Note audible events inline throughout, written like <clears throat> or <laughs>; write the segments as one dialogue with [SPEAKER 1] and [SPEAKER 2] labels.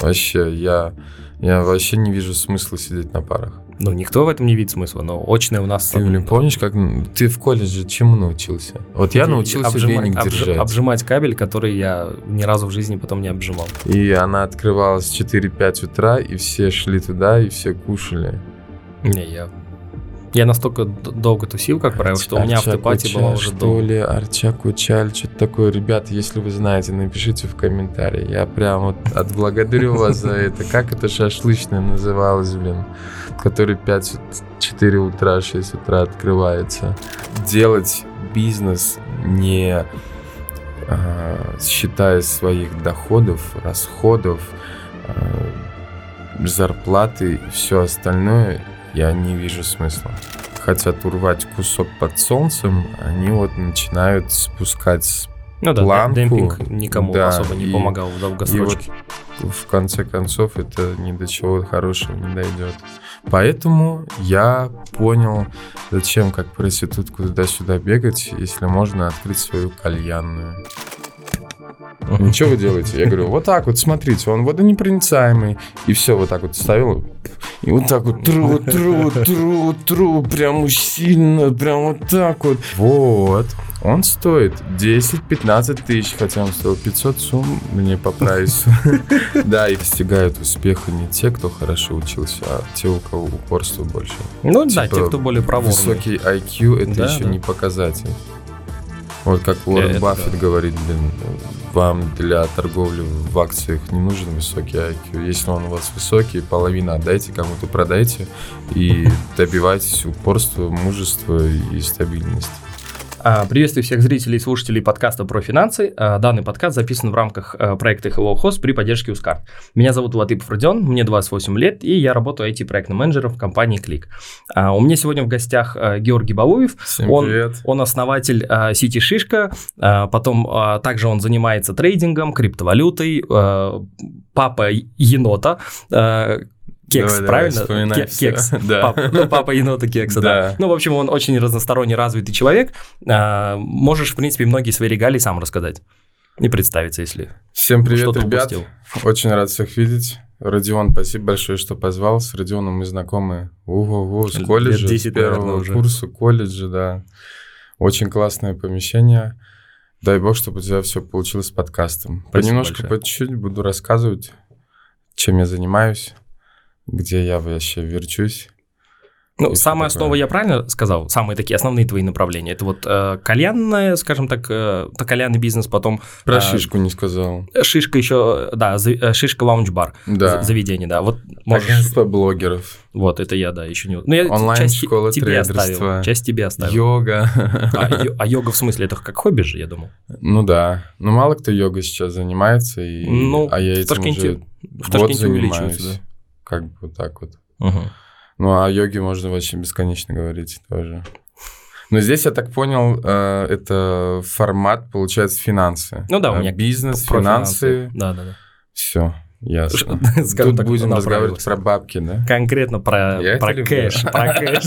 [SPEAKER 1] Вообще, я, я вообще не вижу смысла сидеть на парах.
[SPEAKER 2] Ну, никто в этом не видит смысла, но очное у нас...
[SPEAKER 1] Ты, блин, помнишь, как ты в колледже чему научился? Вот я научился
[SPEAKER 2] обжимать,
[SPEAKER 1] веник
[SPEAKER 2] обж-
[SPEAKER 1] держать.
[SPEAKER 2] обжимать кабель, который я ни разу в жизни потом не обжимал.
[SPEAKER 1] И она открывалась в 4-5 утра, и все шли туда, и все кушали.
[SPEAKER 2] Не, я... Я настолько долго тусил, как правило, что у меня автопати была уже
[SPEAKER 1] что
[SPEAKER 2] дома.
[SPEAKER 1] ли, Арчак Учаль, что-то такое. Ребят, если вы знаете, напишите в комментарии. Я прям вот отблагодарю <laughs> вас за это. Как это шашлычное называлось, блин? Который 5-4 утра, 6 утра открывается. Делать бизнес не а, считая своих доходов, расходов, а, зарплаты и все остальное, я не вижу смысла. Хотят урвать кусок под солнцем, они вот начинают спускать
[SPEAKER 2] Ну да,
[SPEAKER 1] планку.
[SPEAKER 2] демпинг никому
[SPEAKER 1] Да,
[SPEAKER 2] особо не
[SPEAKER 1] и-
[SPEAKER 2] помогал в долгосрочке.
[SPEAKER 1] в конце концов это ни до чего хорошего не дойдет. Поэтому я понял, зачем как проститутку туда-сюда бегать, если можно открыть свою кальянную. Ну, что вы делаете? Я говорю, вот так вот, смотрите, он водонепроницаемый. И все, вот так вот ставил. И вот так вот тру, тру, тру, тру, прям сильно, прям вот так вот. Вот. Он стоит 10-15 тысяч, хотя он стоил 500 сумм мне по прайсу. <laughs> Да, и достигают успеха не те, кто хорошо учился, а те, у кого упорства больше.
[SPEAKER 2] Ну да,
[SPEAKER 1] Типа,
[SPEAKER 2] те, кто более проворный.
[SPEAKER 1] Высокий IQ это еще не показатель. Вот как Уоррен
[SPEAKER 2] это
[SPEAKER 1] Баффет говорит, блин, вам для торговли в акциях не нужен высокий IQ. Если он у вас высокий, половина отдайте, кому-то продайте и добивайтесь упорства, мужества и стабильности.
[SPEAKER 2] А, Приветствую всех зрителей и слушателей подкаста про финансы. А, Данный подкаст записан в рамках а, проекта Hello Host при поддержке Ускарт. Меня зовут Латыпов Родион, мне 28 лет, и я работаю IT-проектным менеджером в компании Click. А, У меня сегодня в гостях Георгий Балуев.
[SPEAKER 1] Всем
[SPEAKER 2] Он-
[SPEAKER 1] привет.
[SPEAKER 2] Он основатель сети Шишка, потом также он занимается трейдингом, криптовалютой, папа енота, Кекс,
[SPEAKER 1] Давай, давай,
[SPEAKER 2] правильно?
[SPEAKER 1] вспоминай
[SPEAKER 2] Ке-
[SPEAKER 1] всё.
[SPEAKER 2] Кекс. <laughs>
[SPEAKER 1] Да.
[SPEAKER 2] Папа, ну, папа енота Кекса, да.
[SPEAKER 1] Да.
[SPEAKER 2] Ну, в общем, он очень разносторонне развитый человек. А, можешь, в принципе, многие свои регалии сам рассказать. И представиться, если
[SPEAKER 1] Всем привет, ребят.
[SPEAKER 2] упустил.
[SPEAKER 1] Очень рад всех видеть. Родион, спасибо большое, что позвал. С Родионом мы знакомы ого-го, с колледжа,
[SPEAKER 2] 10,
[SPEAKER 1] с первого
[SPEAKER 2] уже.
[SPEAKER 1] курса колледжа, да. Очень классное помещение. Дай бог, чтобы у тебя все получилось с подкастом.
[SPEAKER 2] Спасибо
[SPEAKER 1] Понемножку,
[SPEAKER 2] большое.
[SPEAKER 1] по чуть-чуть буду рассказывать, чем я занимаюсь, где я вообще верчусь.
[SPEAKER 2] Ну,
[SPEAKER 1] И такое.
[SPEAKER 2] основа я правильно сказал? Самые такие основные твои направления. Это вот э, кальянная, скажем так, э, это кальянный бизнес, потом
[SPEAKER 1] Про
[SPEAKER 2] А,
[SPEAKER 1] шишку не сказал.
[SPEAKER 2] шишка еще, да, за- э, шишка лаунж-бар,
[SPEAKER 1] Да.
[SPEAKER 2] за- заведение, да. Вот можешь,
[SPEAKER 1] Агентство блогеров,
[SPEAKER 2] вот это я, да, еще не... Ну, я
[SPEAKER 1] Онлайн-школа
[SPEAKER 2] часть тебе оставил, часть тебе оставил.
[SPEAKER 1] йога.
[SPEAKER 2] А, ё- а йога в смысле, это как хобби же, я думал.
[SPEAKER 1] Ну да. Ну мало кто йогой сейчас занимается, и...
[SPEAKER 2] Ну,
[SPEAKER 1] а я
[SPEAKER 2] в
[SPEAKER 1] этим
[SPEAKER 2] Ташкенте-
[SPEAKER 1] уже
[SPEAKER 2] В
[SPEAKER 1] год
[SPEAKER 2] Ташкенте
[SPEAKER 1] занимаюсь. Как бы вот так вот.
[SPEAKER 2] Мгм.
[SPEAKER 1] Ну, о йоге можно вообще бесконечно говорить тоже. Но здесь, я так понял, э, это формат, получается, финансы.
[SPEAKER 2] Ну да, у
[SPEAKER 1] А
[SPEAKER 2] меня
[SPEAKER 1] Бизнес,
[SPEAKER 2] Про
[SPEAKER 1] финансы,
[SPEAKER 2] Да, да, да.
[SPEAKER 1] все, ясно. <laughs>
[SPEAKER 2] Скажем
[SPEAKER 1] Тут
[SPEAKER 2] так,
[SPEAKER 1] будем разговаривать про бабки, да?
[SPEAKER 2] Конкретно про,
[SPEAKER 1] Я
[SPEAKER 2] про кэш, про кэш.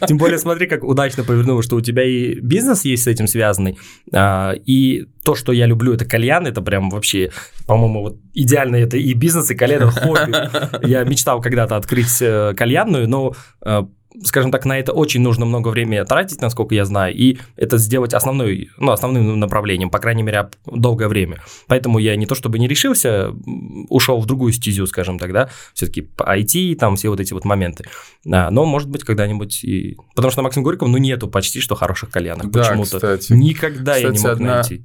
[SPEAKER 2] <laughs> Тем более, смотри, как удачно повернуло, что у тебя и бизнес есть с этим связанный, а, и то, что я люблю, это кальян, это прям вообще, по-моему, вот идеально это и бизнес, и кальян, это хобби. <laughs> Я мечтал когда-то открыть э, кальянную, но э, скажем так, на это очень нужно много времени тратить, насколько я знаю, и это сделать основной, ну, основным направлением, по крайней мере, долгое время. Поэтому я не то чтобы не решился, ушел в другую стезю, скажем так, да, все-таки IT, там все вот эти вот моменты. А, но, может быть, когда-нибудь и... Потому что на Максим Горьком, ну, нету почти что хороших кальянов
[SPEAKER 1] Да,
[SPEAKER 2] почему-то.
[SPEAKER 1] кстати.
[SPEAKER 2] Никогда я не
[SPEAKER 1] Кстати,
[SPEAKER 2] мог
[SPEAKER 1] одна-
[SPEAKER 2] найти.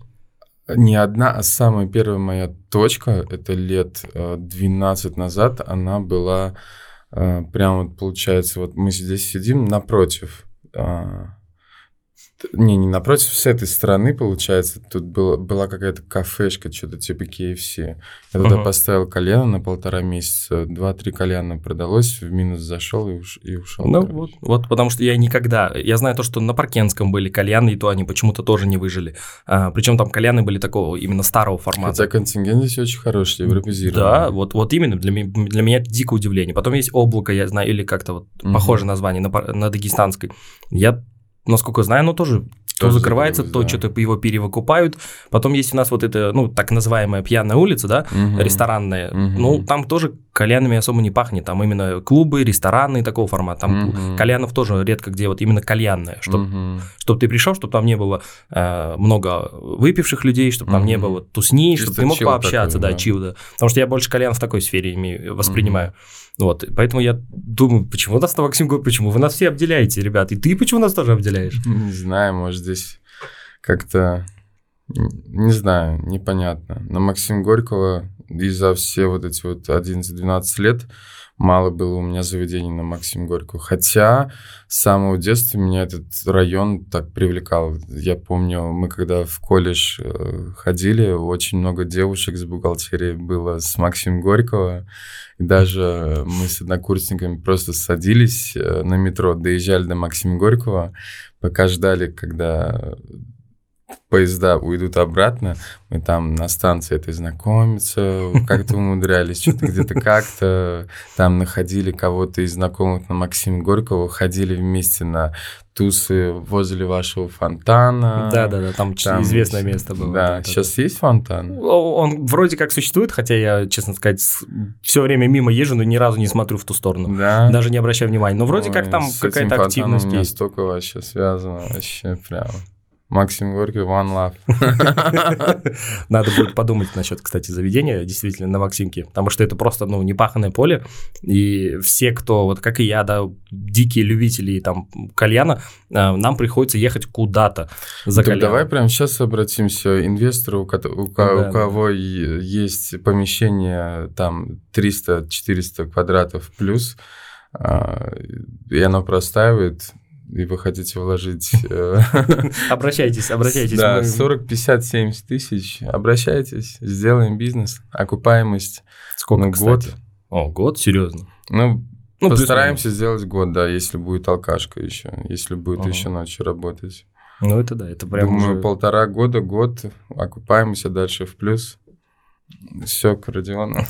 [SPEAKER 1] Не одна, а самая первая моя точка, это лет э, 12 назад, она была э, прям вот получается, вот мы здесь сидим напротив. Не, не напротив, с этой стороны, получается, тут было, была какая-то кафешка, что-то типа KFC. Я туда
[SPEAKER 2] Ага.
[SPEAKER 1] поставил кальян на полтора месяца, два-три кальяна продалось, в минус зашел и, уш- и ушел.
[SPEAKER 2] Ну
[SPEAKER 1] короче.
[SPEAKER 2] вот, вот потому что я никогда, я знаю то, что на Паркенском были кальяны, и то они почему-то тоже не выжили. А, причем там кальяны были такого именно старого формата.
[SPEAKER 1] Хотя контингент здесь очень хороший, европезированный.
[SPEAKER 2] Да, вот, вот именно для, для меня это дикое удивление. Потом есть облако, я знаю, или как-то вот
[SPEAKER 1] Мгм.
[SPEAKER 2] похожее название на, на дагестанской. Я, насколько знаю, оно тоже то закрывается, то да. что-то его перевыкупают. Потом есть у нас вот это, ну, так называемая пьяная улица, да, угу. ресторанная. Угу. Ну, там тоже кальянами особо не пахнет. Там именно клубы, рестораны такого формата. Там угу. кальянов тоже редко где вот именно кальянная. Чтобы угу. чтоб ты пришел, чтобы там не было э, много выпивших людей, чтобы угу. там не было тусни, чтобы ты мог пообщаться, такой, да, да, чил, да. Потому что я больше кальян в такой сфере имею, воспринимаю. Угу. Вот, поэтому я думаю, почему нас Максим говорит, почему вы нас все обделяете, ребят, и ты почему нас тоже обделяешь?
[SPEAKER 1] Не знаю, может здесь как-то, не знаю, непонятно. Но Максим Горького и за все вот эти вот 11-12 лет мало было у меня заведений на Максим Горького. Хотя с самого детства меня этот район так привлекал. Я помню, мы когда в колледж э, ходили, очень много девушек с бухгалтерии было с Максим Горького. И даже мы с однокурсниками просто садились э, на метро, доезжали до Максима Горького, пока ждали, когда поезда уйдут обратно, мы там на станции этой знакомиться, как-то умудрялись, что-то где-то как-то там находили кого-то из знакомых на Максиме Горького, ходили вместе на тусы возле вашего фонтана.
[SPEAKER 2] Да-да-да, там, там известное место было.
[SPEAKER 1] Да, да сейчас да. есть фонтан?
[SPEAKER 2] Он вроде как существует, хотя я, честно сказать, все время мимо езжу, но ни разу не смотрю в ту сторону. Да? Даже не обращаю внимания. Но вроде Ой, как там какая-то активность есть.
[SPEAKER 1] столько вообще связано, вообще прям... Максим Горький, One Love. <laughs>
[SPEAKER 2] Надо будет подумать насчет, кстати, заведения действительно на Максимке, потому что это просто, ну, непаханное поле, и все, кто, вот как и я, да, дикие любители там кальяна, э, нам приходится ехать куда-то за так
[SPEAKER 1] давай прямо сейчас обратимся. Инвестору, у, у, да, у кого есть помещение там 300-400 квадратов плюс, а, и оно простаивает, и вы хотите вложить... Э, <laughs>
[SPEAKER 2] обращайтесь, обращайтесь.
[SPEAKER 1] Да, 40, 50, 70 тысяч. Обращайтесь, сделаем бизнес. Окупаемость.
[SPEAKER 2] Сколько, год. О, год? Серьезно?
[SPEAKER 1] Ну, ну постараемся сделать год, да, если будет алкашка еще, если будет ага. еще ночью работать.
[SPEAKER 2] Ну, это да, это прям
[SPEAKER 1] Думаю, уже... полтора года, год, окупаемся дальше в плюс. Все, к Родиону. <laughs>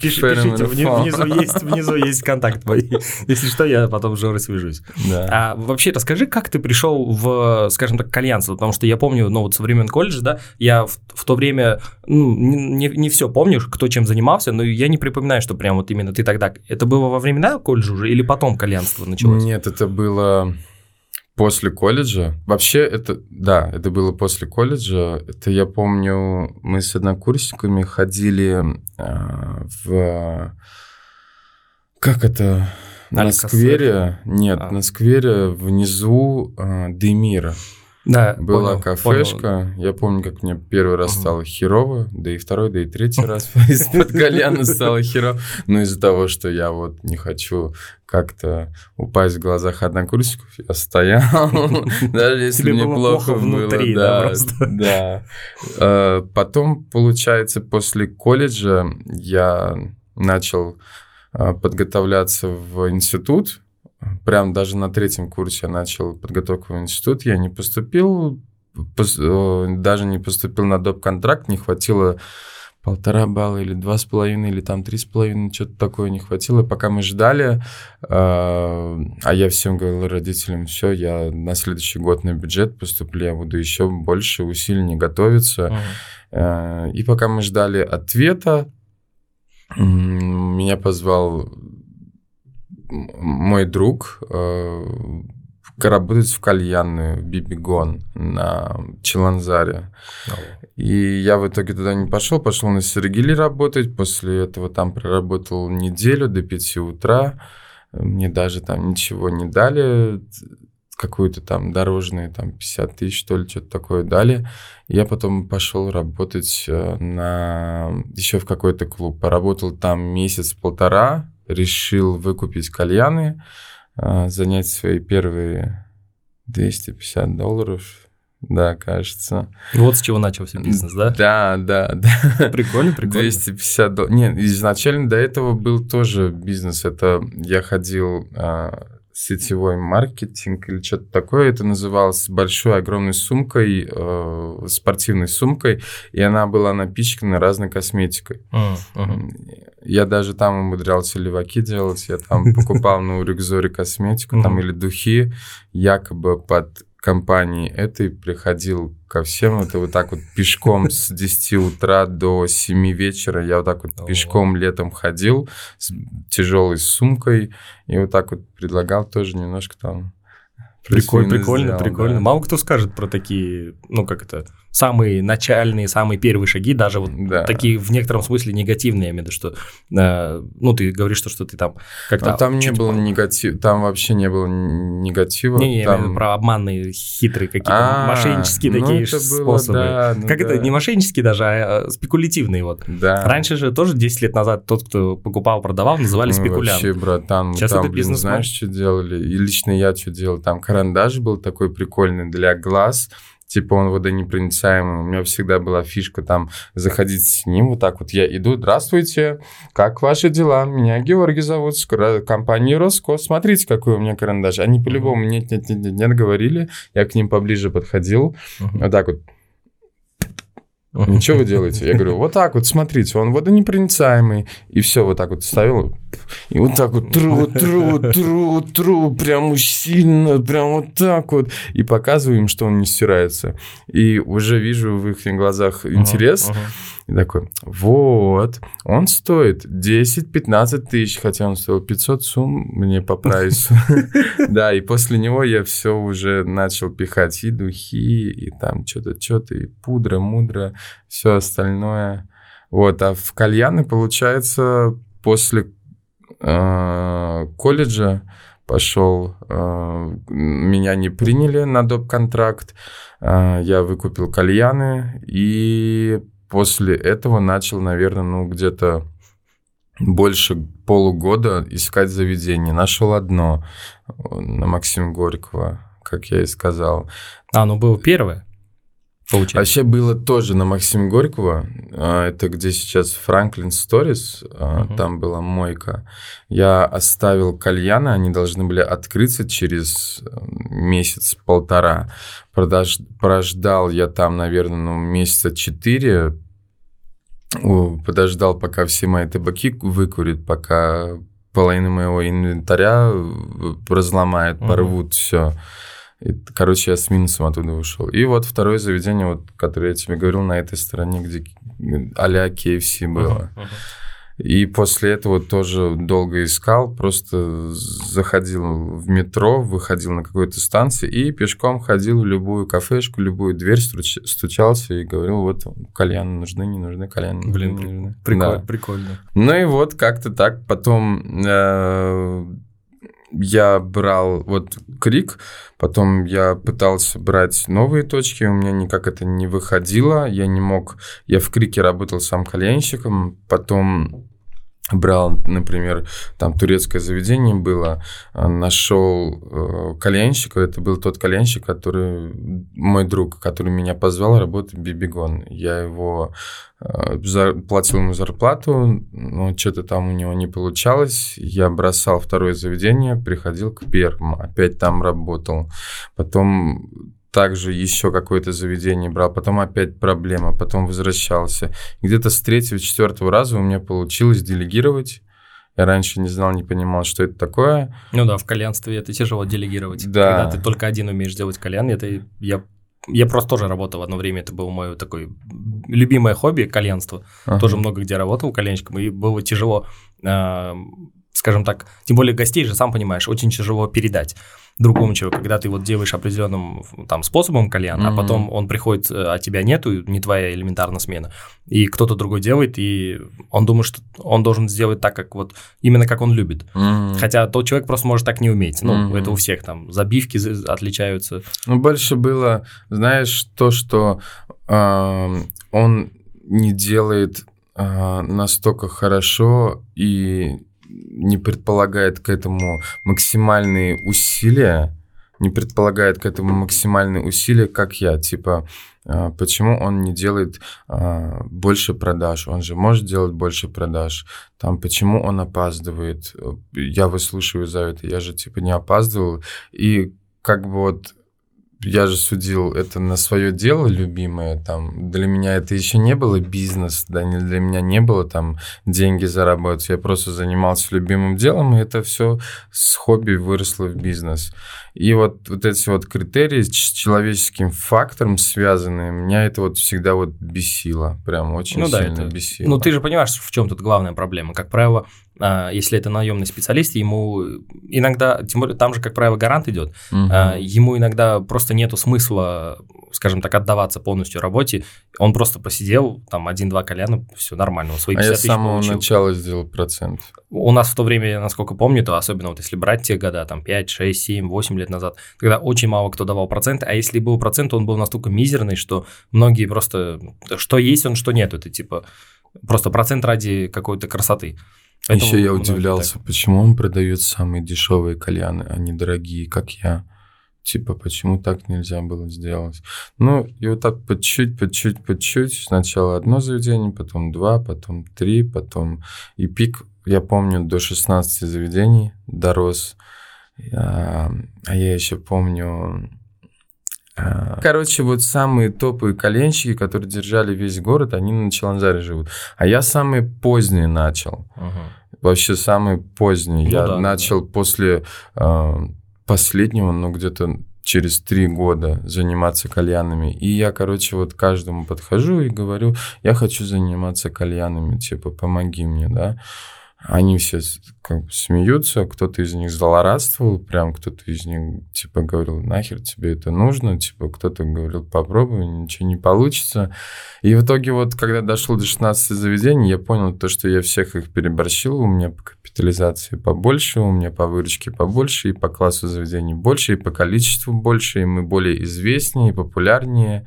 [SPEAKER 2] Пишите, внизу есть, внизу есть контакт мой. <laughs> Если что, я потом с Жорой свяжусь. Да. А вообще, расскажи, как ты пришел в, скажем так, кальянство, потому что я помню, ну вот со времен колледжа, да, я в, в то время, ну, не, не все помню, кто чем занимался, но я не припоминаю, что прям вот именно ты тогда, это было во времена колледжа уже или потом кальянство началось?
[SPEAKER 1] Нет, это было После колледжа? Вообще, это, да, это было после колледжа. Это я помню, мы с однокурсниками ходили э, в... Как это? На сквере? Нет, а. на сквере внизу э, Демира.
[SPEAKER 2] Да,
[SPEAKER 1] Была понял, кафешка. Понял. Я помню, как мне первый раз стало херово, да и второй, да и третий <laughs> раз <laughs> из-под кальяна стало херово. Но из-за того, что я вот не хочу как-то упасть в глазах однокурсников, я стоял, <laughs> даже если мне плохо внутри, да, Да. А, потом, получается, после колледжа я начал а, подготовляться в институт, прям даже на третьем курсе я начал подготовку в институт, я не поступил, э, даже не поступил на доп. контракт, не хватило полтора балла или два с половиной, или там три с половиной, что-то такое не хватило. Пока мы ждали, э, а я всем говорил родителям, все, я на следующий год на бюджет поступлю, я буду еще больше усиленнее готовиться. Uh-huh. И пока мы ждали ответа, меня позвал мой друг э, работает в кальянную Бибигон на Челанзаре. Oh. И я в итоге туда не пошел, пошел на Сергели работать. После этого там проработал неделю до 5 утра. Мне даже там ничего не дали, какую-то там дорожные, там 50 тысяч, что ли, что-то такое дали. Я потом пошел работать э, на еще в какой-то клуб. Поработал там месяц-полтора, решил выкупить кальяны, а, занять свои первые 250 долларов, да, кажется.
[SPEAKER 2] Вот с чего начался бизнес, да?
[SPEAKER 1] Да, да, да.
[SPEAKER 2] Прикольно, прикольно.
[SPEAKER 1] 250 долларов. Нет, изначально до этого был тоже бизнес. Это я ходил а, сетевой маркетинг или что-то такое. Это называлось большой огромной сумкой, э, спортивной сумкой, и она была напичкана разной косметикой. Uh-huh. Я даже там умудрялся леваки делать. Я там покупал на Урикзоре косметику, там или духи, якобы под компании этой приходил ко всем, это вот так вот пешком с <laughs> 10 утра до 7 вечера, я вот так вот пешком летом ходил с тяжелой сумкой, и вот так вот предлагал тоже немножко там
[SPEAKER 2] Прикольно, прикольно, сделал, прикольно. Да. Мало кто скажет про такие, ну как это, самые начальные, самые первые шаги, даже вот да. такие в некотором смысле негативные, я имею в виду, что, э, ну ты говоришь, что, что ты там как-то...
[SPEAKER 1] А там не было негатива, там вообще не было негатива.
[SPEAKER 2] Не, не
[SPEAKER 1] там...
[SPEAKER 2] я имею в виду про обманные, хитрые какие-то, а, мошеннические ну, такие способы. Да, ну, как да. это, не мошеннические даже, а, а спекулятивные вот.
[SPEAKER 1] Да.
[SPEAKER 2] Раньше же тоже 10 лет назад тот, кто покупал, продавал, называли ну, спекулянт.
[SPEAKER 1] Вообще, братан, Сейчас там, это блин, знаешь, что делали? И лично я что делал? Там карандаш был такой прикольный для глаз, типа он водонепроницаемый. У меня всегда была фишка там заходить с ним, вот так вот я иду, здравствуйте, как ваши дела? Меня Георгий зовут, компания Роскос, смотрите, какой у меня карандаш. Они по-любому нет, нет, нет, нет, нет, говорили, я к ним поближе подходил, вот так вот Ничего вы делаете? Я говорю, вот так вот, смотрите, он водонепроницаемый. И все, вот так вот ставил. И вот так вот тру, тру, тру, тру, прям сильно, прям вот так вот. И показываю им, что он не стирается. И уже вижу в их глазах интерес. Uh-huh, uh-huh. И такой, вот, он стоит 10-15 тысяч, хотя он стоил 500 сумм мне по прайсу. <laughs> Да, и после него я все уже начал пихать и духи, и там что-то, что-то, и пудра, мудра, все остальное. Вот, а в кальяны, получается, после э, колледжа пошел, э, меня не приняли на доп. контракт, э, я выкупил кальяны и после этого начал, наверное, ну, где-то больше полугода искать заведение. Нашел одно на Максима Горького, как я и сказал.
[SPEAKER 2] А, ну было первое? Получается.
[SPEAKER 1] Вообще было тоже на Максима Горького, а, это где сейчас Франклин Сторис, угу. там была мойка. Я оставил кальяны, они должны были открыться через э, месяц-полтора. Прождал я там, наверное, ну, месяца четыре, подождал, пока все мои табаки выкурят, пока половину моего инвентаря разломает, угу. порвут все. И, короче, я с минусом оттуда ушел. И вот второе заведение, вот, которое я тебе говорил, на этой стороне, где а-ля KFC было. Uh-huh, uh-huh. И после этого тоже долго искал, просто заходил в метро, выходил на какой-то станции и пешком ходил в любую кафешку, любую дверь, стучался и говорил, вот кальяны нужны, не нужны, кальяны нужны, Блин, не нужны.
[SPEAKER 2] Прикольно, да. прикольно.
[SPEAKER 1] Ну и вот как-то так. Потом э, я брал вот крик, потом я пытался брать новые точки, у меня никак это не выходило, я не мог, я в крике работал сам кальянщиком, потом брал, например, там турецкое заведение было, а, нашел э, кальянщика, это был тот кальянщик, который мой друг, который меня позвал работать Бибигон. Я его э, платил ему зарплату, но что-то там у него не получалось. Я бросал второе заведение, приходил к первому, опять там работал. Потом также еще какое-то заведение брал, потом опять проблема, потом возвращался. Где-то с третьего, четвертого раза у меня получилось делегировать. Я раньше не знал, не понимал, что это такое.
[SPEAKER 2] Ну да, в кальянстве это тяжело делегировать.
[SPEAKER 1] Да.
[SPEAKER 2] Когда ты только один умеешь делать кальян, это я я просто тоже работал одно время, это было мое такое любимое хобби, кальянство. Ага. Тоже много где работал кальянщиком, и было тяжело, э, скажем так, тем более гостей же, сам понимаешь, очень тяжело передать другому человеку, когда ты вот делаешь определенным там способом кальян, mm-hmm. а потом он приходит, э, а тебя нету, не твоя элементарная смена, и кто-то другой делает, и он думает, что он должен сделать так, как вот именно как он любит. Mm-hmm. Хотя тот человек просто может так не уметь. Ну, mm-hmm. это у всех там забивки отличаются.
[SPEAKER 1] Ну, больше было, знаешь, то, что э, он не делает э, настолько хорошо и не предполагает к этому максимальные усилия, не предполагает к этому максимальные усилия, как я. Типа, а, почему он не делает а, больше продаж? Он же может делать больше продаж. Там, почему он опаздывает? Я выслушиваю за это. Я же, типа, не опаздывал. И как бы вот я же судил это на свое дело любимое, там, для меня это еще не было бизнес, да, не для меня не было там деньги заработать, я просто занимался любимым делом, и это все с хобби выросло в бизнес. И вот, вот эти вот критерии с человеческим фактором связанные, меня это вот всегда вот бесило, прям очень ну, сильно да, это... бесило.
[SPEAKER 2] Ну, ты же понимаешь, в чем тут главная проблема. Как правило, если это наемный специалист, ему иногда, тем более там же, как правило, гарант идет, угу. ему иногда просто нету смысла, скажем так, отдаваться полностью работе. Он просто посидел, там, один-два кальяна, все нормально.
[SPEAKER 1] Свои а я с самого получил. начала сделал процент.
[SPEAKER 2] У нас в то время, насколько помню, то особенно вот если брать те года, там, 5, 6, 7, 8 лет назад, когда очень мало кто давал проценты, а если был процент, он был настолько мизерный, что многие просто, что есть он, что нет, это типа просто процент ради какой-то красоты.
[SPEAKER 1] Поэтому Еще я удивлялся, так. почему он продает самые дешевые кальяны, а не дорогие, как я. Типа, почему так нельзя было сделать? Ну, и вот так по чуть, по чуть, по чуть. Сначала одно заведение, потом два, потом три, потом... И пик, я помню, до 16 заведений дорос. А, а я еще помню... А, короче, вот самые топовые коленщики, которые держали весь город, они на Челанзаре живут. А я самый поздний начал. Угу. Вообще самый поздний. Ну, я да, начал да. после э, последнего, ну где-то через три года заниматься кальянами. И я, короче, вот каждому подхожу и говорю, я хочу заниматься кальянами, типа, помоги мне, да. Они все как бы смеются, кто-то из них злорадствовал, прям кто-то из них типа говорил, нахер тебе это нужно, типа кто-то говорил, попробуй, ничего не получится. И в итоге вот, когда дошло до 16 заведений, я понял то, что я всех их переборщил, у меня по капитализации побольше, у меня по выручке побольше, и по классу заведений больше, и по количеству больше, и мы более известнее, популярнее.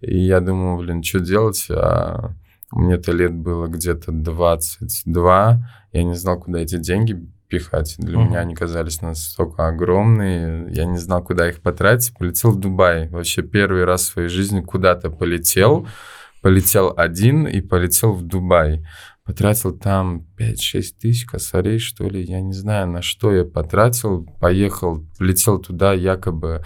[SPEAKER 1] И я думал, блин, что делать, а мне-то лет было где-то 22. Я не знал, куда эти деньги пихать. Для uh-huh. меня они казались настолько огромные. Я не знал, куда их потратить. Полетел в Дубай. Вообще первый раз в своей жизни куда-то полетел. Uh-huh. Полетел один и полетел в Дубай. Потратил там 5-6 тысяч косарей, что ли. Я не знаю, на что я потратил. Поехал, полетел туда якобы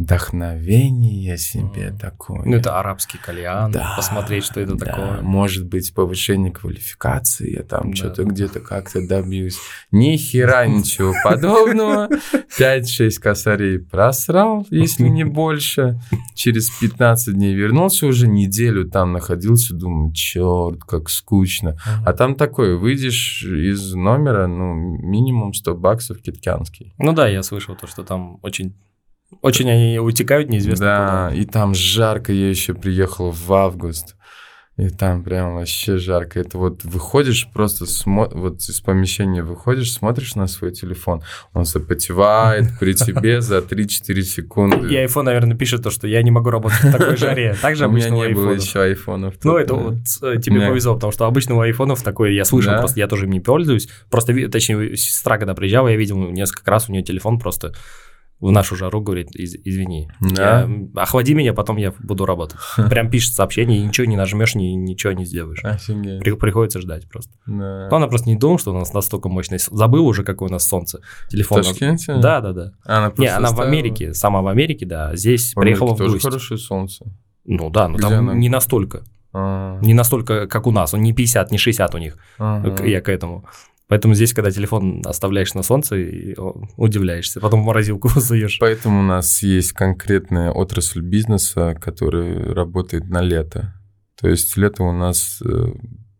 [SPEAKER 1] вдохновение себе mm. такое.
[SPEAKER 2] Ну, это арабский кальян, да, посмотреть, что это да, такое.
[SPEAKER 1] Может быть, повышение квалификации, я там да. что-то где-то как-то добьюсь. Ни хера ничего подобного. <laughs> 5-6 косарей просрал, если не <laughs> больше. Через 15 дней вернулся, уже неделю там находился, думаю, черт, как скучно. А там такое, выйдешь из номера, ну, минимум 100 баксов киткянский.
[SPEAKER 2] Ну да, я слышал то, что там очень очень они утекают неизвестно
[SPEAKER 1] да, куда. и там жарко, я еще приехал в август. И там прям вообще жарко. Это вот выходишь, просто смо... вот из помещения выходишь, смотришь на свой телефон, он запотевает <laughs> при тебе за 3-4 секунды.
[SPEAKER 2] И iPhone, наверное, пишет то, что я не могу работать в такой жаре. <laughs> Также обычно
[SPEAKER 1] у меня не было еще айфонов.
[SPEAKER 2] Ну, это вот э, тебе повезло, потому что обычно у айфонов такой, я слышал, просто я тоже им не пользуюсь. Просто, точнее, сестра, когда приезжала, я видел несколько раз у нее телефон просто в нашу жару говорит, из, извини, да. я, охлади меня, потом я буду работать. <laughs> Прям пишет сообщение, и ничего не нажмешь, ни, ничего не сделаешь. Офигеть. При, приходится ждать просто. Да. Но она просто не думала, что у нас настолько мощный. Забыл уже, какое у нас солнце. Телефон. В
[SPEAKER 1] Ташкенте?
[SPEAKER 2] Да, да, да.
[SPEAKER 1] А она
[SPEAKER 2] не, она ставила... в Америке, сама в Америке, да. Здесь в приехала в
[SPEAKER 1] тоже хорошее солнце.
[SPEAKER 2] Ну да, но Где там она? не настолько. А-а-а. Не настолько, как у нас. Он не 50, не 60 у них. А-а-а. Я к этому. Поэтому здесь, когда телефон оставляешь на солнце, удивляешься, потом в морозилку <laughs> суешь.
[SPEAKER 1] Поэтому у нас есть конкретная отрасль бизнеса, которая работает на лето. То есть лето у нас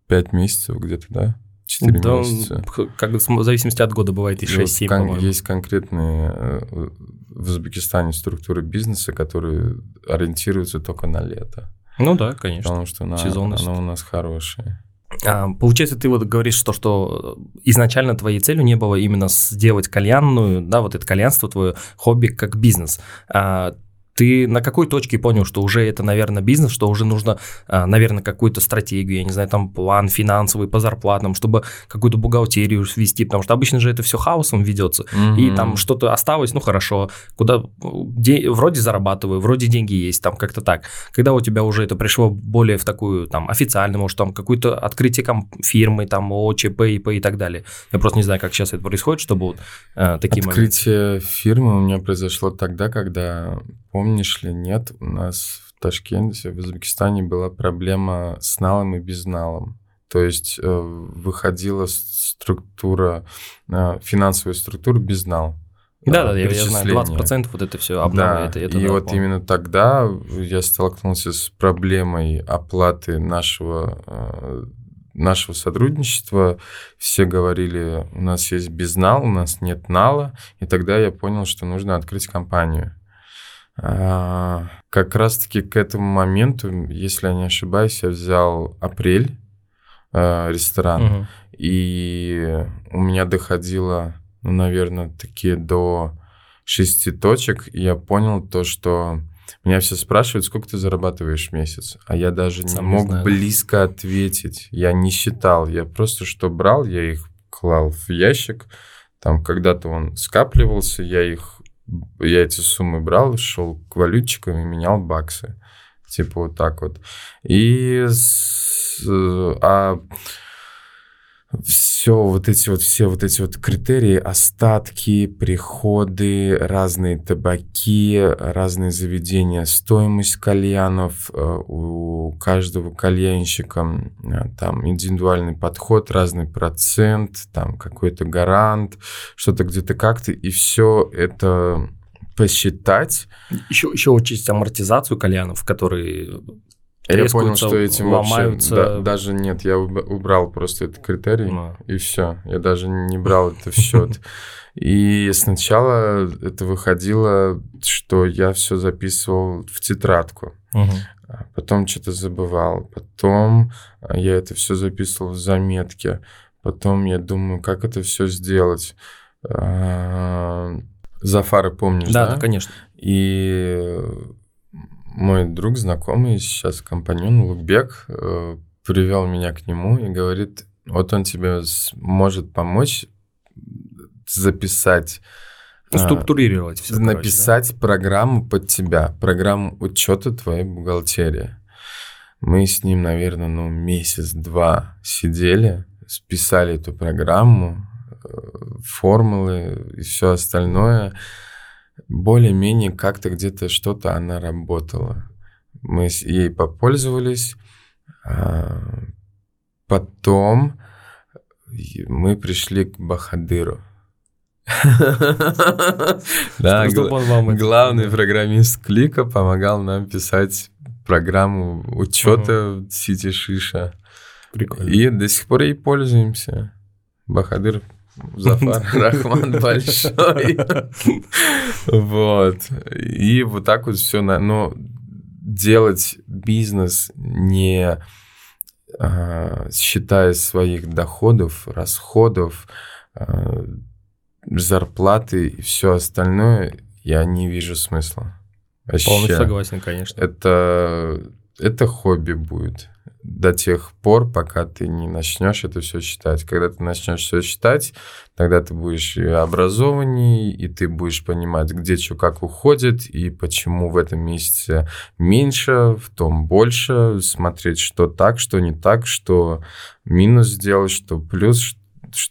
[SPEAKER 1] 5 э, месяцев где-то, да? 4 да, месяца.
[SPEAKER 2] Как, в зависимости от года бывает и 6-7,
[SPEAKER 1] кон- по-моему. Есть конкретные э, в Узбекистане структуры бизнеса, которые ориентируются только на лето.
[SPEAKER 2] Ну да, конечно.
[SPEAKER 1] Потому что на, оно у нас хорошее.
[SPEAKER 2] А, получается, ты вот говоришь, то, что изначально твоей целью не было именно сделать кальянную, да, вот это кальянство твое, хобби как бизнес. А, ты на какой точке понял, что уже это, наверное, бизнес, что уже нужно, а, наверное, какую-то стратегию, я не знаю, там план финансовый по зарплатам, чтобы какую-то бухгалтерию свести, потому что обычно же это все хаосом ведется, mm-hmm. и там что-то осталось, ну хорошо, куда де, вроде зарабатываю, вроде деньги есть, там как-то так. Когда у тебя уже это пришло более в такую там официальную, может там какое-то открытие фирмы, там ОЧП, ИП и так далее. Я просто не знаю, как сейчас это происходит, чтобы вот э, такие
[SPEAKER 1] Открытие моменты. фирмы у меня произошло тогда, когда помнишь ли, нет, у нас в Ташкенте, в Узбекистане была проблема с налом и безналом. То есть э, выходила структура, э, финансовая структура без нал.
[SPEAKER 2] Да, да, я, я знаю, 20% вот это все обнова.
[SPEAKER 1] Да,
[SPEAKER 2] это, это,
[SPEAKER 1] и
[SPEAKER 2] да,
[SPEAKER 1] вот
[SPEAKER 2] помню.
[SPEAKER 1] именно тогда я столкнулся с проблемой оплаты нашего, э, нашего сотрудничества. Все говорили, у нас есть безнал, у нас нет нала. И тогда я понял, что нужно открыть компанию. А, как раз-таки к этому моменту, если я не ошибаюсь, я взял апрель э, ресторан,
[SPEAKER 2] Мгм.
[SPEAKER 1] и у меня доходило, ну, наверное, такие до шести точек, и я понял то, что меня все спрашивают, сколько ты зарабатываешь в месяц, а я даже
[SPEAKER 2] Сам
[SPEAKER 1] не
[SPEAKER 2] не
[SPEAKER 1] мог
[SPEAKER 2] знаю.
[SPEAKER 1] близко ответить, я не считал, я просто что брал, я их клал в ящик, там когда-то он скапливался, я их, я эти суммы брал, шел к валютчикам и менял баксы, типа вот так вот. И а все вот эти вот все вот эти вот критерии остатки приходы разные табаки разные заведения стоимость кальянов э, у каждого кальянщика э, там индивидуальный подход разный процент там какой-то гарант что-то где-то как-то и все это посчитать.
[SPEAKER 2] Еще, еще учесть амортизацию кальянов, которые
[SPEAKER 1] я понял, что этим
[SPEAKER 2] ломаются.
[SPEAKER 1] вообще да- даже нет, я уб- убрал просто этот критерий
[SPEAKER 2] Ну.
[SPEAKER 1] и все, я даже не брал это в счет. И сначала это выходило, что я все записывал в тетрадку, а потом что-то забывал, потом а, я это все записывал в заметке, потом я думаю, как это все сделать. А, Зафары помнишь,
[SPEAKER 2] да?
[SPEAKER 1] да,
[SPEAKER 2] конечно.
[SPEAKER 1] И мой друг, знакомый, сейчас компаньон Лукбек, э, привел меня к нему и говорит, вот он тебе может помочь записать,
[SPEAKER 2] Ну,
[SPEAKER 1] а,
[SPEAKER 2] Структурировать все.
[SPEAKER 1] написать программу под тебя, программу учета твоей бухгалтерии. Мы с ним, наверное, ну, месяц-два сидели, списали эту программу, э, формулы и все остальное. Более-менее как-то где-то что-то она работала. Мы ей попользовались. а, Потом мы пришли к Бахадыру. <laughs> Да, главный программист Клика помогал нам писать программу учета сети Шиша.
[SPEAKER 2] Прикольно.
[SPEAKER 1] И до сих пор ей пользуемся. Бахадыр Зафар <laughs> Рахман большой. Вот. И вот так вот все. Но делать бизнес не а, считая своих доходов, расходов, а, зарплаты и все остальное, я не вижу смысла. Вообще.
[SPEAKER 2] Полностью согласен, конечно.
[SPEAKER 1] Это, это хобби будет до тех пор, пока ты не начнешь это все считать. Когда ты начнешь все считать, тогда ты будешь и и ты будешь понимать, где что как уходит, и почему в этом месяце меньше, в том больше, смотреть, что так, что не так, что минус сделать, что плюс,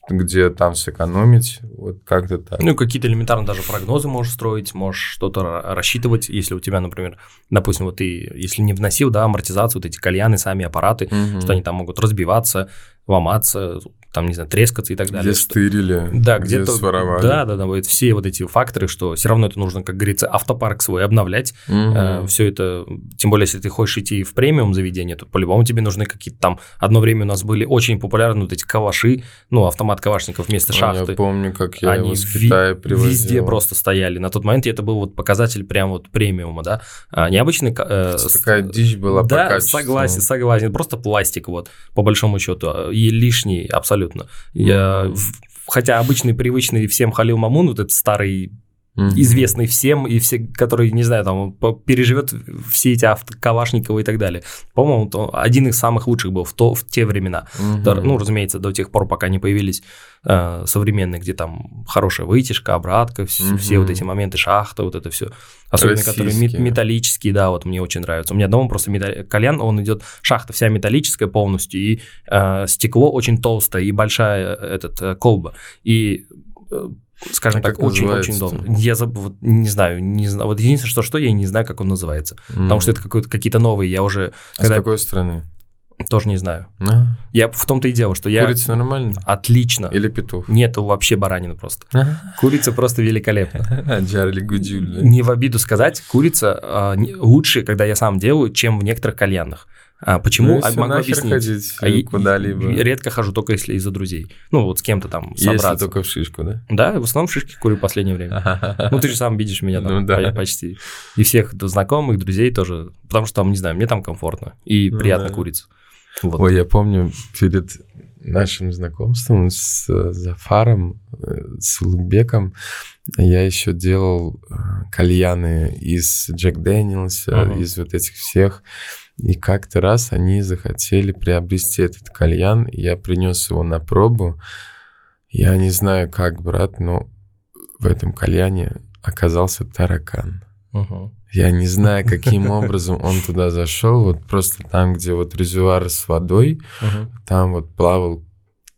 [SPEAKER 1] где там сэкономить, вот как-то так.
[SPEAKER 2] Ну, какие-то элементарно даже прогнозы можешь строить, можешь что-то ра- рассчитывать, если у тебя, например, допустим, вот ты, если не вносил, да, амортизацию, вот эти кальяны, сами аппараты,
[SPEAKER 1] Мгм.
[SPEAKER 2] что они там могут разбиваться, ломаться, там, не знаю, трескаться и так далее.
[SPEAKER 1] Где стырили,
[SPEAKER 2] Да,
[SPEAKER 1] где
[SPEAKER 2] где-то
[SPEAKER 1] своровали.
[SPEAKER 2] Да, да, да, вот все вот эти факторы, что все равно это нужно, как говорится, автопарк свой обновлять.
[SPEAKER 1] Мгм.
[SPEAKER 2] все это, тем более, если ты хочешь идти в премиум заведение, то по-любому тебе нужны какие-то там. Одно время у нас были очень популярны вот эти каваши, ну, автомат кавашников вместо шахты.
[SPEAKER 1] Я помню, как я
[SPEAKER 2] Они
[SPEAKER 1] его
[SPEAKER 2] ви-
[SPEAKER 1] Китая привозил.
[SPEAKER 2] везде просто стояли. На тот момент это был вот показатель прям вот премиума, да. А, необычный... э,
[SPEAKER 1] Такая дичь была
[SPEAKER 2] да, согласен, согласен. Просто пластик, вот, по большому счету. И лишний абсолютно. Я,
[SPEAKER 1] Мгм.
[SPEAKER 2] в- хотя обычный, привычный всем Халил Мамун, вот этот старый Известный всем, и все, который, не знаю, там, переживет все эти авто, Калашникова и так далее. По-моему, то один из самых лучших был в, то, в те времена. Да, Ну, разумеется, до тех пор, пока не появились э, современные, где там хорошая вытяжка, обратка, вс-
[SPEAKER 1] Мгм.
[SPEAKER 2] все вот эти моменты, шахта, вот это все. Особенно, которые
[SPEAKER 1] Российские.
[SPEAKER 2] металлические, да, вот мне очень нравятся. У меня дома просто металл- кальян, он идет, шахта вся металлическая полностью, и э, стекло очень толстое, и большая э, этот, э, колба. И э, скажем
[SPEAKER 1] А
[SPEAKER 2] так, очень-очень долго. Я заб- вот не знаю, не знаю. Вот единственное, что, что я не знаю, как он называется. Потому что это какие-то новые, я уже
[SPEAKER 1] А с
[SPEAKER 2] когда-
[SPEAKER 1] какой страны?
[SPEAKER 2] тоже не знаю.
[SPEAKER 1] А,
[SPEAKER 2] Я в том-то и дело, что я...
[SPEAKER 1] Курица нормально?
[SPEAKER 2] Отлично.
[SPEAKER 1] Или петух?
[SPEAKER 2] Нету вообще баранины просто. Курица просто великолепна. <laughs>
[SPEAKER 1] Джарли Гудюль.
[SPEAKER 2] Не в обиду сказать, курица а, не- лучше, когда я сам делаю, чем в некоторых кальянах. А, почему?
[SPEAKER 1] Ну,
[SPEAKER 2] А,
[SPEAKER 1] если
[SPEAKER 2] могу объяснить.
[SPEAKER 1] ходить
[SPEAKER 2] А
[SPEAKER 1] куда-либо.
[SPEAKER 2] Редко хожу, только если из-за друзей. Ну, вот с кем-то там
[SPEAKER 1] Если
[SPEAKER 2] собраться.
[SPEAKER 1] только в шишку, да?
[SPEAKER 2] Да, в основном шишки курю в последнее время. Ну, ты же сам видишь меня там
[SPEAKER 1] Ну да.
[SPEAKER 2] почти. И всех знакомых, друзей тоже. Потому что там, не знаю, мне там комфортно. И
[SPEAKER 1] Ну
[SPEAKER 2] приятно
[SPEAKER 1] да.
[SPEAKER 2] куриться. Вот.
[SPEAKER 1] Ой, я помню перед нашим знакомством с э, Зафаром, э, с Улугбеком, я еще делал э, кальяны из Джек Дэниелса, из вот этих всех. И как-то раз они захотели приобрести этот кальян, я принес его на пробу. Я не знаю, как, брат, но в этом кальяне оказался таракан.
[SPEAKER 2] Мгм.
[SPEAKER 1] Я не знаю, каким <laughs> образом он туда зашел. Вот просто там, где вот резервуар с водой,
[SPEAKER 2] Мгм.
[SPEAKER 1] там вот плавал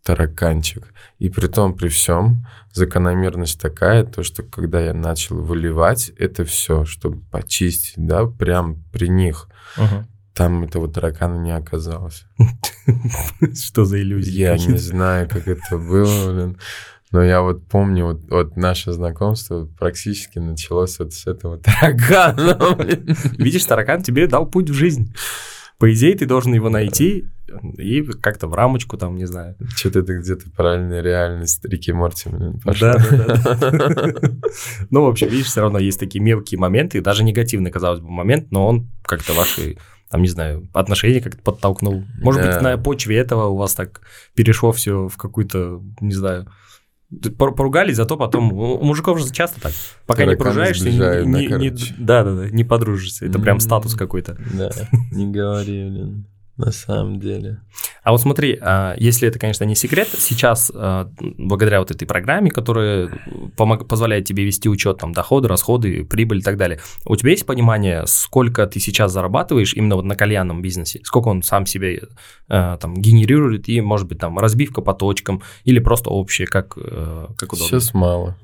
[SPEAKER 1] тараканчик. И при том, при всем, закономерность такая, то, что когда я начал выливать это все, чтобы почистить, да, прям при них,
[SPEAKER 2] Мгм.
[SPEAKER 1] Там этого таракана не оказалось. <laughs>
[SPEAKER 2] Что за иллюзия?
[SPEAKER 1] Я не знаю, как это было, блин. Но я вот помню, вот, вот наше знакомство практически началось вот с этого таракана, <laughs> блин.
[SPEAKER 2] Видишь, таракан тебе дал путь в жизнь. По идее, ты должен его найти и как-то в рамочку там, не знаю.
[SPEAKER 1] Что-то это где-то параллельная реальность Рики Морти, блин, пошла.
[SPEAKER 2] Да-да-да. <laughs> Ну, в общем, видишь, все равно есть такие мелкие моменты, даже негативный, казалось бы, момент, но он как-то ваши, там, не знаю, отношения как-то подтолкнул. Может
[SPEAKER 1] Да.
[SPEAKER 2] быть, на почве этого у вас так перешло все в какую-то, не знаю, пор- поругались, зато потом у мужиков же часто так. Пока не
[SPEAKER 1] Тараканы
[SPEAKER 2] не,
[SPEAKER 1] сближают, да,
[SPEAKER 2] не- не-
[SPEAKER 1] короче.
[SPEAKER 2] да-да-да, не подружишься. Это прям
[SPEAKER 1] М.
[SPEAKER 2] статус какой-то.
[SPEAKER 1] Да, не говори, блин, на самом деле.
[SPEAKER 2] А вот смотри, а, если это, конечно, не секрет, сейчас а, благодаря вот этой программе, которая помог- позволяет тебе вести учет там доходы, расходы, прибыль и так далее, у тебя есть понимание, сколько ты сейчас зарабатываешь именно вот на кальянном бизнесе? Сколько он сам себе а, там генерирует и, может быть, там разбивка по точкам или просто общее, как, э, как удобно?
[SPEAKER 1] Сейчас мало.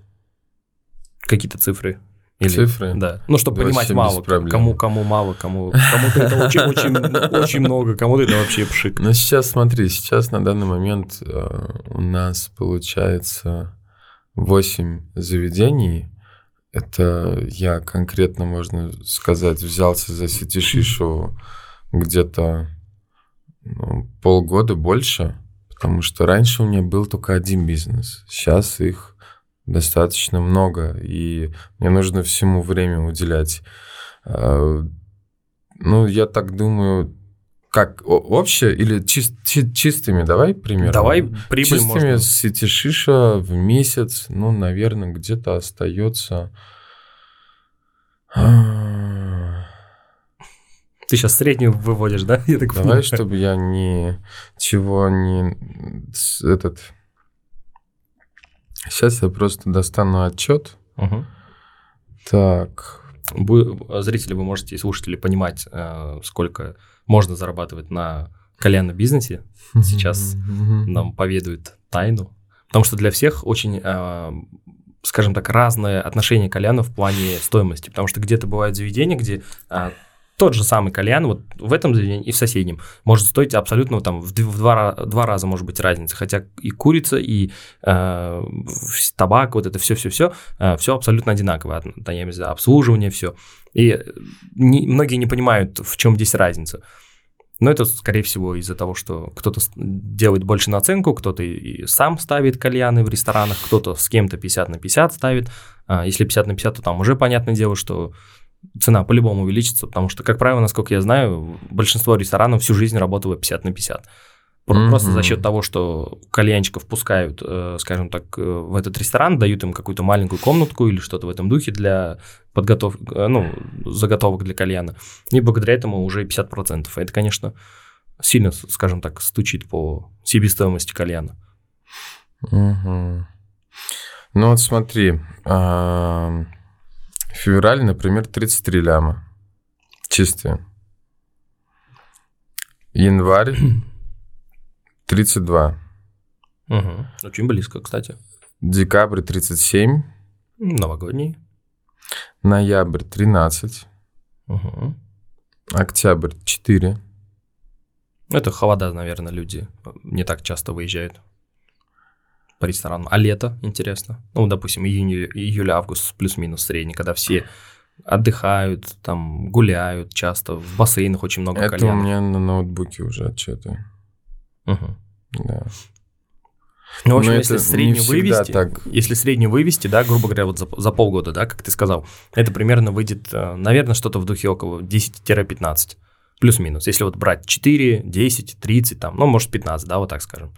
[SPEAKER 2] Какие-то цифры? Или-
[SPEAKER 1] Цифры?
[SPEAKER 2] Да. Ну, чтобы понимать мало, кому, кому мало, кому, кому-то это очень, очень, очень много, кому-то это вообще пшик.
[SPEAKER 1] Ну, сейчас смотри, сейчас на данный момент э, у нас получается 8 заведений. Это я конкретно, можно сказать, взялся за сети шишу где-то ну, полгода больше, потому что раньше у меня был только один бизнес. Сейчас их достаточно много, и мне нужно всему время уделять. Э, Ну, я так думаю, как общее или чис- чи- чистыми, давай примерно.
[SPEAKER 2] Давай прибыль
[SPEAKER 1] Чистыми
[SPEAKER 2] можно.
[SPEAKER 1] с сети шиша в месяц, ну, наверное, где-то остается... а,
[SPEAKER 2] Ты сейчас среднюю выводишь, да? <laughs> Я так
[SPEAKER 1] Давай,
[SPEAKER 2] понимаю.
[SPEAKER 1] чтобы я ни чего не этот. Сейчас я просто достану отчет.
[SPEAKER 2] Мгм.
[SPEAKER 1] Так.
[SPEAKER 2] Вы, зрители, вы можете, и слушатели, понимать, э, сколько можно зарабатывать на кальянном бизнесе. Сейчас. Нам поведают тайну. Потому что для всех очень, э, скажем так, разное отношение к кальяну в плане стоимости. Потому что где-то бывают заведения, где э, тот же самый кальян вот в этом заведении и в соседнем может стоить абсолютно там в, два, два раза может быть разница. Хотя и курица, и э, табак, вот это все-все-все, все абсолютно одинаковое. От- да, я имею в виду обслуживание, все. И э, не- многие не понимают, в чем здесь разница. Но это, скорее всего, из-за того, что кто-то делает больше наценку, кто-то и сам ставит кальяны в ресторанах, кто-то с кем-то 50 на 50 ставит. А если 50 на 50, то там уже понятное дело, что цена по-любому увеличится, потому что, как правило, насколько я знаю, большинство ресторанов всю жизнь работало 50 на 50. Про-
[SPEAKER 1] Мгм.
[SPEAKER 2] Просто за счет того, что кальянчиков пускают, э, скажем так, э, в этот ресторан, дают им какую-то маленькую комнатку или что-то в этом духе для подготовки, э, ну, заготовок для кальяна. И благодаря этому уже 50%. А это, конечно, сильно, скажем так, стучит по себестоимости кальяна.
[SPEAKER 1] Мгм. Ну вот смотри, а, февраль, например, 33 ляма. Чистые. Январь <clears throat> 32.
[SPEAKER 2] Очень близко, кстати.
[SPEAKER 1] Декабрь 37.
[SPEAKER 2] Новогодний.
[SPEAKER 1] Ноябрь 13.
[SPEAKER 2] Угу.
[SPEAKER 1] Октябрь 4.
[SPEAKER 2] Это холода, наверное, люди не так часто выезжают по ресторанам. А лето, интересно? Ну, допустим, июнь, июль, август плюс-минус средний, когда все отдыхают, там гуляют часто, в бассейнах очень много
[SPEAKER 1] Это
[SPEAKER 2] кальянов.
[SPEAKER 1] у меня на ноутбуке уже отчеты.
[SPEAKER 2] Угу.
[SPEAKER 1] Да.
[SPEAKER 2] Ну, в общем,
[SPEAKER 1] Но
[SPEAKER 2] если среднюю вывести,
[SPEAKER 1] так.
[SPEAKER 2] если среднюю вывести, да, грубо говоря, вот за, за полгода, да, как ты сказал, это примерно выйдет, э, наверное, что-то в духе около 10-15, плюс-минус. Если вот брать 4, 10, 30, там, ну, может, 15, да, вот так скажем.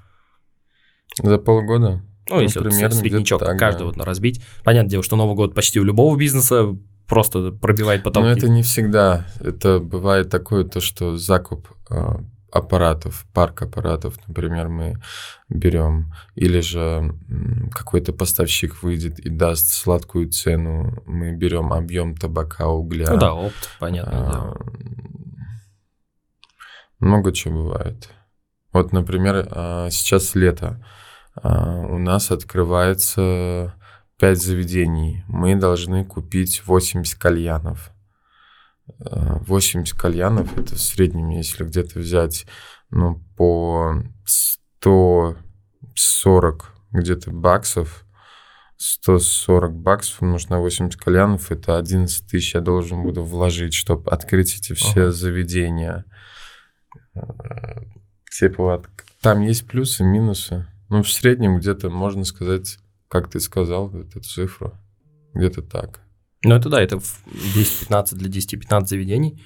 [SPEAKER 1] За полгода?
[SPEAKER 2] Ну, если вот
[SPEAKER 1] примерно
[SPEAKER 2] среднячок
[SPEAKER 1] где-то так,
[SPEAKER 2] каждый
[SPEAKER 1] да.
[SPEAKER 2] вот разбить. Понятное дело, что Новый год почти у любого бизнеса просто пробивает потолки.
[SPEAKER 1] Но это не всегда. Это бывает такое, то, что закуп э, аппаратов, парк аппаратов, например, мы берем, или же какой-то поставщик выйдет и даст сладкую цену, мы берем объем табака, угля.
[SPEAKER 2] Ну да, опт, понятное
[SPEAKER 1] А,
[SPEAKER 2] дело.
[SPEAKER 1] Много чего бывает. Вот, например, а, сейчас лето. А, У нас открывается 5 заведений. Мы должны купить 80 кальянов. А, 80 кальянов это в среднем, если где-то взять ну, по 140 где-то баксов, 140 баксов умножить на 80 кальянов, это 11 тысяч я должен буду вложить, чтобы открыть эти все
[SPEAKER 2] Ага.
[SPEAKER 1] заведения. Типа там есть плюсы, минусы. Ну, в среднем где-то, можно сказать, как ты сказал, эту цифру, где-то так.
[SPEAKER 2] Ну это да, это в 10-15 для 10-15 заведений.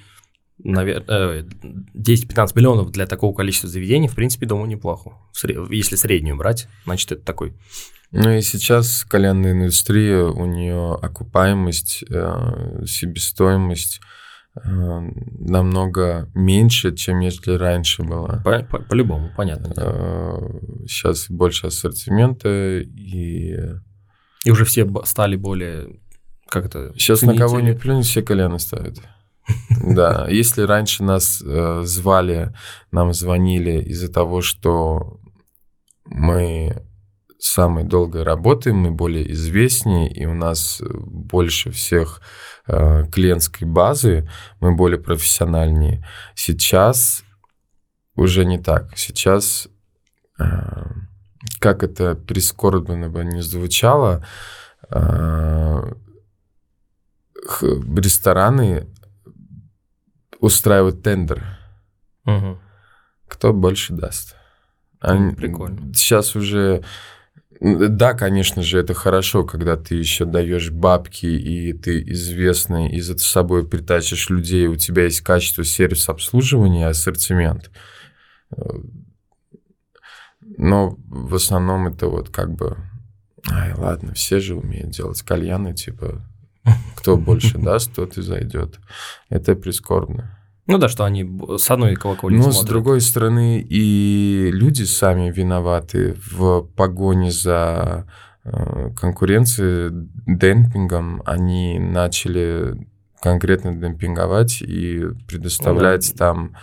[SPEAKER 2] Наверное, 10-15 миллионов для такого количества заведений, в принципе, думаю, неплохо. Если среднюю брать, значит, это такой.
[SPEAKER 1] Ну и сейчас кальянная индустрия, у нее окупаемость, э, себестоимость э, намного меньше, чем если раньше была.
[SPEAKER 2] по- по- По-любому, понятно.
[SPEAKER 1] Сейчас больше ассортимента, и
[SPEAKER 2] И уже все стали более, как это,
[SPEAKER 1] сейчас на кого не
[SPEAKER 2] ценители.
[SPEAKER 1] плюнь, все кальяны ставят. <laughs> Да, если раньше нас э, звали, нам звонили из-за того, что мы самой долгой работаем, мы более известнее, и у нас больше всех э, клиентской базы, мы более профессиональнее. Сейчас уже не так. Сейчас, э, как это прискорбно бы не звучало, э, рестораны устраивают тендер.
[SPEAKER 2] Мгм.
[SPEAKER 1] Кто больше даст? Они-
[SPEAKER 2] прикольно.
[SPEAKER 1] Сейчас уже... Да, конечно же, это хорошо, когда ты еще даешь бабки, и ты известный, и за собой притащишь людей, у тебя есть качество сервис обслуживания, ассортимент. Но в основном это вот как бы... Ай, ладно, все же умеют делать кальяны, типа, кто больше даст, тот и зайдет. Это прискорбно.
[SPEAKER 2] Ну да, что они с одной колокольни
[SPEAKER 1] Но с
[SPEAKER 2] смотрят.
[SPEAKER 1] другой стороны, и люди сами виноваты в погоне за э, конкуренцией, демпингом. Они начали конкретно демпинговать и предоставлять
[SPEAKER 2] Ну
[SPEAKER 1] там...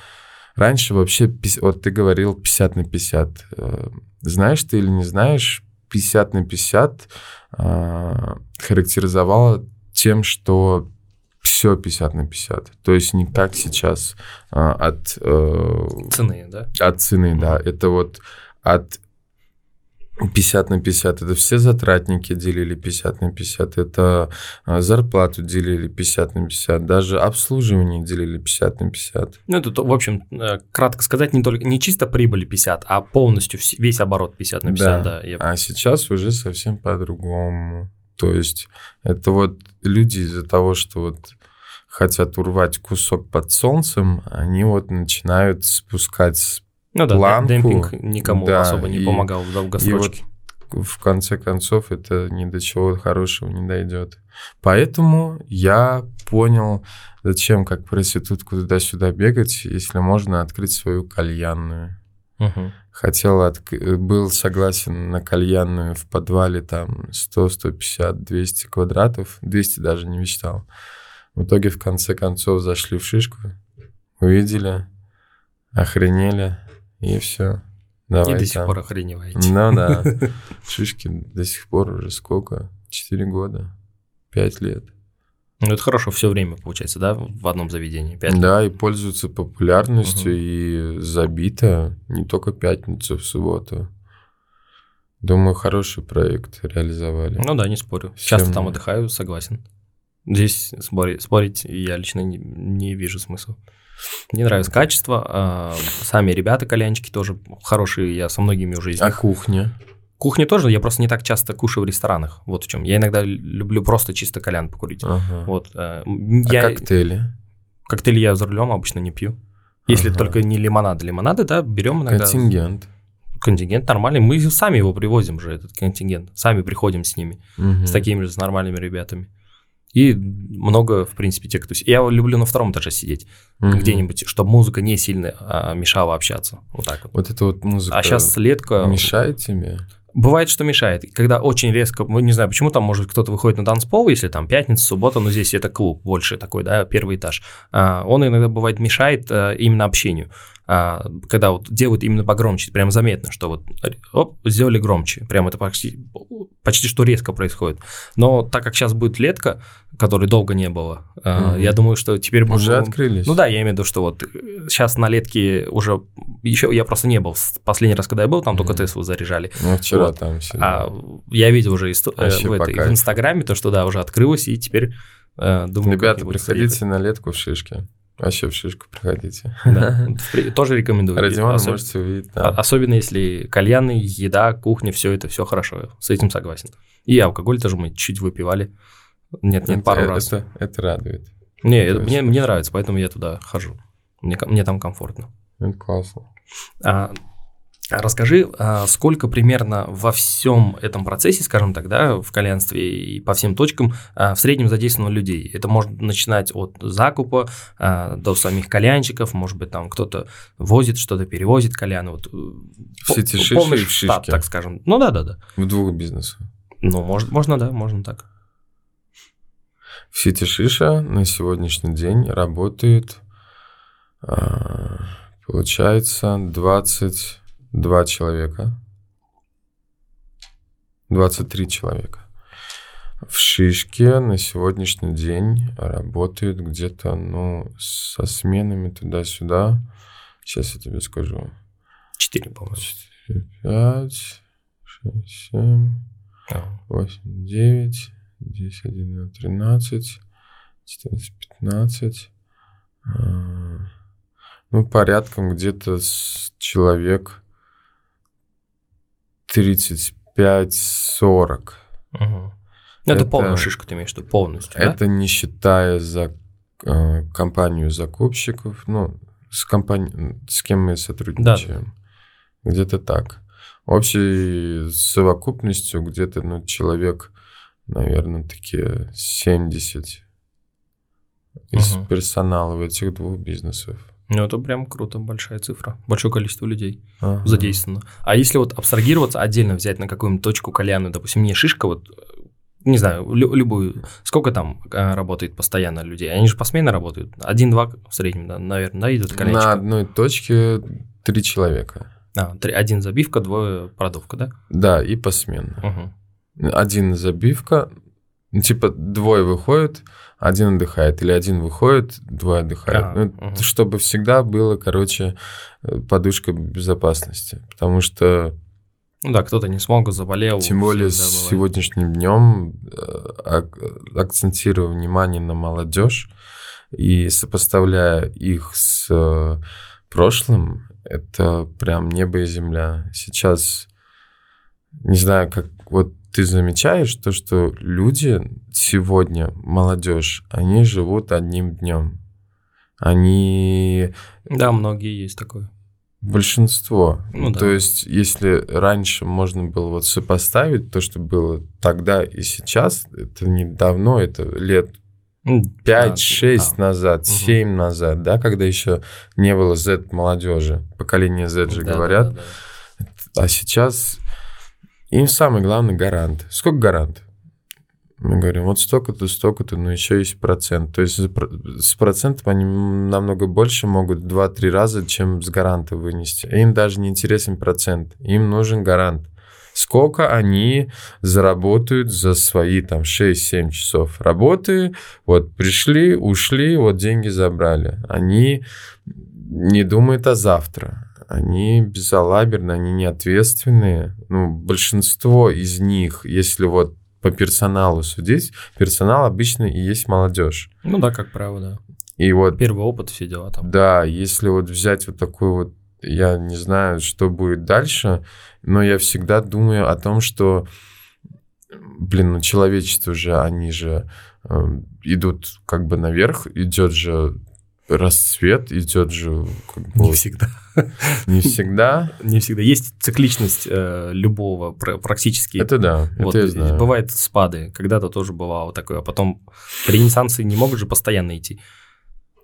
[SPEAKER 1] Раньше вообще, вот ты говорил 50 на 50. Э, Знаешь ты или не знаешь, 50 на 50 э, характеризовало тем, что все 50 на 50. То есть не как сейчас а, от, э,
[SPEAKER 2] Цены, да?
[SPEAKER 1] от цены, да. Это вот от 50 на 50. Это все затратники делили 50 на 50. Это а, зарплату делили 50 на 50. Даже обслуживание делили 50 на 50.
[SPEAKER 2] Ну, это, то, в общем, э, кратко сказать, не только не чисто прибыли 50, а полностью весь оборот 50 на 50, да. я-
[SPEAKER 1] А сейчас уже совсем по-другому. То есть это вот люди из-за того, что вот хотят урвать кусок под солнцем, они вот начинают спускать
[SPEAKER 2] Ну да,
[SPEAKER 1] планку,
[SPEAKER 2] демпинг никому
[SPEAKER 1] да,
[SPEAKER 2] особо не
[SPEAKER 1] и-
[SPEAKER 2] помогал в долгосрочке.
[SPEAKER 1] в конце концов это ни до чего хорошего не дойдет. Поэтому я понял, зачем как проститутку туда-сюда бегать, если можно открыть свою кальянную.
[SPEAKER 2] Мгм.
[SPEAKER 1] Хотел, отк- был согласен на кальянную в подвале там 100, 150, 200 квадратов, 200 даже не мечтал. В итоге в конце концов зашли в шишку, увидели, охренели и все. Давай
[SPEAKER 2] И до сих
[SPEAKER 1] там.
[SPEAKER 2] пор охреневаете.
[SPEAKER 1] Ну да. <laughs> Шишки до сих пор уже сколько? Четыре года? Пять лет.
[SPEAKER 2] Ну, это хорошо, все время, получается, да, в одном заведении? Пять?
[SPEAKER 1] Да, и пользуются популярностью,
[SPEAKER 2] Мгм.
[SPEAKER 1] и забито не только пятницу, в субботу. Думаю, хороший проект реализовали.
[SPEAKER 2] Ну да, не спорю.
[SPEAKER 1] Всем
[SPEAKER 2] Часто там отдыхаю, согласен. Здесь спорить, спорить я лично не, не вижу смысла. Мне нравится качество. а, Сами ребята, кальянчики тоже хорошие. Я со многими уже из
[SPEAKER 1] А
[SPEAKER 2] них.
[SPEAKER 1] Кухня?
[SPEAKER 2] Кухни тоже, я просто не так часто кушаю в ресторанах. Вот в чем. Я иногда люблю просто чисто кальян покурить.
[SPEAKER 1] Ага.
[SPEAKER 2] Вот. э,
[SPEAKER 1] А
[SPEAKER 2] Я
[SPEAKER 1] коктейли?
[SPEAKER 2] коктейли я за рулем обычно не пью. Если
[SPEAKER 1] Ага.
[SPEAKER 2] только не лимонады. Лимонады, да, берем иногда.
[SPEAKER 1] Контингент.
[SPEAKER 2] Контингент нормальный. Мы сами его привозим же, этот контингент. Сами приходим с ними.
[SPEAKER 1] Мгм.
[SPEAKER 2] с такими же, с нормальными ребятами. И много, в принципе, тех, кто... Я люблю на втором этаже сидеть
[SPEAKER 1] Мгм.
[SPEAKER 2] где-нибудь, чтобы музыка не сильно а, мешала общаться. Вот так вот.
[SPEAKER 1] Вот это вот музыка
[SPEAKER 2] А сейчас летка...
[SPEAKER 1] мешает тебе?
[SPEAKER 2] Бывает, что мешает. Когда очень резко, ну, не знаю, почему там, может, кто-то выходит на танцпол, если там пятница, суббота, но здесь это клуб больше такой, да, первый этаж. А, он иногда бывает мешает а, именно общению. А, когда вот делают именно погромче, прям заметно, что вот оп, сделали громче. Прям это почти, почти что резко происходит. Но так как сейчас будет летка, которой долго не было, а,
[SPEAKER 1] Мгм.
[SPEAKER 2] я думаю, что теперь
[SPEAKER 1] Уже открылись?
[SPEAKER 2] ну да, я имею в виду, что вот сейчас на летке уже еще я просто не был. Последний раз, когда я был, там только
[SPEAKER 1] Мгм.
[SPEAKER 2] Теслу заряжали.
[SPEAKER 1] Ну, вчера
[SPEAKER 2] Вот.
[SPEAKER 1] там все.
[SPEAKER 2] А я видел уже исто- э,
[SPEAKER 1] Вообще
[SPEAKER 2] в, этой- в. Инстаграме то, что да, уже открылось, и теперь э, думаю,
[SPEAKER 1] Ребята, приходите на летку в Шишке. Вообще в Шишку приходите.
[SPEAKER 2] сходить. Да, тоже рекомендую.
[SPEAKER 1] Родиона
[SPEAKER 2] Особ-
[SPEAKER 1] можете увидеть.
[SPEAKER 2] а-
[SPEAKER 1] да.
[SPEAKER 2] Особенно если кальяны, еда, кухня, все это все хорошо. С этим согласен. И алкоголь тоже мы чуть выпивали. Нет, нет,
[SPEAKER 1] Это-
[SPEAKER 2] пару раз.
[SPEAKER 1] Это, это радует.
[SPEAKER 2] Не,
[SPEAKER 1] то
[SPEAKER 2] это- мне, мне нравится, поэтому я туда хожу. Мне, мне там комфортно.
[SPEAKER 1] Это классно.
[SPEAKER 2] А, Расскажи, а, сколько примерно во всем этом процессе, скажем так, да, в кальянстве и по всем точкам а, в среднем задействовано людей? Это может начинать от закупа а, до самих кальянщиков, может быть, там кто-то возит что-то, перевозит кальяны. Вот,
[SPEAKER 1] Все
[SPEAKER 2] по-
[SPEAKER 1] эти шиши
[SPEAKER 2] полный штат,
[SPEAKER 1] Шишке.
[SPEAKER 2] так скажем. Ну да, да, да.
[SPEAKER 1] В двух бизнесах.
[SPEAKER 2] Ну, может, можно, да, можно так.
[SPEAKER 1] В Сити Шиша на сегодняшний день работает, а, получается, 22 человека. 23 человека. В Шишке на сегодняшний день работают где-то, ну, со сменами туда-сюда. Сейчас я тебе скажу.
[SPEAKER 2] Четыре, по-моему.
[SPEAKER 1] 4, 5, 6, 7,
[SPEAKER 2] А,
[SPEAKER 1] 8, 9, 10, 11, 13, 14, 15. а, Ну, порядком где-то человек 35-40.
[SPEAKER 2] мгм. Ну, Это,
[SPEAKER 1] Это-
[SPEAKER 2] полную шишку ты имеешь в виду, полностью, да?
[SPEAKER 1] Это не считая за э, компанию закупщиков, ну, с, компани... с кем мы сотрудничаем. Где-то так. Общей совокупностью где-то, ну, человек, наверное, такие 70 из
[SPEAKER 2] Мгм.
[SPEAKER 1] персонала в этих двух бизнесов.
[SPEAKER 2] Ну, это прям круто, большая цифра. Большое количество людей.
[SPEAKER 1] Ага.
[SPEAKER 2] задействовано. А если вот абстрагироваться, отдельно взять на какую-нибудь точку кальянную, допустим, не шишка, вот, э, не знаю, лю- любую, сколько там э, работает постоянно людей? Они же посменно работают. Один-два в среднем, да, наверное, да, идут
[SPEAKER 1] На
[SPEAKER 2] кальянчика.
[SPEAKER 1] одной точке три человека.
[SPEAKER 2] А, три- один забивка, двое продувка, да?
[SPEAKER 1] Да, и посменно.
[SPEAKER 2] Угу.
[SPEAKER 1] Один забивка, ну, типа двое выходят, один отдыхает, или один выходит, двое отдыхают.
[SPEAKER 2] А,
[SPEAKER 1] Ну,
[SPEAKER 2] мгм.
[SPEAKER 1] Чтобы всегда было, короче, э, подушка безопасности. Потому что,
[SPEAKER 2] Ну да, кто-то не смог, заболел.
[SPEAKER 1] тем более, с сегодняшним днем акцентирую внимание на молодежь и сопоставляя их с э, прошлым, это прям небо и земля. Сейчас, не знаю, как вот ты замечаешь то, что люди сегодня, молодежь, они живут одним днем. Они
[SPEAKER 2] Да, многие есть такое.
[SPEAKER 1] большинство.
[SPEAKER 2] Ну да.
[SPEAKER 1] То есть, если раньше можно было вот сопоставить то, что было тогда и сейчас, это не давно, это лет
[SPEAKER 2] Ну,
[SPEAKER 1] 5-6
[SPEAKER 2] да,
[SPEAKER 1] назад,
[SPEAKER 2] Мгм.
[SPEAKER 1] 7 назад, да, когда еще не было Z молодежи, поколение Z же
[SPEAKER 2] да,
[SPEAKER 1] говорят,
[SPEAKER 2] да, да,
[SPEAKER 1] а сейчас им самый главный гарант. Сколько гарант? Мы говорим, вот столько-то, столько-то, но еще есть процент. То есть с процентом они намного больше могут 2-3 раза, чем с гаранта вынести. Им даже не интересен процент, им нужен гарант. Сколько они заработают за свои там 6-7 часов работы, вот пришли, ушли, вот деньги забрали. Они не думают о завтра. Они безалаберны, они неответственные. Ну, большинство из них, если вот по персоналу судить, персонал обычно и есть молодежь.
[SPEAKER 2] Ну да, как правило, да.
[SPEAKER 1] И вот...
[SPEAKER 2] Первый опыт, все дела там.
[SPEAKER 1] Да, если вот взять вот такой вот, я не знаю, что будет дальше, но я всегда думаю о том, что, блин, ну человечество же, они же э, идут как бы наверх, идет же расцвет идет же...
[SPEAKER 2] Как бы, не всегда.
[SPEAKER 1] Не всегда. <laughs>
[SPEAKER 2] Не всегда. Есть цикличность э, любого практически.
[SPEAKER 1] Это да, вот, это я знаю.
[SPEAKER 2] Бывают спады. Когда-то тоже бывало такое. А потом ренессансы не могут же постоянно идти.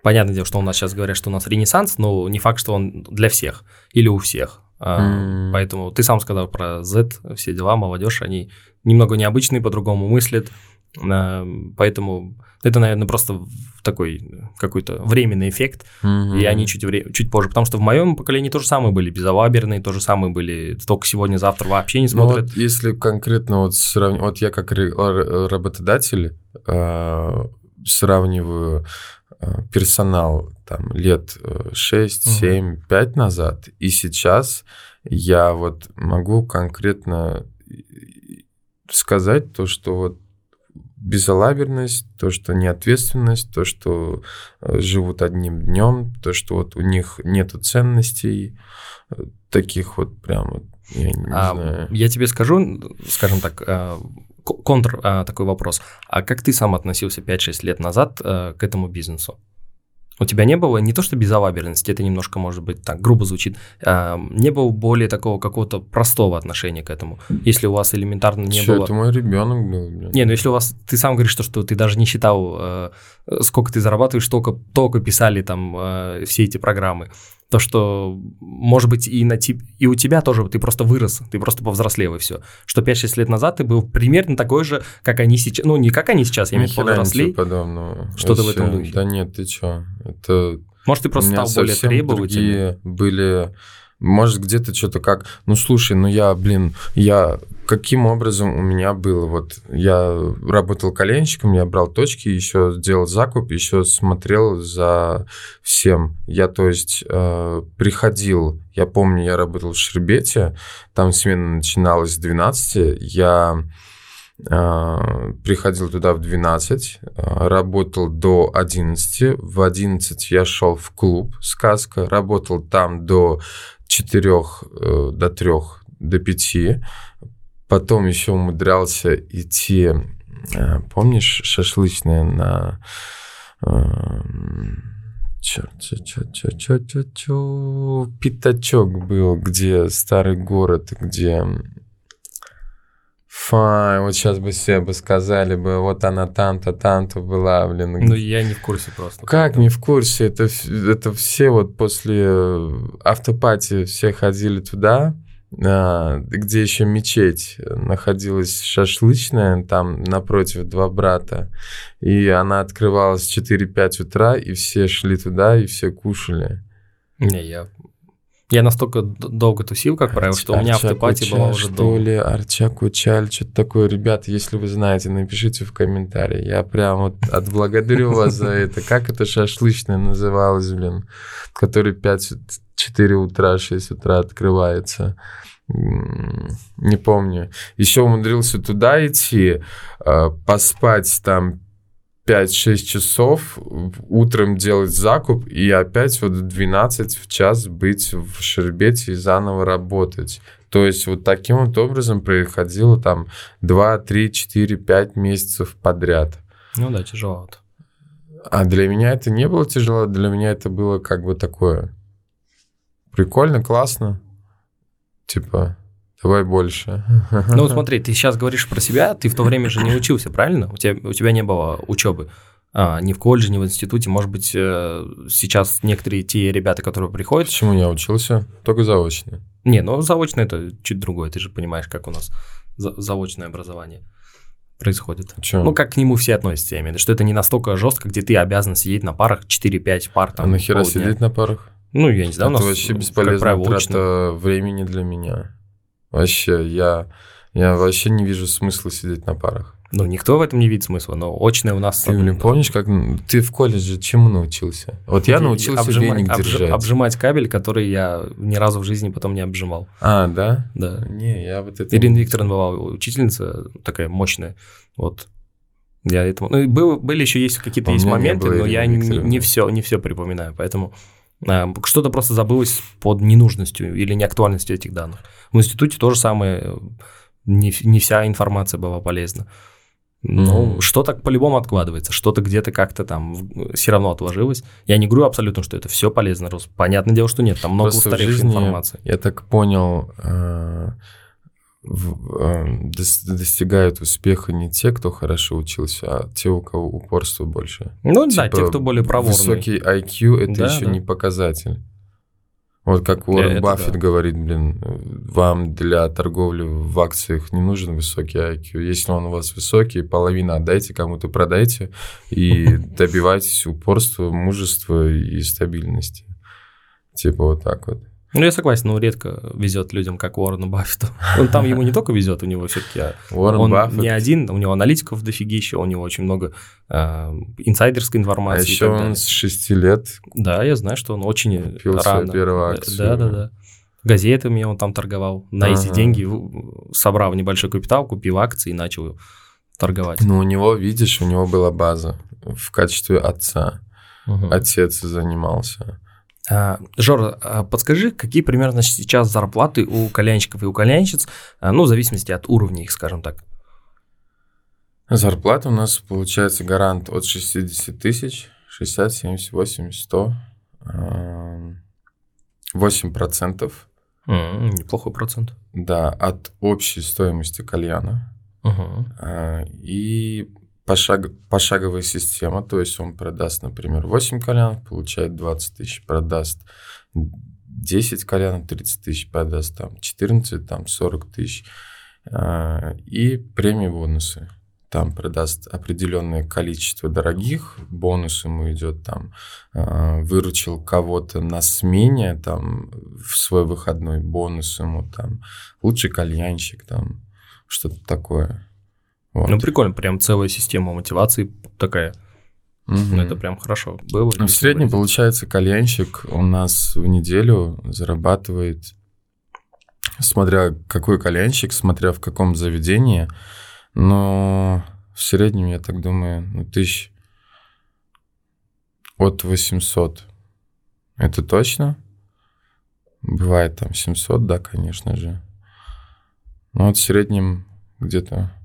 [SPEAKER 2] Понятное дело, что у нас сейчас говорят, что у нас ренессанс, но не факт, что он для всех или у всех. Mm. Поэтому ты сам сказал про Z, все дела, молодежь, они немного необычные, по-другому мыслят. Поэтому это, наверное, просто такой какой-то временный эффект, mm-hmm. и они чуть, чуть позже, потому что в моем поколении то же самое были, безалаберные, то же самое были, только сегодня, завтра вообще не смотрят.
[SPEAKER 1] Ну, вот если конкретно вот сравнивать, вот я как работодатель э, сравниваю э, персонал там лет 6, 7, mm-hmm. 5 назад, и сейчас я вот могу конкретно сказать то, что вот безалаберность, то, что неответственность, то, что э, живут одним днем, то, что вот у них нету ценностей, э, таких вот прям вот, я не а, знаю.
[SPEAKER 2] Я тебе скажу, скажем так, э, контр такой вопрос. А как ты сам относился 5-6 лет назад к этому бизнесу? У тебя не было не то что безалаберности, это немножко, может быть, так грубо звучит, а, не было более такого какого-то простого отношения к этому. Если у вас элементарно не Чё, было...
[SPEAKER 1] это мой ребенок был. Блин.
[SPEAKER 2] Не, ну если у вас... Ты сам говоришь, что, что ты даже не считал, э, сколько ты зарабатываешь, только, только писали там э, все эти программы то, что, может быть, и, на тип, и у тебя тоже, ты просто вырос, ты просто повзрослел и все. Что 5-6 лет назад ты был примерно такой же, как они сейчас, ну, не как они сейчас, я имею в виду повзрослей.
[SPEAKER 1] подобного.
[SPEAKER 2] Что-то в этом духе.
[SPEAKER 1] Да нет, ты чё, это...
[SPEAKER 2] Может, ты просто стал более требовательным?
[SPEAKER 1] были может, где-то что-то как... Ну, слушай, ну я, блин, я... Каким образом у меня было? Вот я работал коленщиком, я брал точки, еще делал закуп, еще смотрел за всем. Я, то есть, э, приходил... Я помню, я работал в Шербете, там смена начиналась с 12, я э, приходил туда в 12, э, работал до 11, в 11 я шел в клуб «Сказка», работал там до четырех э, до трех до пяти. Потом еще умудрялся идти, э, помнишь, шашлычная на... Э, пятачок был, где старый город, где Фай, вот сейчас бы все бы сказали бы, вот она там-то, там-то была, блин.
[SPEAKER 2] Ну, я не в курсе просто.
[SPEAKER 1] Как не в курсе? Это, это все вот после э, автопати все ходили туда, а, где еще мечеть находилась шашлычная, там напротив два брата, и она открывалась в 4-5 утра, и все шли туда, и все кушали.
[SPEAKER 2] Не, я я настолько долго тусил, как правило, что у меня автопати была уже
[SPEAKER 1] что ли, Арчак Учаль, что-то такое. Ребята, если вы знаете, напишите в комментарии. Я прям вот отблагодарю вас за это. Как это шашлычное называлось, блин, который 5-4 утра, 6 утра открывается. Не помню. Еще умудрился туда идти, а, поспать там 5-6 часов, утром делать закуп и опять вот в 12 в час быть в Шербете и заново работать. То есть вот таким вот образом происходило там 2, 3, 4, 5 месяцев подряд.
[SPEAKER 2] Ну да, тяжело.
[SPEAKER 1] А для меня это не было тяжело, для меня это было как бы такое прикольно, классно. Типа, Давай больше.
[SPEAKER 2] Ну вот смотри, ты сейчас говоришь про себя, ты в то время же не учился, правильно? У тебя, у тебя не было учебы. А, ни в колледже, ни в институте. Может быть, э, сейчас некоторые те ребята, которые приходят...
[SPEAKER 1] Почему не учился? Только заочно.
[SPEAKER 2] Не, ну заочно это чуть другое, ты же понимаешь, как у нас за заочное образование. происходит.
[SPEAKER 1] Чё?
[SPEAKER 2] Ну, как к нему все относятся, я имею в виду, что это не настолько жестко, где ты обязан сидеть на парах 4-5 пар.
[SPEAKER 1] а
[SPEAKER 2] Там,
[SPEAKER 1] нахера
[SPEAKER 2] полдня.
[SPEAKER 1] сидеть на парах?
[SPEAKER 2] Ну, я не знаю, у
[SPEAKER 1] это
[SPEAKER 2] нас,
[SPEAKER 1] вообще
[SPEAKER 2] как
[SPEAKER 1] бесполезная
[SPEAKER 2] правило,
[SPEAKER 1] трата времени для меня. Вообще, я, я вообще не вижу смысла сидеть на парах.
[SPEAKER 2] Ну, никто в этом не видит смысла, но очное у нас...
[SPEAKER 1] Ты, блин, помнишь, как ты в колледже чему научился? Вот я научился
[SPEAKER 2] обжимать,
[SPEAKER 1] веник
[SPEAKER 2] обж-
[SPEAKER 1] держать.
[SPEAKER 2] обжимать кабель, который я ни разу в жизни потом не обжимал.
[SPEAKER 1] А, да?
[SPEAKER 2] Да.
[SPEAKER 1] Не, я вот это...
[SPEAKER 2] Ирина Викторовна была учительница такая мощная. Вот. Я этому... Ну, был- были еще есть какие-то есть моменты, но я не, не все, не все припоминаю. Поэтому что-то просто забылось под ненужностью или неактуальностью этих данных. В институте то же самое. э, Не, не вся информация была полезна. Ну,
[SPEAKER 1] Мгм.
[SPEAKER 2] что-то по-любому откладывается, что-то где-то как-то там все равно отложилось. Я не говорю абсолютно, что это все полезно, Рус. Понятное дело, что нет, там много
[SPEAKER 1] Просто
[SPEAKER 2] устаревшей информации.
[SPEAKER 1] Я так понял, э, в- э, дос- достигают успеха не те, кто хорошо учился, а те, у кого упорство больше.
[SPEAKER 2] Ну да,
[SPEAKER 1] Типа,
[SPEAKER 2] те, кто более проворный.
[SPEAKER 1] Высокий IQ это
[SPEAKER 2] Да,
[SPEAKER 1] еще
[SPEAKER 2] да.
[SPEAKER 1] не показатель. Вот как Уоррен
[SPEAKER 2] Это
[SPEAKER 1] Баффет
[SPEAKER 2] да.
[SPEAKER 1] говорит, блин, вам для торговли в акциях не нужен высокий IQ. Если он у вас высокий, половину отдайте, кому-то продайте и <laughs> добивайтесь упорства, мужества и стабильности. Типа вот так вот.
[SPEAKER 2] Ну, я согласен, но редко везет людям, как Уоррену Баффету. <laughs> Он там ему не только везет, у него все-таки
[SPEAKER 1] Уоррен
[SPEAKER 2] он
[SPEAKER 1] Баффет.
[SPEAKER 2] не один, у него аналитиков дофигища, у него очень много э, инсайдерской
[SPEAKER 1] А
[SPEAKER 2] информации. и
[SPEAKER 1] еще он с 6 лет
[SPEAKER 2] Да, я знаю, что он очень
[SPEAKER 1] свою
[SPEAKER 2] рано.
[SPEAKER 1] первую акцию.
[SPEAKER 2] Да, да, да. Газетами он там торговал. На эти
[SPEAKER 1] Ага.
[SPEAKER 2] деньги, в- собрав небольшой капитал, купил акции и начал торговать.
[SPEAKER 1] Ну, у него, видишь, у него была база в качестве отца.
[SPEAKER 2] Мгм.
[SPEAKER 1] Отец занимался.
[SPEAKER 2] А, Жор, а подскажи, какие примерно сейчас зарплаты у кальянщиков и у кальянщиц, а, ну, в зависимости от уровня их, скажем так.
[SPEAKER 1] Зарплата у нас получается гарант от 60 тысяч, 60, 70, 80, 100. эм, 8 процентов,
[SPEAKER 2] М, Неплохой процент.
[SPEAKER 1] да, от общей стоимости кальяна. А, И пошаг, пошаговая система, то есть он продаст, например, 8 кальянов, получает 20 тысяч, продаст 10 кальянов, 30 тысяч, продаст там 14, там 40 тысяч. А, И премии бонусы. Там продаст определенное количество дорогих, бонус ему идет там, а, выручил кого-то на смене, там, в свой выходной бонус ему там, лучший кальянщик, там, что-то такое. Вот.
[SPEAKER 2] Ну, прикольно, прям целая система мотивации такая. Ну, это прям хорошо было.
[SPEAKER 1] Ну, В среднем, получается, кальянщик у нас в неделю зарабатывает, смотря какой кальянщик, смотря в каком заведении, но в среднем, я так думаю, ну, тысяч от 800. Это точно? Бывает там 700, да, конечно же. Но вот в среднем где-то ну,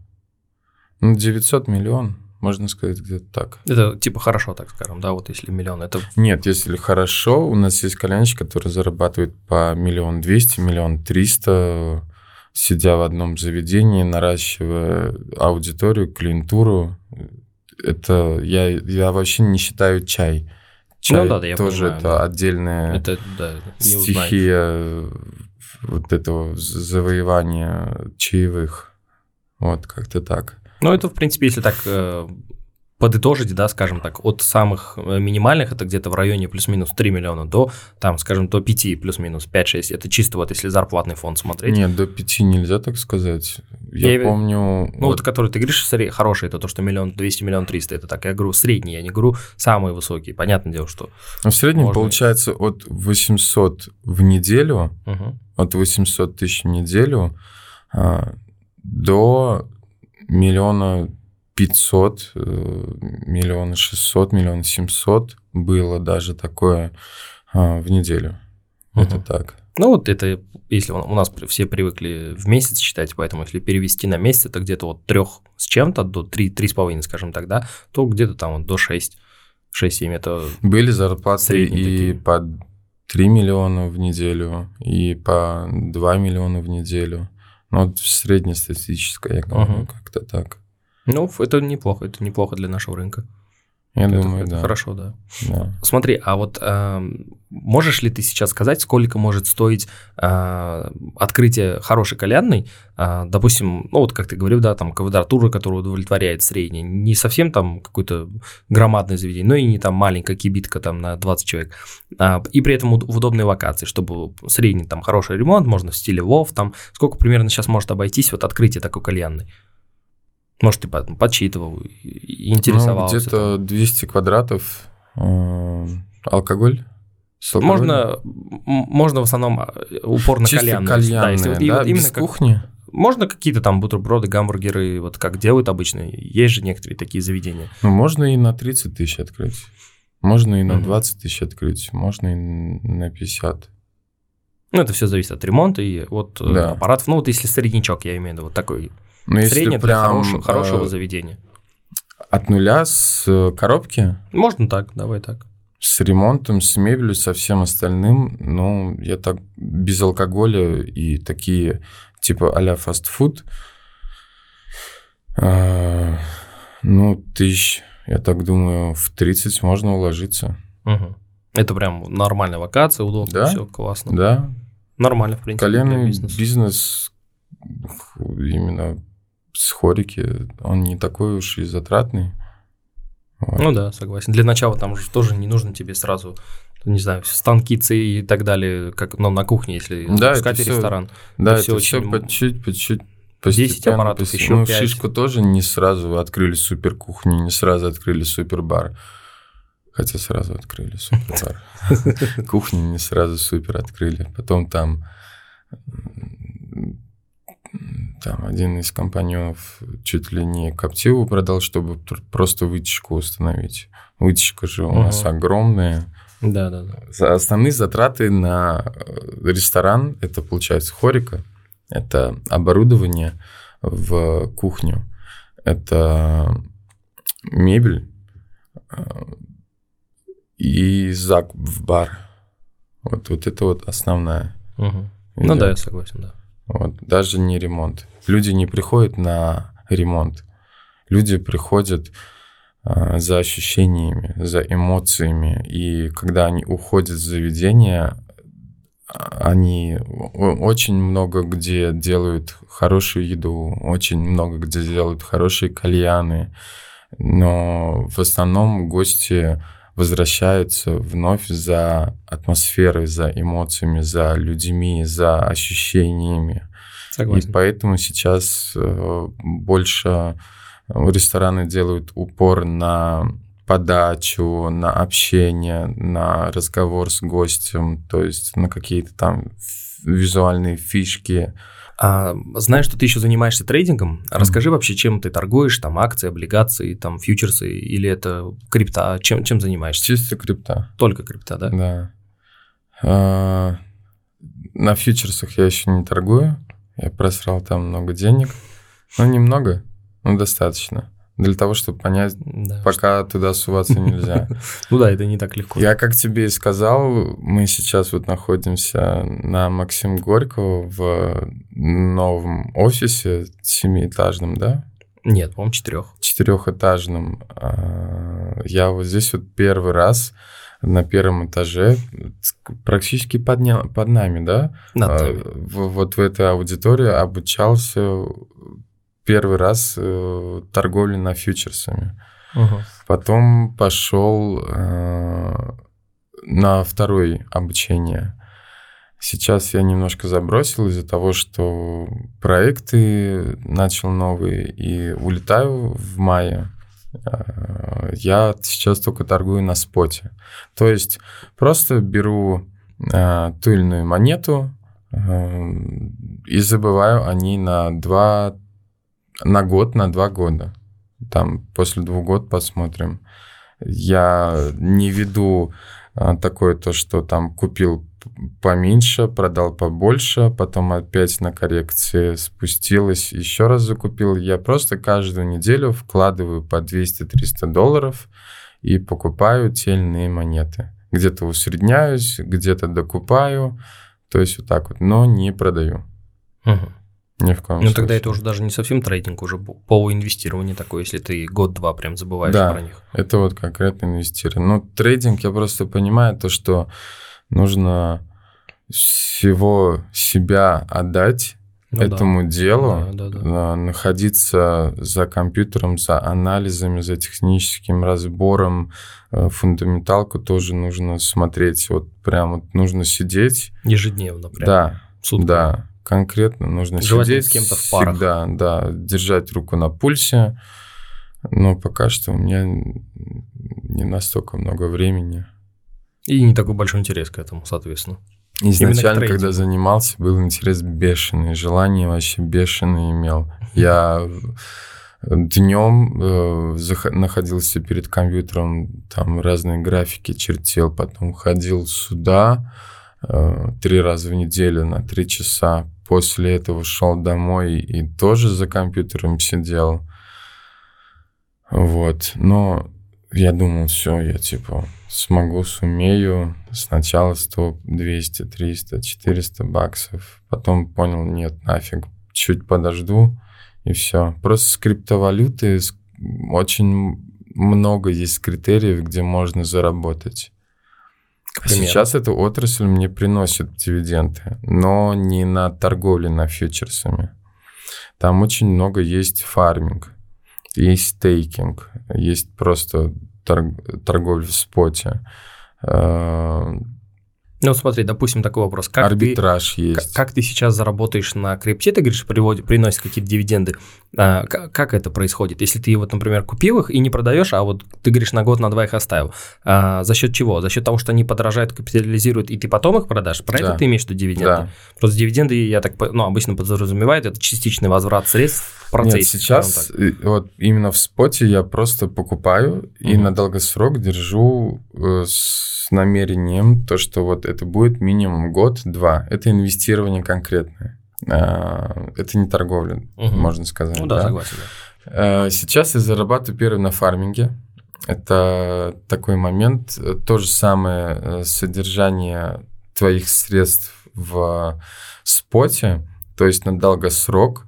[SPEAKER 1] 900 миллион, можно сказать, где-то так.
[SPEAKER 2] Это типа хорошо, так скажем, да, вот если миллион, это...
[SPEAKER 1] Нет, если хорошо, у нас есть кальянщик, который зарабатывает по миллион двести, миллион триста, сидя в одном заведении, наращивая аудиторию, клиентуру. Это я, я вообще не считаю чай. Чай
[SPEAKER 2] Ну да, да, я
[SPEAKER 1] тоже
[SPEAKER 2] понимаю,
[SPEAKER 1] это
[SPEAKER 2] да.
[SPEAKER 1] отдельная
[SPEAKER 2] Это, да,
[SPEAKER 1] стихия вот этого завоевания чаевых. Вот как-то так.
[SPEAKER 2] Ну, это, в принципе, если так э, подытожить, да, скажем так, от самых э, минимальных, это где-то в районе плюс-минус 3 миллиона, до, там, скажем, до 5, плюс-минус 5-6, это чисто вот если зарплатный фонд смотреть.
[SPEAKER 1] Нет, до пяти нельзя так сказать. Я,
[SPEAKER 2] Я
[SPEAKER 1] помню...
[SPEAKER 2] Ну, вот, который ты говоришь, хороший, это то, что миллион 200, миллион 300, это так, я говорю, средний, я не говорю самые высокие, понятное дело, что...
[SPEAKER 1] Ну, в среднем
[SPEAKER 2] Можно.
[SPEAKER 1] получается от 800 в неделю,
[SPEAKER 2] Мгм.
[SPEAKER 1] от 800 тысяч в неделю а, до миллиона пятьсот, э, миллиона шестьсот, миллиона семьсот было даже такое а, в неделю. Это
[SPEAKER 2] Мгм.
[SPEAKER 1] так.
[SPEAKER 2] Ну, вот это, если у нас все привыкли в месяц считать, поэтому если перевести на месяц, это где-то от трех с чем-то до 3, 3,5, скажем так, да, то где-то там вот до 6, 6-7, это
[SPEAKER 1] Были зарплаты и
[SPEAKER 2] такие.
[SPEAKER 1] по 3 миллиона в неделю, и по 2 миллиона в неделю. Ну, вот среднестатистическое, я говорю,
[SPEAKER 2] Мгм.
[SPEAKER 1] как-то так.
[SPEAKER 2] Ну, это неплохо, это неплохо для нашего рынка.
[SPEAKER 1] Я
[SPEAKER 2] Это-
[SPEAKER 1] думаю,
[SPEAKER 2] это
[SPEAKER 1] да.
[SPEAKER 2] Хорошо, да.
[SPEAKER 1] да.
[SPEAKER 2] Смотри, а вот эм, можешь ли ты сейчас сказать, сколько может стоить э, открытие хорошей кальянной? Э, допустим, ну вот как ты говорил, да, там квадратура, которая удовлетворяет средней, не совсем там какое-то громадное заведение, но и не там маленькая кибитка там на 20 человек. А, и при этом в удобной локации, чтобы средний там хороший ремонт, можно в стиле Вов, там сколько примерно сейчас может обойтись вот открытие такой кальянной? Может, ты по- подсчитывал, интересовался?
[SPEAKER 1] Ну, где-то 200 квадратов. э, Алкоголь? С алкоголем?
[SPEAKER 2] Можно, можно в основном э, упор на
[SPEAKER 1] Чисто
[SPEAKER 2] кальянную.
[SPEAKER 1] кальянные,
[SPEAKER 2] если вот-
[SPEAKER 1] да,
[SPEAKER 2] и вот именно
[SPEAKER 1] без
[SPEAKER 2] как-
[SPEAKER 1] кухни?
[SPEAKER 2] Можно какие-то там бутерброды, гамбургеры, вот как делают обычно. Есть же некоторые такие заведения.
[SPEAKER 1] Ну, можно и на 30 тысяч открыть. Можно и на
[SPEAKER 2] Мгм.
[SPEAKER 1] 20 тысяч открыть. Можно и на 50.
[SPEAKER 2] Ну, это все зависит от ремонта и от э,
[SPEAKER 1] Да.
[SPEAKER 2] аппаратов. Ну, вот если среднячок, я имею в виду, вот такой
[SPEAKER 1] Но если
[SPEAKER 2] средний для
[SPEAKER 1] прям
[SPEAKER 2] хорошего, хорошего
[SPEAKER 1] э,
[SPEAKER 2] заведения.
[SPEAKER 1] от нуля с э, коробки,
[SPEAKER 2] Можно так, давай так.
[SPEAKER 1] с ремонтом, с мебелью, со всем остальным, ну, я так без алкоголя и такие типа а-ля фастфуд, э, ну, тысяч, я так думаю, в 30 можно уложиться.
[SPEAKER 2] Мгм. Это прям нормальная локация, удобно,
[SPEAKER 1] Да.
[SPEAKER 2] все классно.
[SPEAKER 1] Да,
[SPEAKER 2] Нормально, в принципе,
[SPEAKER 1] коленный бизнес именно с хорики, он не такой уж и затратный. Вот.
[SPEAKER 2] Ну да, согласен. Для начала там же тоже не нужно тебе сразу, не знаю, станки и так далее, как ну, на кухне, если
[SPEAKER 1] Да,
[SPEAKER 2] запускать
[SPEAKER 1] это
[SPEAKER 2] ресторан.
[SPEAKER 1] Да,
[SPEAKER 2] Это
[SPEAKER 1] все
[SPEAKER 2] очень-
[SPEAKER 1] по чуть-чуть, по чуть
[SPEAKER 2] 10 аппаратов, ещё
[SPEAKER 1] ну,
[SPEAKER 2] пять.
[SPEAKER 1] Шишку тоже не сразу открыли супер кухню, не сразу открыли супер бар. Хотя сразу открыли супер бар. <laughs> Кухню не сразу супер открыли. Потом там там один из компаньонов чуть ли не коптиву продал, чтобы просто вытяжку установить. Вытяжка же у нас огромная.
[SPEAKER 2] Да, да, да.
[SPEAKER 1] Основные затраты на э, ресторан, это получается хорика, это оборудование в кухню, это мебель э, и закуп в бар. Вот, вот это вот основная.
[SPEAKER 2] Мгм. Ну да, я согласен, да.
[SPEAKER 1] Вот, даже не ремонт. Люди не приходят на ремонт. Люди приходят а, за ощущениями, за эмоциями. И когда они уходят с заведения, а, они очень много где делают хорошую еду, очень много где делают хорошие кальяны. Но в основном гости возвращаются вновь за атмосферой, за эмоциями, за людьми, за ощущениями. И
[SPEAKER 2] Согласен.
[SPEAKER 1] поэтому сейчас э, больше рестораны делают упор на подачу, на общение, на разговор с гостем, то есть на какие-то там визуальные фишки.
[SPEAKER 2] А, знаю, что ты еще занимаешься трейдингом. Расскажи вообще, чем ты торгуешь, там акции, облигации, там фьючерсы или это крипта? Чем, чем занимаешься?
[SPEAKER 1] Чисто крипта,
[SPEAKER 2] Только крипта, да?
[SPEAKER 1] да. А, На фьючерсах я еще не торгую, я просрал там много денег, но немного, но достаточно. Для того, чтобы понять,
[SPEAKER 2] Да.
[SPEAKER 1] пока туда суваться нельзя. <laughs>
[SPEAKER 2] Ну да, это не так легко.
[SPEAKER 1] Я, как тебе и сказал, мы сейчас вот находимся на Максим Горького в новом офисе семиэтажном, да?
[SPEAKER 2] Нет, по-моему, четырех.
[SPEAKER 1] Четырехэтажном. А, Я вот здесь вот первый раз на первом этаже, практически под, ня- под нами, да?
[SPEAKER 2] Над
[SPEAKER 1] А,
[SPEAKER 2] нами.
[SPEAKER 1] в- Вот в этой аудитории обучался первый раз э, торговле на фьючерсами.
[SPEAKER 2] Мгм.
[SPEAKER 1] Потом пошел э, на второе обучение. Сейчас я немножко забросил из-за того, что проекты начал новые и улетаю в мае. Э, Я сейчас только торгую на споте. То есть просто беру э, ту или иную монету э, и забываю о ней на два на год, на два года. Там после двух год посмотрим. Я не веду а, такое то, что там купил поменьше, продал побольше, потом опять на коррекции спустилась, еще раз закупил. Я просто каждую неделю вкладываю по 200-300 долларов и покупаю те или иные монеты. Где-то усредняюсь, где-то докупаю, то есть вот так вот, но не продаю.
[SPEAKER 2] Мгм.
[SPEAKER 1] Ни в коем
[SPEAKER 2] Ну тогда это уже даже не совсем трейдинг, уже полуинвестирование такое, если ты год-два прям забываешь
[SPEAKER 1] Да.
[SPEAKER 2] про них.
[SPEAKER 1] Это вот конкретно инвестирование. Ну, трейдинг, я просто понимаю то, что нужно всего себя отдать
[SPEAKER 2] Ну да.
[SPEAKER 1] этому делу,
[SPEAKER 2] Да, да, да.
[SPEAKER 1] а, находиться за компьютером, за анализами, за техническим разбором, э, фундаменталку тоже нужно смотреть. Вот прям вот нужно сидеть.
[SPEAKER 2] Ежедневно прям.
[SPEAKER 1] Да,
[SPEAKER 2] сутками.
[SPEAKER 1] да, конкретно нужно
[SPEAKER 2] Желательно
[SPEAKER 1] сидеть
[SPEAKER 2] с кем-то в парах.
[SPEAKER 1] всегда, да, держать руку на пульсе. Но пока что у меня не настолько много времени.
[SPEAKER 2] И не такой большой интерес к этому, соответственно.
[SPEAKER 1] Изначально, когда занимался, был интерес бешеный, желание вообще бешеное имел. Я днем находился перед компьютером, там разные графики чертил, потом ходил сюда э, три раза в неделю на три часа. После этого шел домой и тоже за компьютером сидел. Вот, но я думал, все, я типа смогу, сумею. Сначала 100, 200, 300, 400 баксов. Потом понял, нет, нафиг, чуть подожду и все. Просто с криптовалюты очень много есть критериев, где можно заработать.
[SPEAKER 2] К
[SPEAKER 1] А
[SPEAKER 2] примеру.
[SPEAKER 1] Сейчас эта отрасль мне приносит дивиденды, но не на торговле на фьючерсами. Там очень много есть фарминг, есть стейкинг, есть просто тор- торговля в споте, э,
[SPEAKER 2] Ну, смотри, допустим, такой вопрос. Как ты,
[SPEAKER 1] арбитраж
[SPEAKER 2] как,
[SPEAKER 1] есть.
[SPEAKER 2] как ты сейчас заработаешь на крипте, ты говоришь, приводит, приносит какие-то дивиденды. А, к- как это происходит? Если ты вот, например, купил их и не продаешь, а вот ты говоришь, на год, на два их оставил. А, за счет чего? За счет того, что они подорожают, капитализируют, и ты потом их продашь? Про
[SPEAKER 1] Да.
[SPEAKER 2] это ты имеешь в виду дивиденды?
[SPEAKER 1] Да.
[SPEAKER 2] Просто дивиденды, я так, ну, обычно подразумевают, это частичный возврат средств процессе.
[SPEAKER 1] Нет, сейчас вот именно в споте я просто покупаю и
[SPEAKER 2] Мгм.
[SPEAKER 1] на долгосрок держу э, с намерением то, что вот это будет минимум год-два. Это инвестирование конкретное. А, Это не торговля,
[SPEAKER 2] Мгм.
[SPEAKER 1] можно сказать.
[SPEAKER 2] Ну да,
[SPEAKER 1] да.
[SPEAKER 2] согласен. да.
[SPEAKER 1] Э, Сейчас я зарабатываю первый на фарминге. Это такой момент. То же самое э, содержание твоих средств в споте, то есть на долгосрок,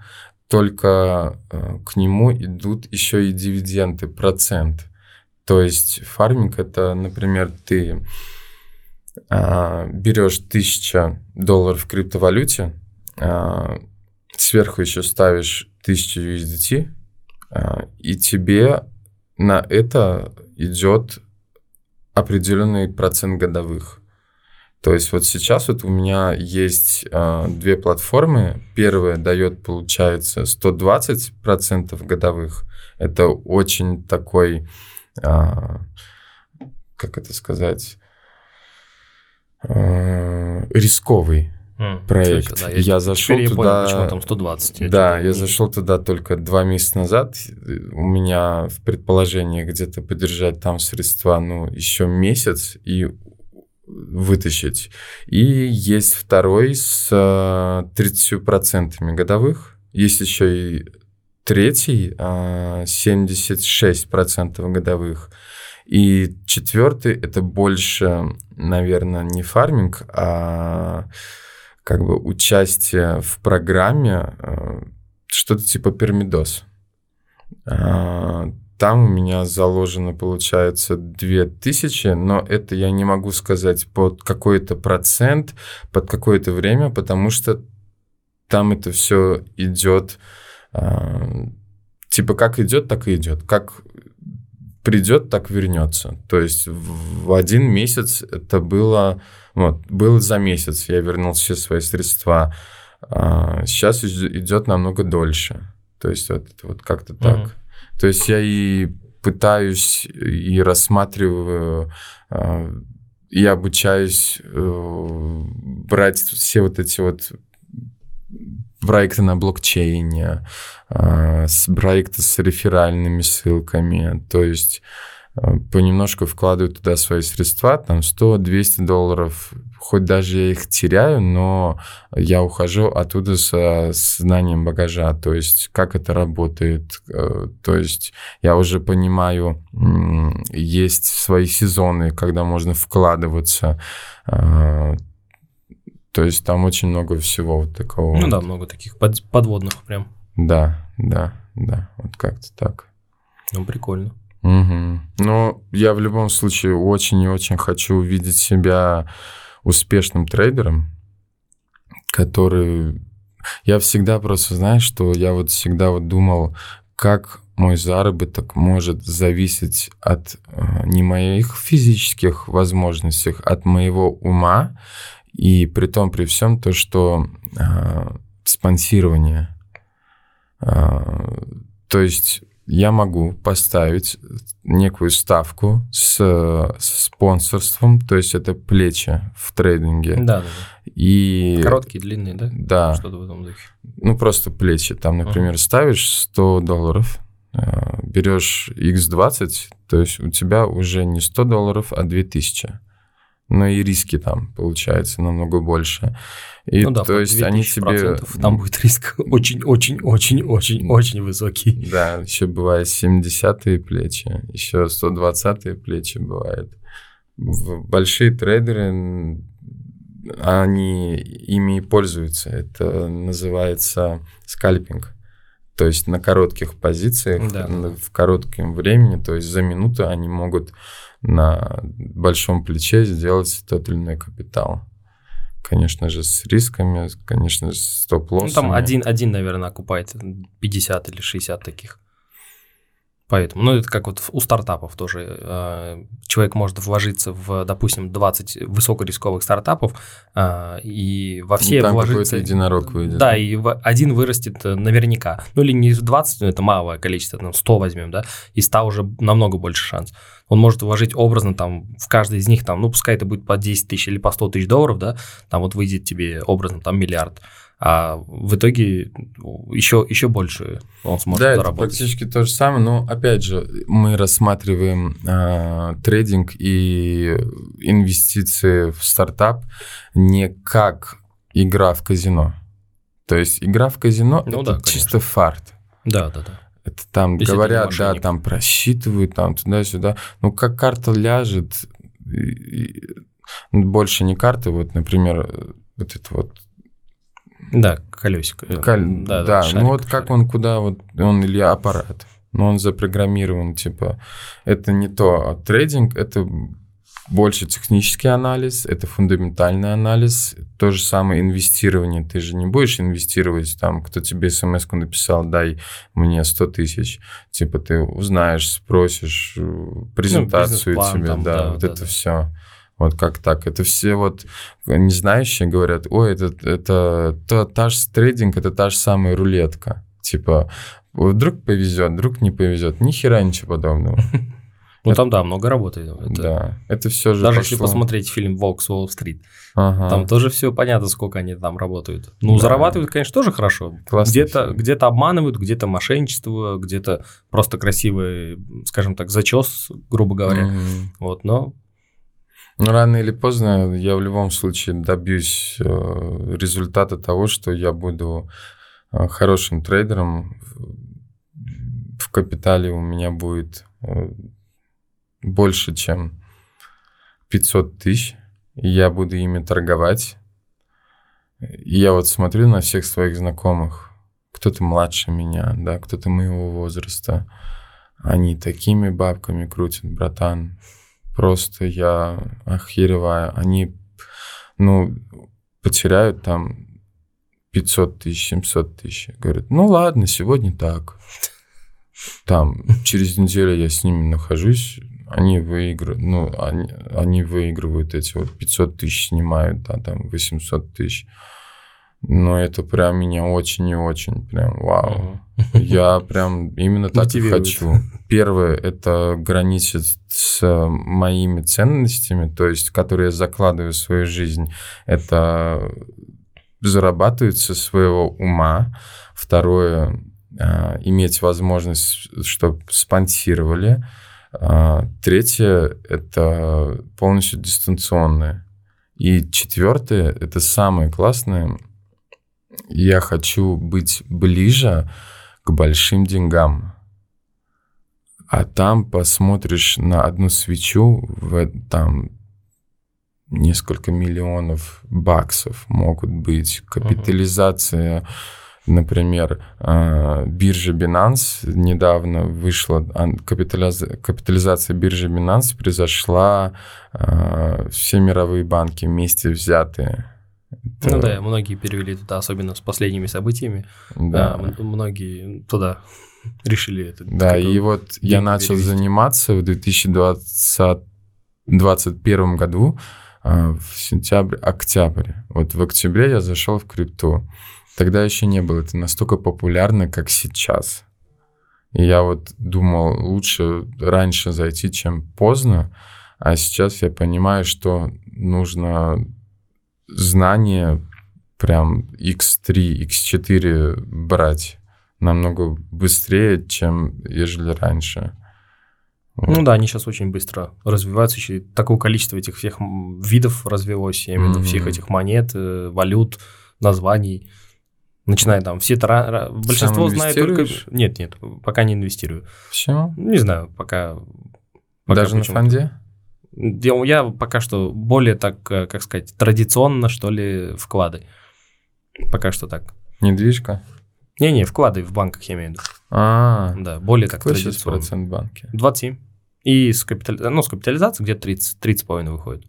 [SPEAKER 1] только э, к нему идут еще и дивиденды, процент. То есть фарминг это, например, ты а, берешь 1000 долларов в криптовалюте, а, сверху еще ставишь 1000 USDT, а, и тебе на это идет определенный процент годовых. То есть вот сейчас вот у меня есть а, две платформы. Первая дает, получается, 120% годовых. Это очень такой, а, как это сказать, а, рисковый проект.
[SPEAKER 2] кстати, да,
[SPEAKER 1] я зашел
[SPEAKER 2] теперь я
[SPEAKER 1] туда...
[SPEAKER 2] понял, почему там 120.
[SPEAKER 1] Да, я зашел туда только два месяца назад. У меня в предположении где-то подержать там средства, ну, еще месяц и вытащить. И есть второй с а, 30% годовых. Есть еще и третий, а, 76% годовых. И четвертый это больше, наверное, не фарминг, а как бы участие в программе, э, что-то типа пермидос. Там у меня заложено, получается, 2000, но это я не могу сказать под какой-то процент, под какое-то время, потому что там это все идет, а, типа как идет, так и идет. Как придет, так вернется. То есть в один месяц это было, вот, было за месяц, я вернул все свои средства. А сейчас идет намного дольше. То есть вот, вот как-то так.
[SPEAKER 2] Мгм.
[SPEAKER 1] То есть я и пытаюсь и рассматриваю а, и обучаюсь э, брать все вот эти вот проекты на блокчейне, а, с проекты с реферальными ссылками, то есть понемножку вкладываю туда свои средства, там 100-200 долларов, хоть даже я их теряю, но я ухожу оттуда со знанием багажа, то есть как это работает, э, то есть я уже понимаю, есть свои сезоны, когда можно вкладываться, а, То есть там очень много всего вот такого.
[SPEAKER 2] Ну
[SPEAKER 1] вот.
[SPEAKER 2] да, много таких под- подводных прям.
[SPEAKER 1] Да, да, да, вот как-то так.
[SPEAKER 2] Ну, прикольно.
[SPEAKER 1] Угу. Но я в любом случае очень и очень хочу увидеть себя успешным трейдером, который... Я всегда просто, знаешь, что я вот всегда вот думал, как мой заработок может зависеть от э, не моих физических возможностей, от моего ума, и при том, при всем то, что э, спонсирование. Э, то есть я могу поставить некую ставку с, с спонсорством, то есть это плечи в трейдинге.
[SPEAKER 2] Да, да,
[SPEAKER 1] И...
[SPEAKER 2] Короткие, длинные, да?
[SPEAKER 1] Да.
[SPEAKER 2] Что-то в этом духе.
[SPEAKER 1] Ну, просто плечи. Там, например, ставишь 100 долларов, э, берешь x20, то есть у тебя уже не 100 долларов, а 2000. Но и риски там, получается, намного больше. И
[SPEAKER 2] ну да,
[SPEAKER 1] то есть они тебе...
[SPEAKER 2] Там будет риск <laughs> очень-очень-очень-очень-очень высокий.
[SPEAKER 1] Да, еще бывает 70-е плечи, еще 120-е плечи бывает. Большие трейдеры, они ими и пользуются. Это называется скальпинг. То есть на коротких позициях,
[SPEAKER 2] Да.
[SPEAKER 1] в коротком времени, то есть за минуту они могут на большом плече сделать тот или иной капитал. Конечно же, с рисками, конечно же, с стоп-лоссами.
[SPEAKER 2] Ну, там один, один, наверное, окупает 50 или 60 таких. Поэтому, ну, это как вот у стартапов тоже. э, Человек может вложиться в, допустим, 20 высокорисковых стартапов, э, и во все
[SPEAKER 1] Ну, там
[SPEAKER 2] вложиться...
[SPEAKER 1] какой-то единорог выйдет.
[SPEAKER 2] Да, и в- один вырастет э, наверняка. Ну, или не 20, но это малое количество, там 100 возьмем, да, и 100 уже намного больше шанс. Он может вложить образно там в каждый из них, там, ну, пускай это будет по 10 тысяч или по 100 тысяч долларов, да, там вот выйдет тебе образно там миллиард. А в итоге еще, еще больше он сможет
[SPEAKER 1] да, это
[SPEAKER 2] заработать.
[SPEAKER 1] практически то же самое, но опять же мы рассматриваем э, трейдинг и инвестиции в стартап не как игра в казино. То есть игра в казино
[SPEAKER 2] Ну
[SPEAKER 1] это
[SPEAKER 2] да, конечно.
[SPEAKER 1] чисто фарт.
[SPEAKER 2] Да, да, да.
[SPEAKER 1] Это там
[SPEAKER 2] Если
[SPEAKER 1] говорят, да,
[SPEAKER 2] мошенник.
[SPEAKER 1] там просчитывают, там туда-сюда. Ну, как карта ляжет, и- и- больше не карты, вот, например, э, вот это вот
[SPEAKER 2] Да, колесико. э,
[SPEAKER 1] Каль- Да,
[SPEAKER 2] шарик,
[SPEAKER 1] ну вот как
[SPEAKER 2] шарик.
[SPEAKER 1] он куда вот, он или аппарат, но он запрограммирован, типа, это не то, а трейдинг это больше технический анализ, это фундаментальный анализ, то же самое инвестирование, ты же не будешь инвестировать, там, кто тебе смс написал, дай мне 100 тысяч, типа, ты узнаешь, спросишь, э, презентацию
[SPEAKER 2] бизнес-план
[SPEAKER 1] тебе,
[SPEAKER 2] там,
[SPEAKER 1] да,
[SPEAKER 2] да,
[SPEAKER 1] вот
[SPEAKER 2] да,
[SPEAKER 1] это
[SPEAKER 2] да.
[SPEAKER 1] все. Вот как так? Это все вот не знающие говорят, ой, это, это та, та же трейдинг, это та же самая рулетка. Типа, вдруг повезет, вдруг не повезет. Ни хера ничего подобного. <laughs>
[SPEAKER 2] Ну там, да, много работы. Это-
[SPEAKER 1] Да, это все же
[SPEAKER 2] Даже
[SPEAKER 1] пошло.
[SPEAKER 2] если посмотреть фильм «Волк с Уолл-стрит»,
[SPEAKER 1] Ага.
[SPEAKER 2] Там тоже все понятно, сколько они там работают. Ну,
[SPEAKER 1] Да.
[SPEAKER 2] зарабатывают, конечно, тоже хорошо. Где-то где обманывают, где-то мошенничество, где-то просто красивый, скажем так, зачес, грубо говоря. Вот, но
[SPEAKER 1] Ну, рано или поздно я в любом случае добьюсь э, результата того, что я буду э, хорошим трейдером. В- капитале у меня будет э, больше, чем 500 тысяч. И я буду ими торговать. И я вот смотрю на всех своих знакомых. Кто-то младше меня, да, кто-то моего возраста. Они такими бабками крутят, братан. Просто я охереваю. Они, ну, потеряют там 500 тысяч, 700 тысяч. Говорят, ну ладно, сегодня так. Там через неделю я с ними нахожусь, они выигрывают, ну, они, они выигрывают эти вот 500 тысяч, снимают, да, там 800 тысяч. Но это прям меня очень и очень прям вау. Я <laughs> прям именно так и хочу. Первое, это граничит с моими ценностями, то есть, которые я закладываю в свою жизнь. Это зарабатывать со своего ума. Второе, а, иметь возможность, чтобы спонсировали. А, Третье, это полностью дистанционное. И четвертое, это самое классное, я хочу быть ближе к большим деньгам. А там посмотришь на одну свечу, в, там, несколько миллионов баксов могут быть. Капитализация, например, э, биржа Binance недавно вышла, капитализация, капитализация биржи Binance произошла, э, все мировые банки вместе взятые.
[SPEAKER 2] Это... Ну да, многие перевели туда, особенно с последними событиями. Да. А, многие туда <laughs> решили это.
[SPEAKER 1] Да, и вот я начал перевести. заниматься в 2021 году а, в сентябре, октябрь. Вот в октябре я зашел в крипту. Тогда еще не было это настолько популярно, как сейчас. И я вот думал, лучше раньше зайти, чем поздно. А сейчас я понимаю, что нужно знание прям x3, x4 брать намного быстрее, чем ежели раньше.
[SPEAKER 2] Ну да, они сейчас очень быстро развиваются, еще такое количество этих всех видов развелось, я имею в виду всех этих монет, э, валют, названий. Начиная там, все это большинство знает только... Нет, нет, пока не инвестирую.
[SPEAKER 1] Почему?
[SPEAKER 2] Не знаю, пока...
[SPEAKER 1] пока Даже на фонде?
[SPEAKER 2] Я пока что более так, э, как сказать, традиционно, что ли, вклады. Пока что так.
[SPEAKER 1] Недвижка?
[SPEAKER 2] Не-не, вклады в банках, я имею в виду.
[SPEAKER 1] А,
[SPEAKER 2] да, более так
[SPEAKER 1] Какой сейчас процент банки?
[SPEAKER 2] 27. И с, капитали... ну, с капитализацией где-то 30, 30,5 выходит.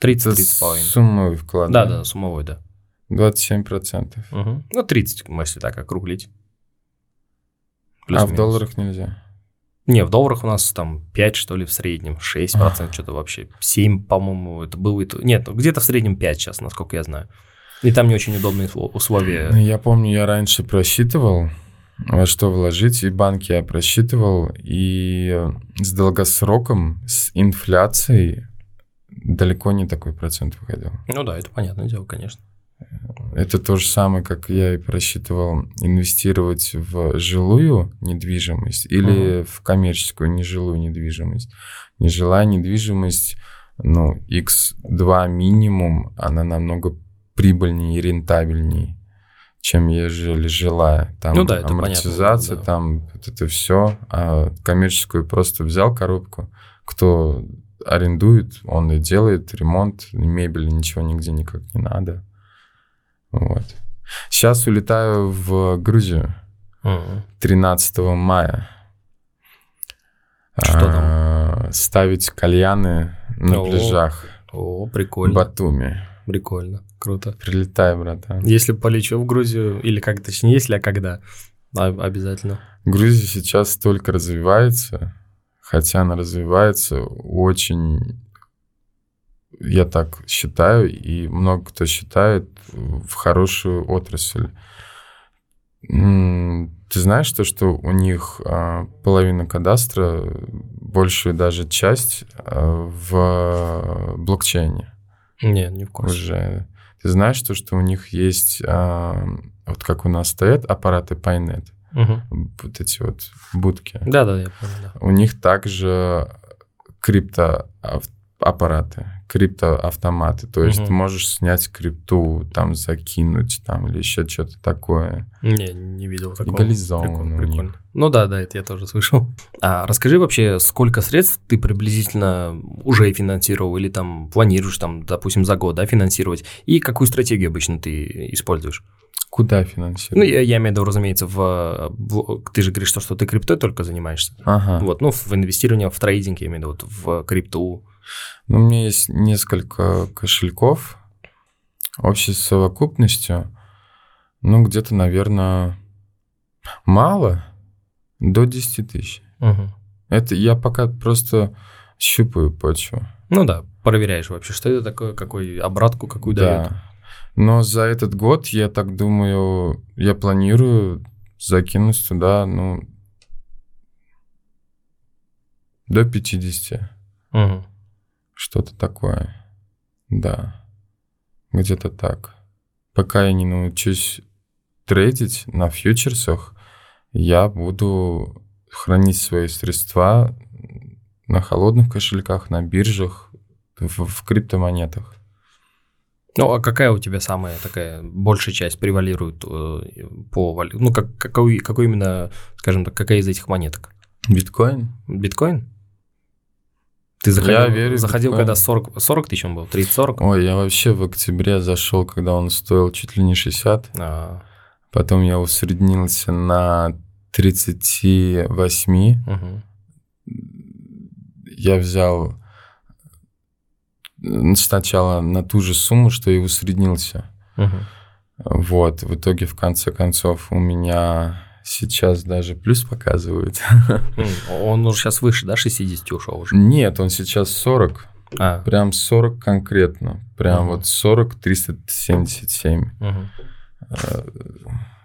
[SPEAKER 2] 30-30,5.
[SPEAKER 1] Суммовой вклад.
[SPEAKER 2] Да, да, суммовой, да.
[SPEAKER 1] 27 процентов.
[SPEAKER 2] Угу. Ну, 30, если так округлить.
[SPEAKER 1] Плюс а в долларах нельзя?
[SPEAKER 2] Не, в долларах у нас там 5, что ли, в среднем, 6 процентов, что-то вообще. 7, по-моему, это было. Нет, где-то в среднем 5 сейчас, насколько я знаю. И там не очень удобные условия.
[SPEAKER 1] Ну, я помню, я раньше просчитывал, во что вложить, и банки я просчитывал, и с долгосроком, с инфляцией далеко не такой процент выходил.
[SPEAKER 2] Ну да, это понятное дело, конечно.
[SPEAKER 1] Это то же самое, как я и просчитывал инвестировать в жилую недвижимость или uh-huh. в коммерческую нежилую недвижимость. Нежилая недвижимость, ну, x2 минимум, она намного прибыльнее и рентабельнее, чем ежели жилая. Там
[SPEAKER 2] ну да, это
[SPEAKER 1] амортизация,
[SPEAKER 2] понятно, да.
[SPEAKER 1] там вот это все. А коммерческую просто взял коробку, кто арендует, он и делает ремонт, мебели ничего нигде никак не надо. Вот. Сейчас улетаю в Грузию 13 мая.
[SPEAKER 2] Что там? А,
[SPEAKER 1] ставить кальяны на о, пляжах.
[SPEAKER 2] О, прикольно.
[SPEAKER 1] Батуми.
[SPEAKER 2] Прикольно, круто.
[SPEAKER 1] Прилетай, братан.
[SPEAKER 2] Если полечу в Грузию, или как, точнее, если, а когда? Обязательно.
[SPEAKER 1] Грузия сейчас только развивается, хотя она развивается очень я так считаю, и много кто считает, в хорошую отрасль. Ты знаешь то, что у них а, половина кадастра, большую даже часть а, в блокчейне?
[SPEAKER 2] Нет, не в курсе.
[SPEAKER 1] Уже. Ты знаешь то, что у них есть, а, вот как у нас стоят аппараты Пайнет,
[SPEAKER 2] угу.
[SPEAKER 1] вот эти вот будки.
[SPEAKER 2] Да-да, я понял. Да.
[SPEAKER 1] У них также криптоаппараты криптоавтоматы. То есть угу. ты можешь снять крипту, там закинуть, там или еще что-то такое.
[SPEAKER 2] Не, не видел такого.
[SPEAKER 1] Легализованно.
[SPEAKER 2] Прикольно, прикольно. Ну да, да, это я тоже слышал. А расскажи вообще, сколько средств ты приблизительно уже финансировал или там планируешь там, допустим, за год, да, финансировать, и какую стратегию обычно ты используешь?
[SPEAKER 1] Куда финансировать?
[SPEAKER 2] Ну, я, я имею в виду, разумеется, в, в... Ты же говоришь, что, что ты криптой только занимаешься.
[SPEAKER 1] Ага.
[SPEAKER 2] Вот, ну, в инвестировании, в трейдинг, я имею в виду, вот, в крипту.
[SPEAKER 1] Ну, у меня есть несколько кошельков общей совокупностью, ну, где-то, наверное, мало, до 10 тысяч.
[SPEAKER 2] Угу.
[SPEAKER 1] Это я пока просто щупаю почву.
[SPEAKER 2] Ну да, проверяешь вообще, что это такое, какой обратку какую да. дает.
[SPEAKER 1] Но за этот год, я так думаю, я планирую закинуть туда, ну, до 50.
[SPEAKER 2] Угу.
[SPEAKER 1] Что-то такое. Да. Где-то так. Пока я не научусь трейдить на фьючерсах, я буду хранить свои средства на холодных кошельках, на биржах, в, в криптомонетах.
[SPEAKER 2] Ну, а какая у тебя самая такая большая часть превалирует э, по Ну, как, какой, какой именно, скажем так, какая из этих монеток?
[SPEAKER 1] Биткоин.
[SPEAKER 2] Биткоин? Ты заходил,
[SPEAKER 1] Я верю
[SPEAKER 2] заходил когда 40, 40 тысяч он был, 30-40?
[SPEAKER 1] Ой, я вообще в октябре зашел, когда он стоил чуть ли не 60.
[SPEAKER 2] А,
[SPEAKER 1] Потом я усреднился на 38.
[SPEAKER 2] мгм.
[SPEAKER 1] Я взял сначала на ту же сумму, что и усреднился.
[SPEAKER 2] Мгм.
[SPEAKER 1] Вот, в итоге, в конце концов, у меня сейчас даже плюс показывает.
[SPEAKER 2] М, Он уже сейчас выше, да, 60 ушел уже?
[SPEAKER 1] Нет, он сейчас 40.
[SPEAKER 2] А,
[SPEAKER 1] Прям 40 конкретно. Прям
[SPEAKER 2] Мгм.
[SPEAKER 1] вот 40 377.
[SPEAKER 2] мгм.
[SPEAKER 1] Э,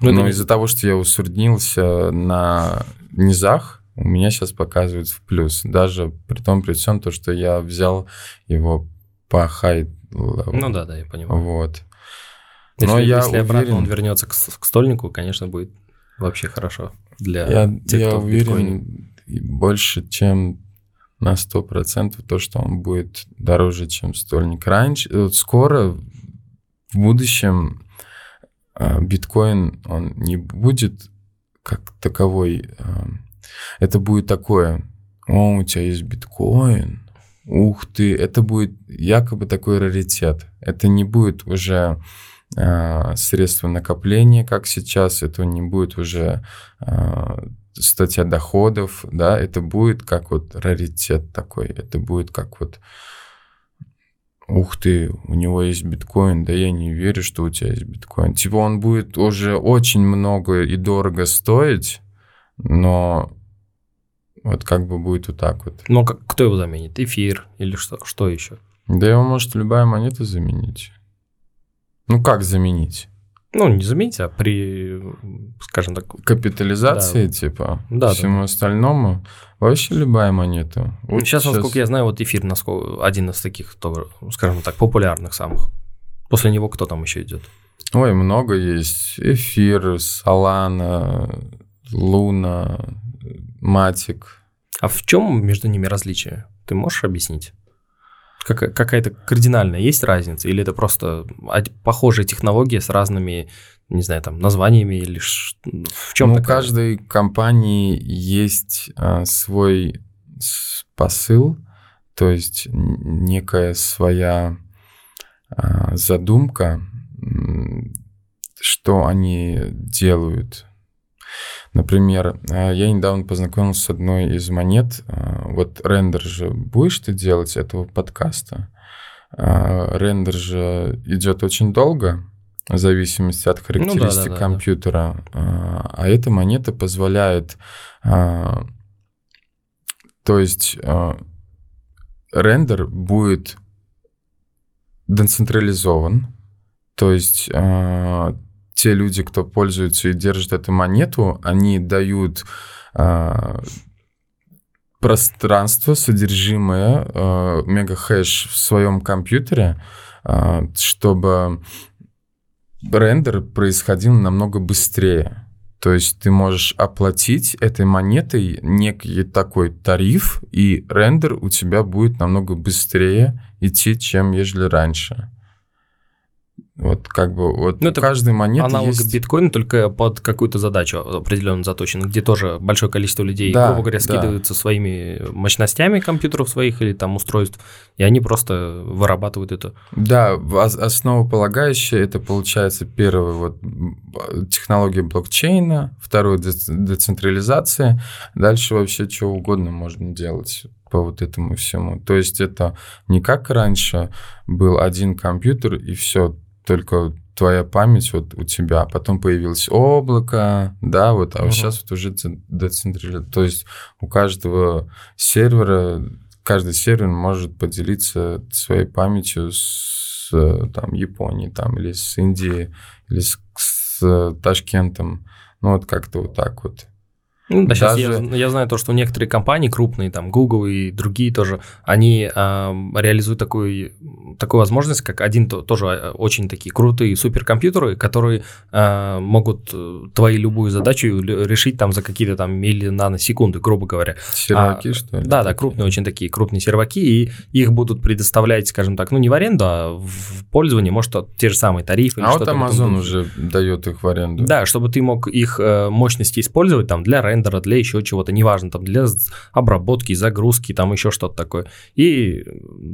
[SPEAKER 2] Ну,
[SPEAKER 1] Но из-за того, что я усреднился на низах, у меня сейчас показывает в плюс. Даже при том, при всем, то, что я взял его по хай
[SPEAKER 2] Ну да, да, я понимаю.
[SPEAKER 1] Вот.
[SPEAKER 2] Если,
[SPEAKER 1] Но я
[SPEAKER 2] если обратно
[SPEAKER 1] уверен-
[SPEAKER 2] он вернется к, к стольнику, конечно, будет вообще хорошо для
[SPEAKER 1] Я,
[SPEAKER 2] тех,
[SPEAKER 1] я
[SPEAKER 2] кто
[SPEAKER 1] уверен и больше, чем на 100% то, что он будет дороже, чем стольник. Раньше, вот скоро, в будущем, а, биткоин, он не будет как таковой. а, Это будет такое, о, у тебя есть биткоин, ух ты, это будет якобы такой раритет. Это не будет уже а, средство накопления, как сейчас, это не будет уже а, статья доходов, да, это будет как вот раритет такой, это будет как вот ух ты, у него есть биткоин, да я не верю, что у тебя есть биткоин. Типа он будет уже очень много и дорого стоить, но вот как бы будет вот так вот.
[SPEAKER 2] Но как- кто его заменит? Эфир или что, что еще?
[SPEAKER 1] Да его может любая монета заменить. Ну как заменить?
[SPEAKER 2] Ну, не заменить, а при, скажем так,
[SPEAKER 1] Капитализации, типа,
[SPEAKER 2] Да, да.
[SPEAKER 1] всему остальному. Вообще любая монета. Вот
[SPEAKER 2] сейчас, насколько я знаю, вот эфир насколько, один из таких, тоже, скажем так, популярных самых. После него кто там еще идет?
[SPEAKER 1] Ой, много есть. Эфир, Солана, Луна, Матик.
[SPEAKER 2] А в чем между ними различие? Ты можешь объяснить? Как- какая-то кардинальная есть разница? Или это просто похожие технологии с разными, не знаю, там, названиями или в чем
[SPEAKER 1] ну, у каждой компании есть а, свой посыл, то есть некая своя а, задумка, что они делают. Например, а, я недавно познакомился с одной из монет. а, Вот рендер же будешь ты делать этого подкаста? А, Рендер же идет очень долго, в зависимости от характеристик
[SPEAKER 2] да, да,
[SPEAKER 1] компьютера. А а эта монета позволяет, то есть рендер будет децентрализован, то есть те люди, кто пользуется и держит эту монету, они дают а, пространство, содержимое а, мегахэш в своем компьютере, а, чтобы рендер происходил намного быстрее. То есть ты можешь оплатить этой монетой некий такой тариф, и рендер у тебя будет намного быстрее идти, чем ежели раньше. Вот как бы вот
[SPEAKER 2] Ну,
[SPEAKER 1] у
[SPEAKER 2] это
[SPEAKER 1] каждой монеты
[SPEAKER 2] Аналог
[SPEAKER 1] есть...
[SPEAKER 2] биткоина только под какую-то задачу определенно заточен, где тоже большое количество людей,
[SPEAKER 1] Да,
[SPEAKER 2] грубо говоря,
[SPEAKER 1] да.
[SPEAKER 2] скидываются своими мощностями компьютеров своих или там устройств, и они просто вырабатывают это.
[SPEAKER 1] Да, основополагающее это получается первое вот технология блокчейна, второе дец- децентрализация, дальше вообще что угодно можно делать по вот этому всему. То есть это не как раньше был один компьютер и все, только твоя память вот у тебя, а потом появилось облако, да, вот, а
[SPEAKER 2] Мгм.
[SPEAKER 1] вот сейчас вот уже децентрализация. То есть у каждого сервера каждый сервер может поделиться своей памятью с там, Японией там, или с Индией, или с, с Ташкентом. Ну, вот как-то вот так вот.
[SPEAKER 2] Ну, да, сейчас
[SPEAKER 1] Даже-
[SPEAKER 2] я, я знаю то, что некоторые компании крупные, там Google и другие тоже, они ам, реализуют такую, такую возможность, как один то- тоже а, очень такие крутые суперкомпьютеры, которые а, могут э, твою любую задачу решить там за какие-то там милли наносекунды, грубо говоря.
[SPEAKER 1] Серваки,
[SPEAKER 2] А,
[SPEAKER 1] что ли?
[SPEAKER 2] Да, да, крупные очень такие, крупные серваки, и их будут предоставлять, скажем так, ну не в аренду, а в пользование, может, те же самые тарифы.
[SPEAKER 1] А вот Amazon уже дает их в аренду.
[SPEAKER 2] Да, чтобы ты мог их э, мощности использовать там для рендера, рендера, для еще чего-то, неважно, там для обработки, загрузки, там еще что-то такое. И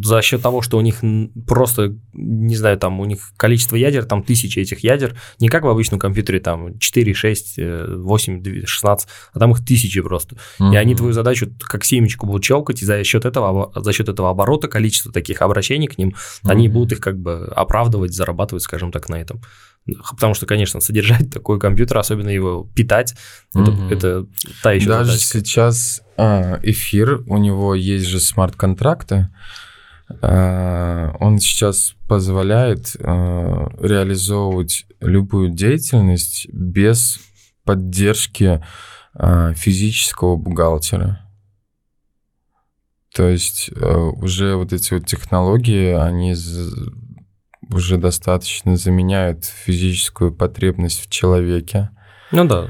[SPEAKER 2] за счет того, что у них просто, не знаю, там у них количество ядер, там тысячи этих ядер, не как в обычном компьютере, там 4, 6, 8, 16, а там их тысячи просто. Mm-hmm. И они твою задачу как семечку будут челкать, и за счет этого, за счет этого оборота, количества таких обращений к ним, mm-hmm. они будут их как бы оправдывать, зарабатывать, скажем так, на этом. Потому что, конечно, содержать <laughs> такой компьютер, особенно его питать, mm-hmm. это, это та еще
[SPEAKER 1] Даже
[SPEAKER 2] задачка.
[SPEAKER 1] сейчас а, эфир, у него есть же смарт-контракты, а, он сейчас позволяет а, реализовывать любую деятельность без поддержки а, физического бухгалтера. То есть уже вот эти вот технологии, они уже достаточно заменяют физическую потребность в человеке.
[SPEAKER 2] Ну да.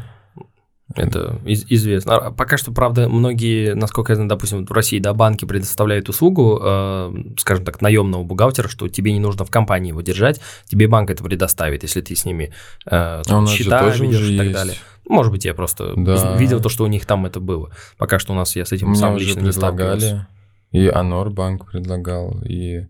[SPEAKER 2] Это из- известно. А пока что, правда, многие, насколько я знаю, допустим, в России, да, банки предоставляют услугу, э, скажем так, наемного бухгалтера, что тебе не нужно в компании его держать, тебе банк это предоставит, если ты с ними э,
[SPEAKER 1] а там, счета ведешь и так есть. далее.
[SPEAKER 2] Может быть, я просто да. видел то, что у них там это было. Пока что у нас я с этим
[SPEAKER 1] Мне
[SPEAKER 2] сам лично не сталкивался.
[SPEAKER 1] И Анор банк предлагал, и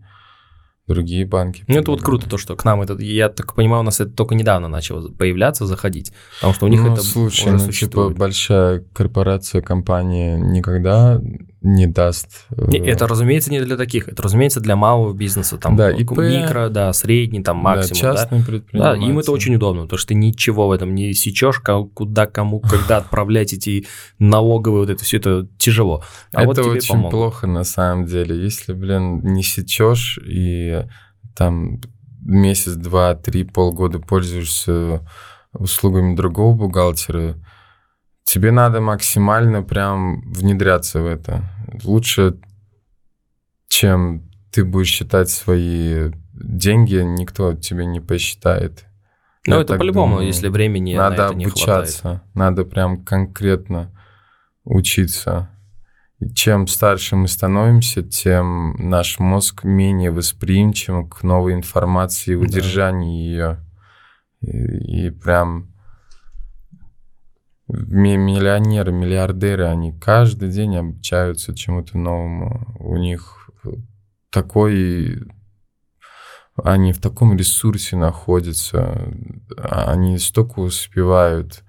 [SPEAKER 1] другие банки.
[SPEAKER 2] Ну, это вот круто, то, что к нам это, я так понимаю, у нас это только недавно начало появляться, заходить, потому что у них
[SPEAKER 1] ну,
[SPEAKER 2] это
[SPEAKER 1] слушай,
[SPEAKER 2] уже
[SPEAKER 1] ну,
[SPEAKER 2] существует.
[SPEAKER 1] типа, большая корпорация, компания никогда не даст...
[SPEAKER 2] Не, это, разумеется, не для таких, это, разумеется, для малого бизнеса, там,
[SPEAKER 1] да,
[SPEAKER 2] ИП, микро, да, средний, там, максимум,
[SPEAKER 1] да, частные
[SPEAKER 2] да. Да, им это очень удобно, потому что ты ничего в этом не сечешь, куда, кому, <laughs> когда отправлять эти налоговые, вот это все это тяжело.
[SPEAKER 1] А это вот очень помогут. плохо на самом деле, если, блин, не сечешь и там месяц, два, три, полгода пользуешься услугами другого бухгалтера, тебе надо максимально прям внедряться в это. Лучше, чем ты будешь считать свои деньги, никто тебе не посчитает.
[SPEAKER 2] Ну, это по-любому, если времени
[SPEAKER 1] надо
[SPEAKER 2] на это не
[SPEAKER 1] обучаться,
[SPEAKER 2] хватает.
[SPEAKER 1] надо прям конкретно учиться. И чем старше мы становимся, тем наш мозг менее восприимчив к новой информации, удержанию да. ее. И, и прям миллионеры, миллиардеры, они каждый день обучаются чему-то новому. У них такой... Они в таком ресурсе находятся, они столько успевают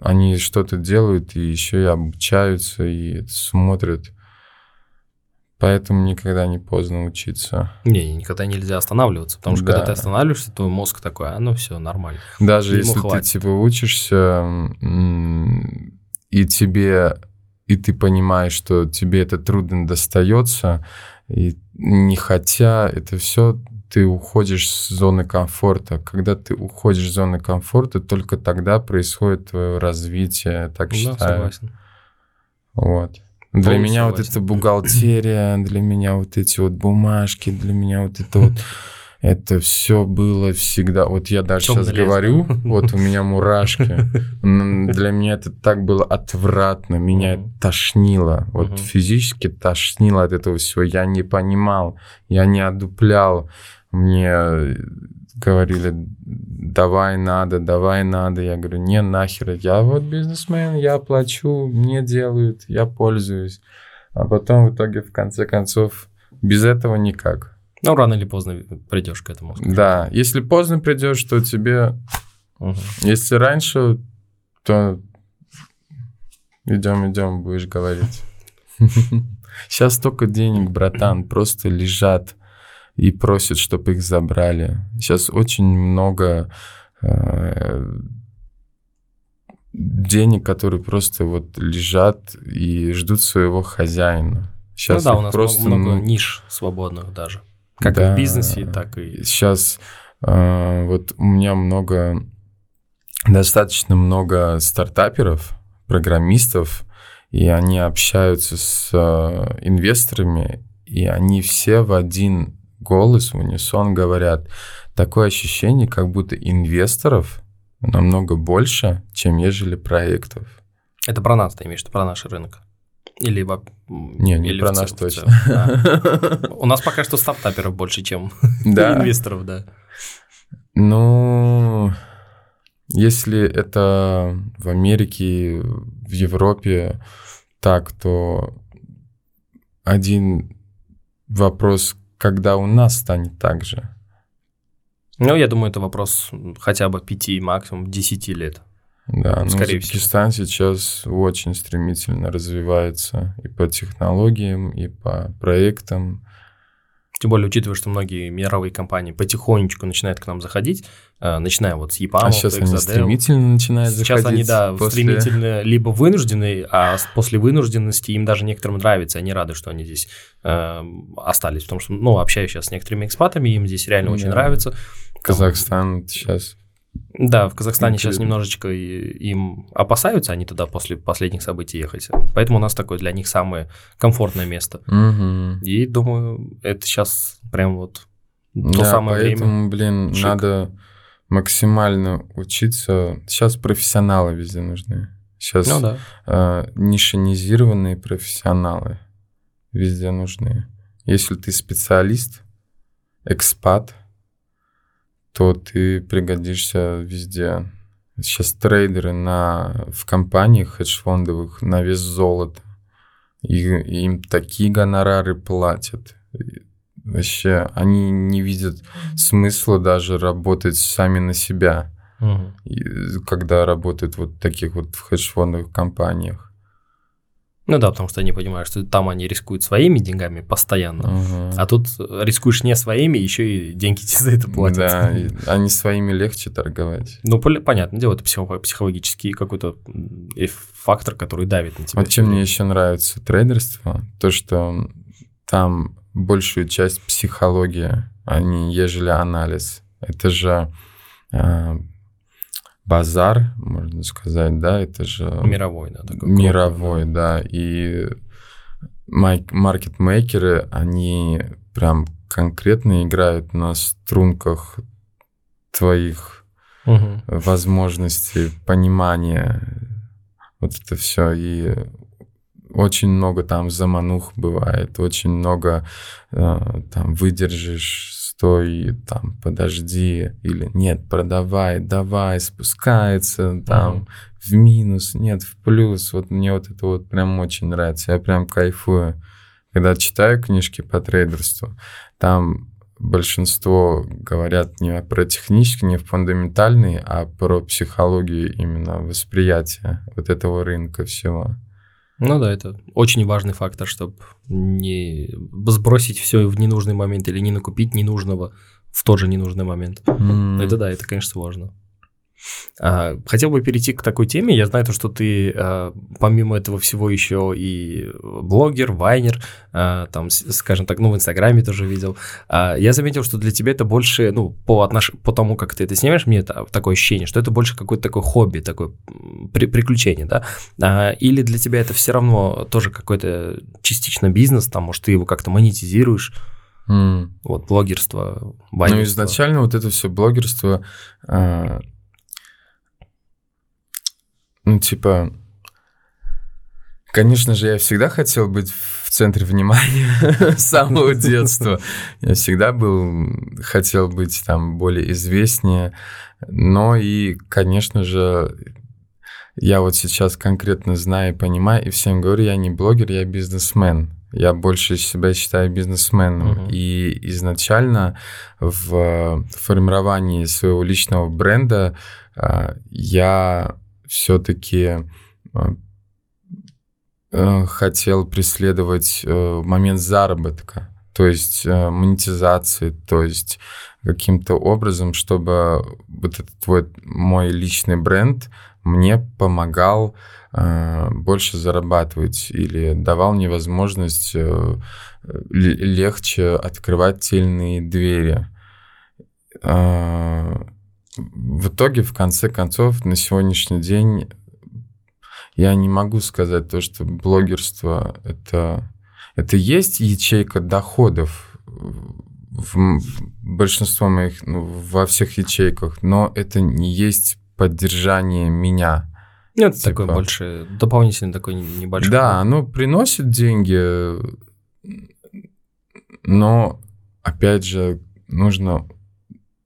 [SPEAKER 1] они что-то делают и еще и обучаются, и смотрят. Поэтому никогда не поздно учиться.
[SPEAKER 2] Не, никогда нельзя останавливаться, потому что да. когда ты останавливаешься, твой мозг такой, а ну все, нормально.
[SPEAKER 1] Даже если хватит. ты типа учишься, и тебе, и ты понимаешь, что тебе это трудно достается, и не хотя, это все ты уходишь с зоны комфорта. Когда ты уходишь с зоны комфорта, только тогда происходит твое развитие, так да, считаю. согласен. Вот. Для меня вот эта бухгалтерия, для меня вот эти вот бумажки, для меня вот это вот это все было всегда. Вот я даже сейчас лес, говорю, да? вот у меня мурашки. Для меня это так было отвратно, меня тошнило. Вот физически тошнило от этого всего. Я не понимал, я не одуплял мне говорили, давай надо, давай надо. Я говорю, не нахер, я вот бизнесмен, я плачу, мне делают, я пользуюсь. А потом в итоге, в конце концов, без этого никак.
[SPEAKER 2] Ну, рано или поздно придешь к этому.
[SPEAKER 1] Скажем. Да, если поздно придешь, то тебе... Угу. Если раньше, то идем, идем, будешь говорить. <laughs> Сейчас столько денег, братан, просто лежат и просят, чтобы их забрали. Сейчас очень много э, денег, которые просто вот лежат и ждут своего хозяина.
[SPEAKER 2] Сейчас ну да, у нас просто много ну, ниш свободных даже. Как да, в бизнесе, так и...
[SPEAKER 1] Сейчас э, вот у меня много, достаточно много стартаперов, программистов, и они общаются с э, инвесторами, и они все в один голос, в унисон говорят, такое ощущение, как будто инвесторов намного больше, чем ежели проектов.
[SPEAKER 2] Это про нас ты имеешь, про наш рынок? Или,
[SPEAKER 1] не, не
[SPEAKER 2] или
[SPEAKER 1] про нас точно.
[SPEAKER 2] У нас пока что стартаперов больше, чем <laughs> инвесторов, да.
[SPEAKER 1] Ну, если это в Америке, в Европе так, то один вопрос, когда у нас станет так же.
[SPEAKER 2] Ну, я думаю, это вопрос хотя бы пяти, максимум десяти лет.
[SPEAKER 1] Да, ну, скорее Узбекистан всего. сейчас очень стремительно развивается и по технологиям, и по проектам.
[SPEAKER 2] Тем более, учитывая, что многие мировые компании потихонечку начинают к нам заходить, э, начиная вот с EPAM,
[SPEAKER 1] А сейчас они стремительно начинают
[SPEAKER 2] сейчас
[SPEAKER 1] заходить.
[SPEAKER 2] Сейчас они, да,
[SPEAKER 1] после...
[SPEAKER 2] стремительно либо вынуждены, а после вынужденности им даже некоторым нравится, они рады, что они здесь э, остались, потому что, ну, общаюсь сейчас с некоторыми экспатами, им здесь реально да. очень нравится.
[SPEAKER 1] Казахстан сейчас
[SPEAKER 2] да, в Казахстане сейчас немножечко им опасаются, они туда после последних событий ехать. Поэтому у нас такое для них самое комфортное место.
[SPEAKER 1] Угу.
[SPEAKER 2] И думаю, это сейчас прям вот
[SPEAKER 1] то да, самое поэтому, время. блин, Шик. надо максимально учиться. Сейчас профессионалы везде нужны. Сейчас ну, да. э, нишинизированные профессионалы везде нужны. Если ты специалист, экспат – то ты пригодишься везде. Сейчас трейдеры на, в компаниях хедж-фондовых на вес золота. И, и им такие гонорары платят. Вообще, они не видят смысла даже работать сами на себя, угу. и, когда работают вот таких вот в хедж-фондовых компаниях.
[SPEAKER 2] Ну да, потому что они понимают, что там они рискуют своими деньгами постоянно, угу. а тут рискуешь не своими, еще и деньги <laughs> тебе за это платят.
[SPEAKER 1] Да, они своими легче торговать.
[SPEAKER 2] Ну, понятно дело, это психологический какой-то фактор, который давит на тебя.
[SPEAKER 1] Вот чем мне еще нравится трейдерство, то, что там большую часть психология, а не ежели анализ. Это же а, базар, можно сказать, да, это же...
[SPEAKER 2] Мировой, да.
[SPEAKER 1] Такой мировой, крупный. да, и маркетмейкеры, они прям конкретно играют на струнках твоих угу. возможностей, понимания, вот это все, и очень много там заманух бывает, очень много э, там выдержишь стой, там, подожди, или нет, продавай, давай, спускается, там, в минус, нет, в плюс. Вот мне вот это вот прям очень нравится, я прям кайфую. Когда читаю книжки по трейдерству, там большинство говорят не про технические, не фундаментальные, а про психологию именно восприятия вот этого рынка всего.
[SPEAKER 2] Ну да, это очень важный фактор, чтобы не сбросить все в ненужный момент или не накупить ненужного в тот же ненужный момент. Mm. Это да, это, конечно, важно. А, хотел бы перейти к такой теме. Я знаю то, что ты а, помимо этого всего еще и блогер, вайнер, а, там, скажем так, ну, в Инстаграме тоже видел. Я заметил, что для тебя это больше, ну, по, отнош... по тому, как ты это снимаешь, мне такое ощущение, что это больше какое-то такое хобби, такое при... приключение, да? Или для тебя это все равно тоже какой-то частично бизнес, там, может, ты его как-то монетизируешь? Mm. Вот, блогерство,
[SPEAKER 1] вайнерство. Ну, изначально вот это все блогерство ну, типа, конечно же, я всегда хотел быть в центре внимания с <laughs> самого детства. Я всегда был, хотел быть там более известнее. Но и, конечно же, я вот сейчас конкретно знаю и понимаю, и всем говорю, я не блогер, я бизнесмен. Я больше себя считаю бизнесменом. Uh-huh. И изначально в формировании своего личного бренда а, я все-таки а, э, хотел преследовать э, момент заработка, то есть э, монетизации, то есть каким-то образом, чтобы вот этот твой мой личный бренд мне помогал больше зарабатывать или давал мне возможность легче открывать тельные двери. В итоге, в конце концов, на сегодняшний день я не могу сказать то, что блогерство это, это есть ячейка доходов в большинство моих, ну, во всех ячейках, но это не есть поддержание меня.
[SPEAKER 2] Нет, ну, типа, такой больше дополнительный такой небольшой.
[SPEAKER 1] Да, оно приносит деньги, но опять же нужно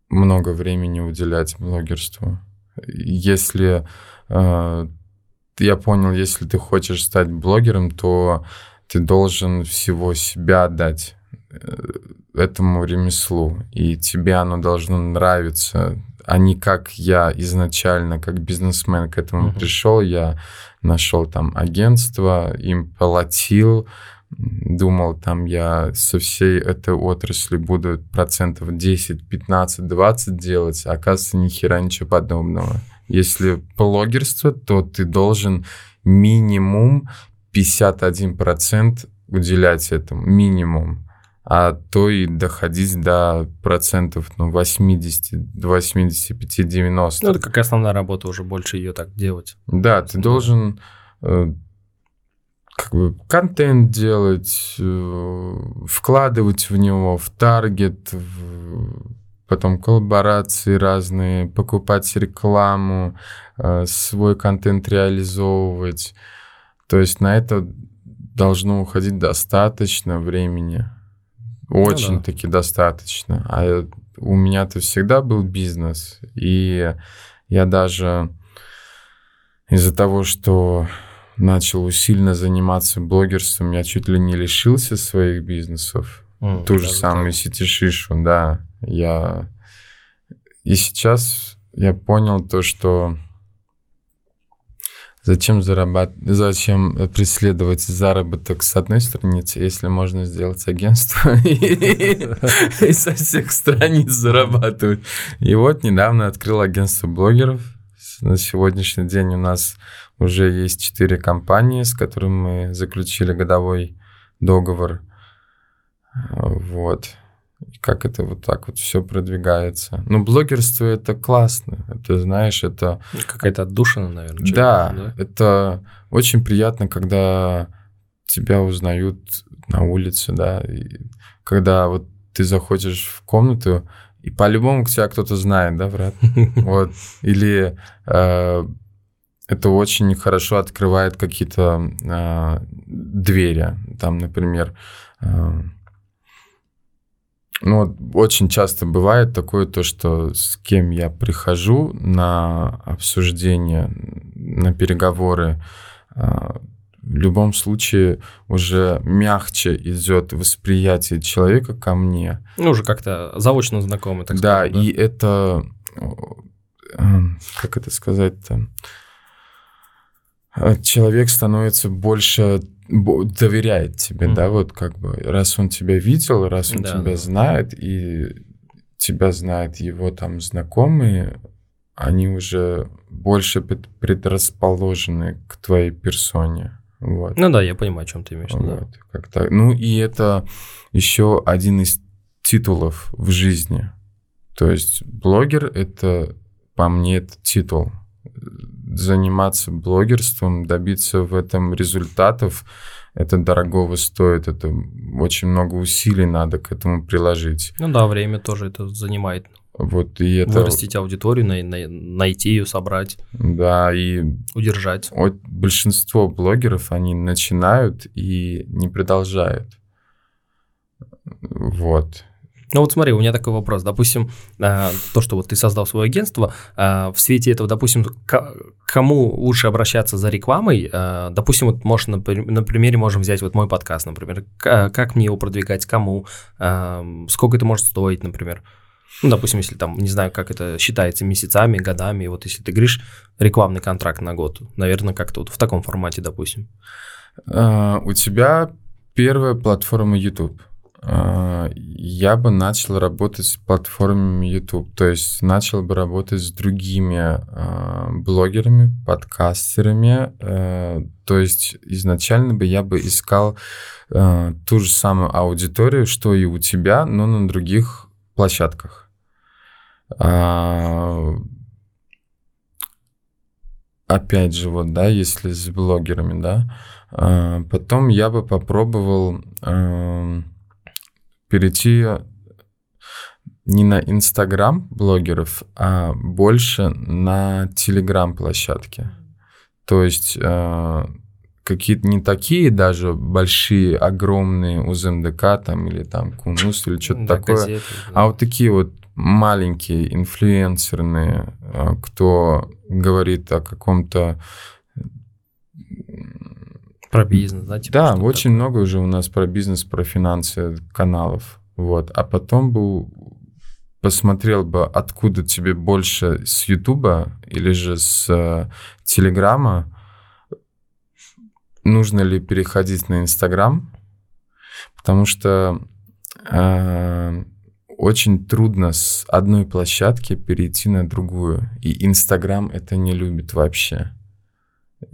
[SPEAKER 1] много времени уделять блогерству. Если э, я понял, если ты хочешь стать блогером, то ты должен всего себя отдать э, этому ремеслу, и тебе оно должно нравиться, а не как я изначально, как бизнесмен к этому uh-huh. пришел, я нашел там агентство, им платил, думал, там я со всей этой отрасли буду процентов 10, 15, 20 делать, а оказывается, ни хера ничего подобного. Если блогерство, то ты должен минимум 51% уделять этому, минимум а то и доходить до процентов ну, 80, 85, 90.
[SPEAKER 2] Ну, это как основная работа, уже больше ее так делать.
[SPEAKER 1] Да, ты должен э, как бы контент делать, э, вкладывать в него, в таргет, в, потом коллаборации разные, покупать рекламу, э, свой контент реализовывать. То есть на это должно уходить достаточно времени. Очень-таки ну, да. достаточно. А у меня-то всегда был бизнес, и я даже из-за того, что начал сильно заниматься блогерством, я чуть ли не лишился своих бизнесов. Mm, Ту же самую сетишишу, да. Я... И сейчас я понял то, что Зачем, зарабат... Зачем преследовать заработок с одной страницы, если можно сделать агентство <laughs> и со всех страниц зарабатывать? И вот недавно открыл агентство блогеров. На сегодняшний день у нас уже есть четыре компании, с которыми мы заключили годовой договор. Вот как это вот так вот все продвигается. Ну, блогерство это классно. Это, знаешь, это...
[SPEAKER 2] Какая-то отдушина, наверное.
[SPEAKER 1] Да, да, это очень приятно, когда тебя узнают на улице, да, и когда вот ты заходишь в комнату, и по-любому тебя кто-то знает, да, брат? <laughs> Вот. Или э, это очень хорошо открывает какие-то э, двери. Там, например, э, ну, вот очень часто бывает такое то, что с кем я прихожу на обсуждение, на переговоры, а, в любом случае уже мягче идет восприятие человека ко мне.
[SPEAKER 2] Ну, уже как-то заочно знакомы,
[SPEAKER 1] так да, сказать. Да, и это, как это сказать-то, человек становится больше доверяет тебе, mm. да, вот как бы, раз он тебя видел, раз он да, тебя да. знает, и тебя знают его там знакомые, они уже больше предрасположены к твоей персоне. Вот.
[SPEAKER 2] Ну да, я понимаю, о чем ты имеешь.
[SPEAKER 1] Вот, да. как так. Ну и это еще один из титулов в жизни. То есть блогер это, по мне, это титул заниматься блогерством, добиться в этом результатов, это дорогого стоит, это очень много усилий надо к этому приложить.
[SPEAKER 2] Ну да, время тоже это занимает.
[SPEAKER 1] Вот, и это...
[SPEAKER 2] Вырастить аудиторию, най- най- найти ее, собрать.
[SPEAKER 1] Да, и...
[SPEAKER 2] Удержать.
[SPEAKER 1] Вот большинство блогеров, они начинают и не продолжают. Вот.
[SPEAKER 2] Ну вот смотри, у меня такой вопрос. Допустим, э, то, что вот ты создал свое агентство, э, в свете этого, допустим, кому лучше обращаться за рекламой? Э, допустим, вот можешь на, на примере можем взять вот мой подкаст, например. Как мне его продвигать, кому, сколько это может стоить, например. Ну, допустим, если там, не знаю, как это считается, месяцами, годами, вот если ты говоришь рекламный контракт на год, наверное, как-то вот в таком формате, допустим.
[SPEAKER 1] У тебя первая платформа YouTube. А, я бы начал работать с платформами YouTube, то есть начал бы работать с другими э, блогерами, подкастерами, э, то есть изначально бы я бы искал э, ту же самую аудиторию, что и у тебя, но на других площадках. А, опять же, вот, да, если с блогерами, да, а, потом я бы попробовал... Э, перейти не на Инстаграм блогеров, а больше на Телеграм площадки. То есть э, какие-то не такие даже большие, огромные УЗМДК там или там Кунус или что-то да, такое, газеты, да. а вот такие вот маленькие инфлюенсерные, э, кто говорит о каком-то
[SPEAKER 2] про бизнес, да?
[SPEAKER 1] Типа да, очень такое. много уже у нас про бизнес, про финансы каналов. Вот. А потом бы посмотрел бы, откуда тебе больше с Ютуба или же с э, Телеграма, нужно ли переходить на Инстаграм, потому что э, очень трудно с одной площадки перейти на другую, и Инстаграм это не любит вообще.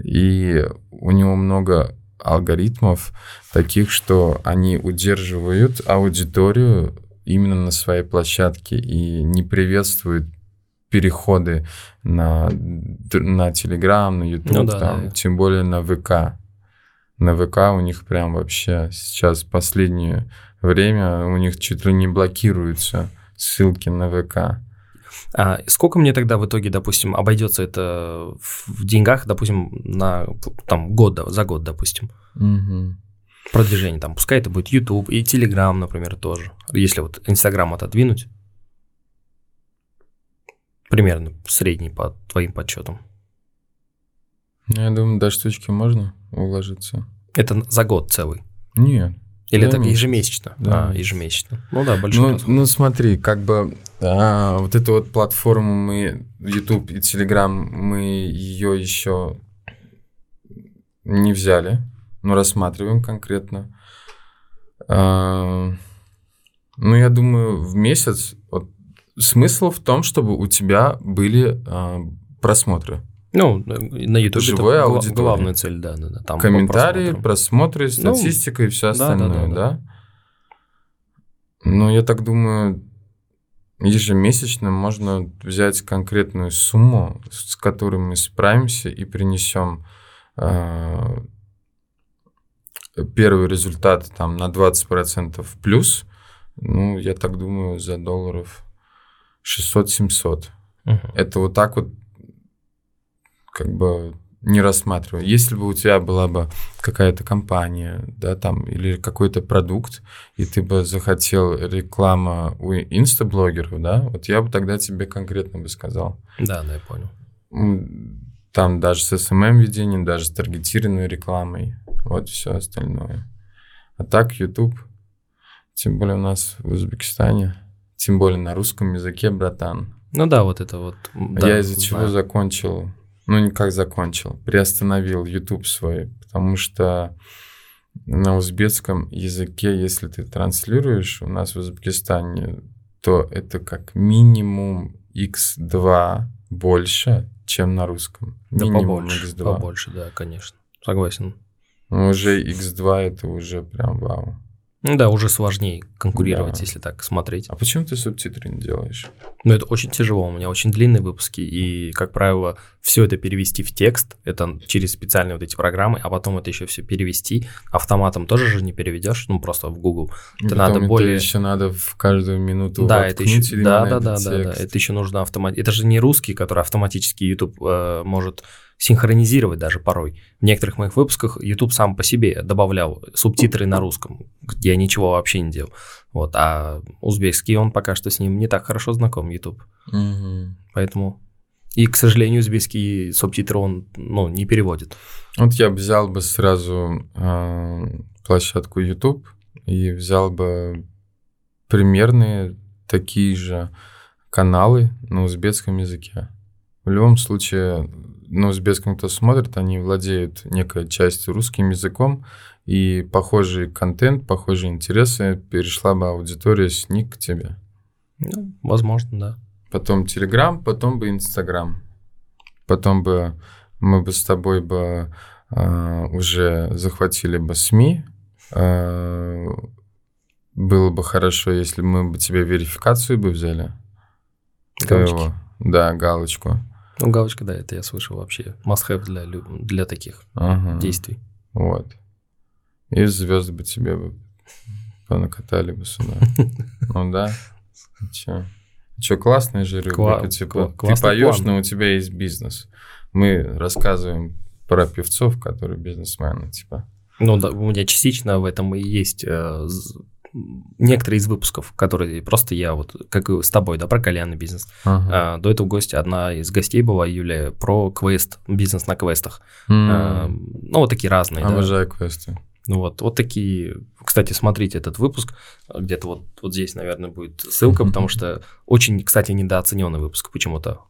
[SPEAKER 1] И у него много алгоритмов таких, что они удерживают аудиторию именно на своей площадке и не приветствуют переходы на, на Telegram, на YouTube, ну, да, там, да. тем более на ВК. На ВК у них прям вообще сейчас последнее время у них чуть ли не блокируются ссылки на ВК.
[SPEAKER 2] А сколько мне тогда в итоге, допустим, обойдется это в деньгах, допустим, на там год, за год, допустим?
[SPEAKER 1] Угу.
[SPEAKER 2] Продвижение там, пускай это будет YouTube и Telegram, например, тоже. Если вот Instagram отодвинуть, примерно средний по твоим подсчетам.
[SPEAKER 1] Ну, я думаю, до штучки можно уложиться.
[SPEAKER 2] Это за год целый?
[SPEAKER 1] Нет.
[SPEAKER 2] Или это ежемесячно? Да. А, ежемесячно. Ну да, большой
[SPEAKER 1] ну, ну смотри, как бы а, вот эту вот платформу мы, YouTube и Telegram, мы ее еще не взяли, но рассматриваем конкретно. А, ну, я думаю, в месяц вот, смысл в том, чтобы у тебя были а, просмотры.
[SPEAKER 2] Ну, на YouTube
[SPEAKER 1] Живая это аудитория.
[SPEAKER 2] главная цель, да, да, да.
[SPEAKER 1] Там Комментарии, просмотры, ну, статистика ну, и все остальное, да? да, да, да. Ну, я так думаю, ежемесячно можно взять конкретную сумму, с которой мы справимся и принесем э, первый результат там на 20% плюс. Ну, я так думаю, за долларов 600-700. Угу. Это вот так вот как бы не рассматриваю. Если бы у тебя была бы какая-то компания, да, там, или какой-то продукт, и ты бы захотел реклама у инстаблогеров, да, вот я бы тогда тебе конкретно бы сказал.
[SPEAKER 2] Да, да, я понял.
[SPEAKER 1] Там даже с SMM-ведением, даже с таргетированной рекламой, вот все остальное. А так YouTube, тем более у нас в Узбекистане, тем более на русском языке, братан.
[SPEAKER 2] Ну да, вот это вот. Да,
[SPEAKER 1] я из-за чего закончил ну, никак закончил, приостановил YouTube свой, потому что на узбекском языке, если ты транслируешь у нас в Узбекистане, то это как минимум x2 больше, чем на русском.
[SPEAKER 2] Да минимум побольше, x2. побольше, да, конечно. Согласен.
[SPEAKER 1] Но уже x2 это уже прям вау.
[SPEAKER 2] Ну да, уже сложнее конкурировать, да. если так смотреть.
[SPEAKER 1] А почему ты субтитры не делаешь?
[SPEAKER 2] Ну, это очень тяжело. У меня очень длинные выпуски, и, как правило, все это перевести в текст, это через специальные вот эти программы, а потом это еще все перевести. Автоматом тоже же не переведешь, ну, просто в Google.
[SPEAKER 1] Это надо это более... еще надо в каждую минуту
[SPEAKER 2] да, это еще... да, да, да, да, да, это еще нужно автомат. Это же не русский, который автоматически YouTube э, может синхронизировать даже порой. В некоторых моих выпусках YouTube сам по себе добавлял субтитры на русском, где я ничего вообще не делал. Вот, а узбекский, он пока что с ним не так хорошо знаком, YouTube.
[SPEAKER 1] Угу.
[SPEAKER 2] Поэтому... И, к сожалению, узбекский субтитры он ну, не переводит.
[SPEAKER 1] Вот я взял бы сразу э, площадку YouTube и взял бы примерные такие же каналы на узбекском языке. В любом случае, на узбекском кто смотрит, они владеют некой частью русским языком, и похожий контент, похожие интересы перешла бы аудитория с них к тебе.
[SPEAKER 2] Ну, возможно, да.
[SPEAKER 1] Потом Телеграм, потом бы Инстаграм. Потом бы мы бы с тобой бы э, уже захватили бы СМИ. Э, было бы хорошо, если мы бы тебе верификацию бы взяли.
[SPEAKER 2] Галочки. Твоего.
[SPEAKER 1] Да, галочку.
[SPEAKER 2] Ну, галочка, да, это я слышал вообще. Must-have для, для таких ага. действий.
[SPEAKER 1] Вот. И звезды бы тебе бы понакатали бы сюда. <laughs> Ну да. Че? Че, классная же рубрика, типа, ты поешь, но у тебя есть бизнес. Мы рассказываем про певцов, которые бизнесмены, типа.
[SPEAKER 2] Ну да, у меня частично в этом и есть э, некоторые из выпусков, которые просто я вот, как и с тобой, да, про кальянный бизнес.
[SPEAKER 1] Ага.
[SPEAKER 2] А, до этого гостя одна из гостей была, Юлия, про квест, бизнес на квестах.
[SPEAKER 1] М,
[SPEAKER 2] А, ну, вот такие разные, да.
[SPEAKER 1] Обожаю квесты.
[SPEAKER 2] Ну вот, вот такие. Кстати, смотрите этот выпуск. Где-то вот, вот здесь, наверное, будет ссылка, потому что очень, кстати, недооцененный выпуск почему-то.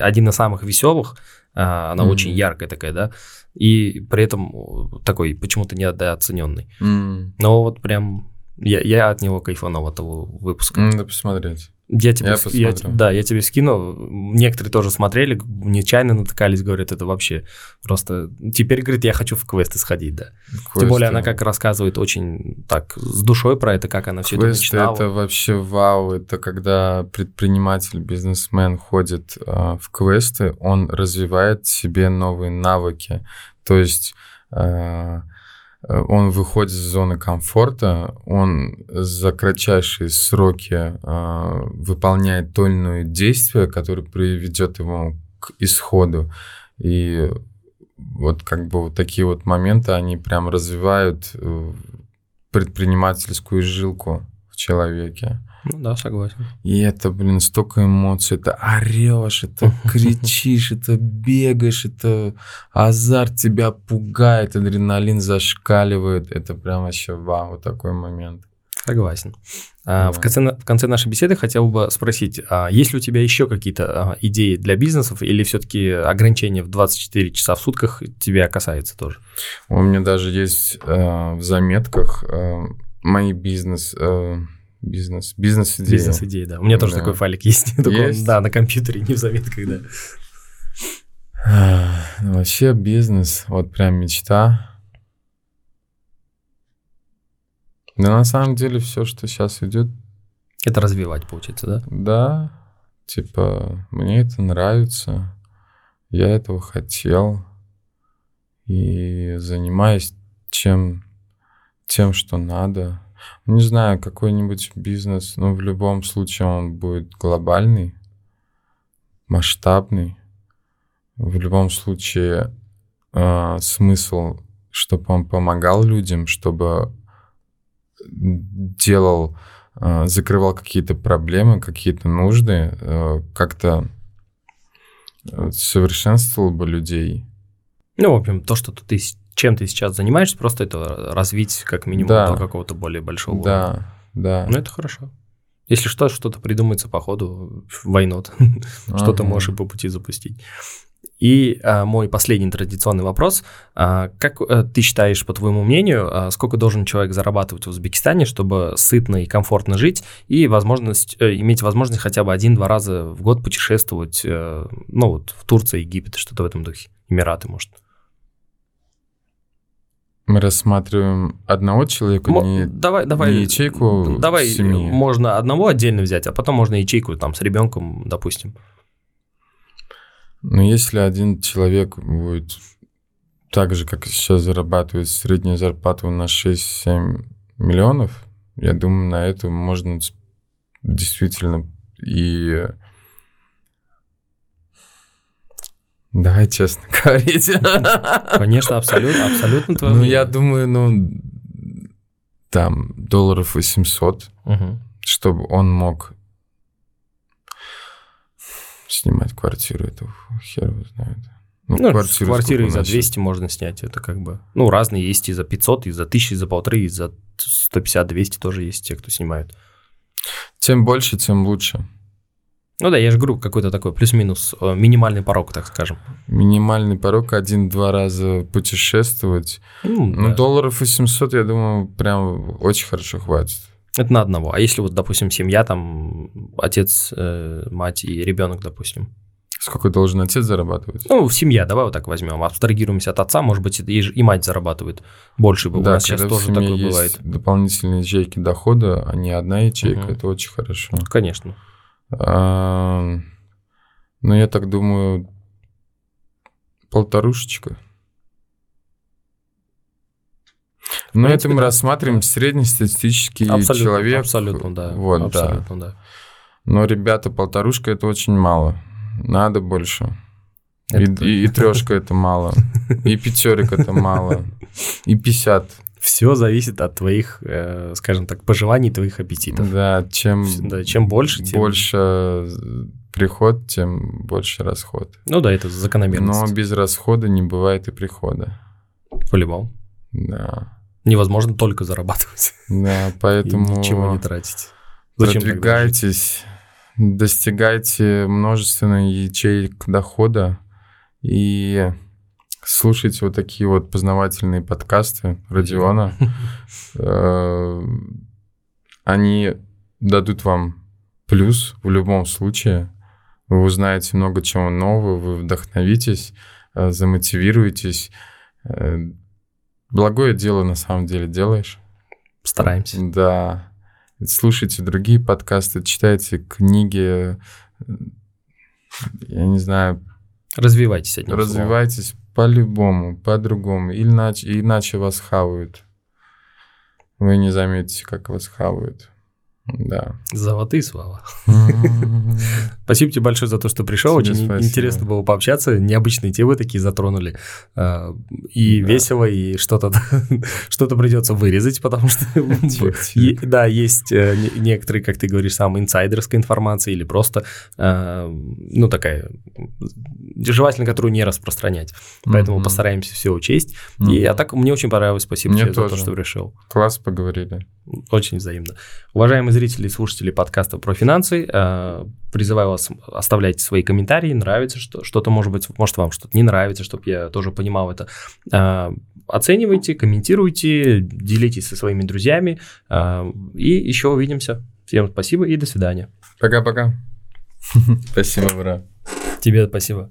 [SPEAKER 2] Один из самых веселых. а, Она
[SPEAKER 1] Мгм.
[SPEAKER 2] очень яркая такая, да. И при этом такой почему-то недооцененный.
[SPEAKER 1] М,
[SPEAKER 2] Но вот прям я, я от него кайфанул, от того выпуска.
[SPEAKER 1] Надо посмотреть.
[SPEAKER 2] Я тебе,
[SPEAKER 1] Я
[SPEAKER 2] я да, я тебе скину. Некоторые тоже смотрели, нечаянно натыкались, говорят, это вообще просто... Теперь, говорит, я хочу в квесты сходить, да. Тем более она
[SPEAKER 1] Квесты.
[SPEAKER 2] как рассказывает очень так с душой про это, как она все это
[SPEAKER 1] Квесты
[SPEAKER 2] начинала.
[SPEAKER 1] это вообще вау. Это когда предприниматель, бизнесмен ходит а, в квесты, он развивает себе новые навыки. То есть э, он выходит из зоны комфорта, он за кратчайшие сроки а, выполняет то или иное действие, которое приведет его к исходу. И вот как бы вот такие вот моменты, они прям развивают э, предпринимательскую жилку в человеке.
[SPEAKER 2] Ну да, согласен.
[SPEAKER 1] И это, блин, столько эмоций. Это орешь, это <laughs> кричишь, это бегаешь, это азарт тебя пугает, адреналин зашкаливает. Это прям вообще вау, вот такой момент.
[SPEAKER 2] Согласен. А, в,
[SPEAKER 1] Да.
[SPEAKER 2] конце, на- в конце нашей беседы хотел бы спросить, а есть ли у тебя еще какие-то а, идеи для бизнесов или все-таки ограничение в 24 часа в сутках тебя касается тоже?
[SPEAKER 1] У меня даже есть э, в заметках э, мои бизнес, э, бизнес, бизнес-идеи.
[SPEAKER 2] Бизнес-идеи, да. У меня тоже
[SPEAKER 1] Да.
[SPEAKER 2] такой файлик есть. <laughs> только он, да, на компьютере, не в заметках, да. <sighs>
[SPEAKER 1] Ну, Вообще бизнес, вот прям мечта. Да на самом деле все, что сейчас идет,
[SPEAKER 2] Это развивать, получается, да?
[SPEAKER 1] да, типа, мне это нравится, я этого хотел, и занимаюсь чем, тем, что надо. Не знаю, какой-нибудь бизнес, но в любом случае он будет глобальный, масштабный. В любом случае э, смысл, чтобы он помогал людям, чтобы делал, э, закрывал какие-то проблемы, какие-то нужды, э, как-то э, совершенствовал бы людей.
[SPEAKER 2] Ну, в общем, то, что ты чем ты сейчас занимаешься, просто это развить как минимум
[SPEAKER 1] Да.
[SPEAKER 2] до какого-то более большого уровня.
[SPEAKER 1] Да, да.
[SPEAKER 2] Ну, это хорошо. Если что, что-то придумается по ходу, войнот. <laughs> Что-то
[SPEAKER 1] Ага.
[SPEAKER 2] можешь и по пути запустить. И а, мой последний традиционный вопрос. А, как э, ты считаешь, по твоему мнению, а, сколько должен человек зарабатывать в Узбекистане, чтобы сытно и комфортно жить и возможность, э, иметь возможность хотя бы один-два раза в год путешествовать, э, ну вот в Турции, Египет, что-то в этом духе, Эмираты, может?
[SPEAKER 1] Мы рассматриваем одного человека,
[SPEAKER 2] Мо-
[SPEAKER 1] не,
[SPEAKER 2] давай, давай,
[SPEAKER 1] не ячейку
[SPEAKER 2] давай,
[SPEAKER 1] семьи.
[SPEAKER 2] можно одного отдельно взять, а потом можно ячейку там с ребенком, допустим.
[SPEAKER 1] Но если один человек будет так же, как сейчас зарабатывает среднюю зарплату на 6-7 миллионов, я думаю, на это можно действительно и... Давай честно <laughs> говорить.
[SPEAKER 2] Конечно, абсолютно, абсолютно твое
[SPEAKER 1] Ну, я думаю, ну, там, долларов 800,
[SPEAKER 2] Мгм.
[SPEAKER 1] чтобы он мог снимать квартиру, это хер его знает.
[SPEAKER 2] Ну, квартиры,
[SPEAKER 1] сколько
[SPEAKER 2] и за
[SPEAKER 1] у нас
[SPEAKER 2] 200 можно снять, это как бы... Ну, разные есть и за 500, и за 1000, и за полторы, и за 150-200 тоже есть те, кто снимают.
[SPEAKER 1] Тем больше, тем лучше.
[SPEAKER 2] Ну да, я же говорю, какой-то такой плюс-минус э, минимальный порог, так скажем.
[SPEAKER 1] Минимальный порог один-два раза путешествовать.
[SPEAKER 2] Ну,
[SPEAKER 1] Ну,
[SPEAKER 2] да.
[SPEAKER 1] долларов 800, я думаю, прям очень хорошо хватит.
[SPEAKER 2] Это на одного. А если вот, допустим, семья, там, отец, э, мать и ребенок, допустим.
[SPEAKER 1] Сколько должен отец зарабатывать?
[SPEAKER 2] Ну, семья, давай вот так возьмем. Абстрагируемся от отца, может быть, и, и мать зарабатывает больше. У нас сейчас тоже такое
[SPEAKER 1] есть
[SPEAKER 2] бывает.
[SPEAKER 1] дополнительные ячейки дохода, а не одна ячейка,
[SPEAKER 2] Мгм.
[SPEAKER 1] это очень хорошо.
[SPEAKER 2] Конечно.
[SPEAKER 1] А, Ну, я так думаю, полторушечка. Но
[SPEAKER 2] принципе,
[SPEAKER 1] это мы
[SPEAKER 2] да.
[SPEAKER 1] рассматриваем среднестатистический
[SPEAKER 2] Абсолютно,
[SPEAKER 1] человек.
[SPEAKER 2] абсолютно, да.
[SPEAKER 1] Вот, да.
[SPEAKER 2] абсолютно, да.
[SPEAKER 1] Но, ребята, полторушка это очень мало. Надо больше.
[SPEAKER 2] Это
[SPEAKER 1] И,
[SPEAKER 2] точно.
[SPEAKER 1] и, трешка это мало. И пятерик это мало. И 50.
[SPEAKER 2] Все зависит от твоих, э, скажем так, пожеланий, твоих аппетитов.
[SPEAKER 1] Да, чем,
[SPEAKER 2] Да, чем больше, тем...
[SPEAKER 1] больше приход, тем больше расход.
[SPEAKER 2] Ну да, это закономерность.
[SPEAKER 1] Но без расхода не бывает и прихода.
[SPEAKER 2] По-любому.
[SPEAKER 1] Да.
[SPEAKER 2] Невозможно только зарабатывать.
[SPEAKER 1] Да, <laughs>
[SPEAKER 2] И
[SPEAKER 1] поэтому
[SPEAKER 2] ничего не тратить. Зачем
[SPEAKER 1] продвигайтесь, достигайте множественных ячеек дохода и слушайте вот такие вот познавательные подкасты Родиона. <laughs> Э, Они дадут вам плюс в любом случае. Вы узнаете много чего нового, вы вдохновитесь, э, замотивируетесь. Э, Благое дело на самом деле делаешь.
[SPEAKER 2] Стараемся.
[SPEAKER 1] Да. Слушайте другие подкасты, читайте книги, я не знаю,
[SPEAKER 2] Развивайтесь одним словом.
[SPEAKER 1] По-любому, по-другому. Иначе, иначе вас хавают. Вы не заметите, как вас хавают. Да.
[SPEAKER 2] Золотые слова. Спасибо тебе большое за то, что пришел. Очень интересно было пообщаться. Необычные темы такие затронули. А, И весело, и что-то <laughs> что-то придется вырезать, потому что <laughs> да, есть э, не- некоторые, как ты говоришь, сам инсайдерская информация или просто, э, ну, такая, желательно, которую не распространять. Поэтому постараемся все учесть. И а так мне очень понравилось. Спасибо тебе за то, что пришел.
[SPEAKER 1] Класс поговорили.
[SPEAKER 2] Очень взаимно. Уважаемые зрители и слушатели подкаста про финансы, э, призываю вас оставлять свои комментарии, нравится что, что-то, может быть, может вам что-то не нравится, чтобы я тоже понимал это. Э, Оценивайте, комментируйте, делитесь со своими друзьями, э, и еще увидимся. Всем спасибо и до свидания.
[SPEAKER 1] Пока-пока. <laughs> Спасибо, брат.
[SPEAKER 2] Тебе спасибо.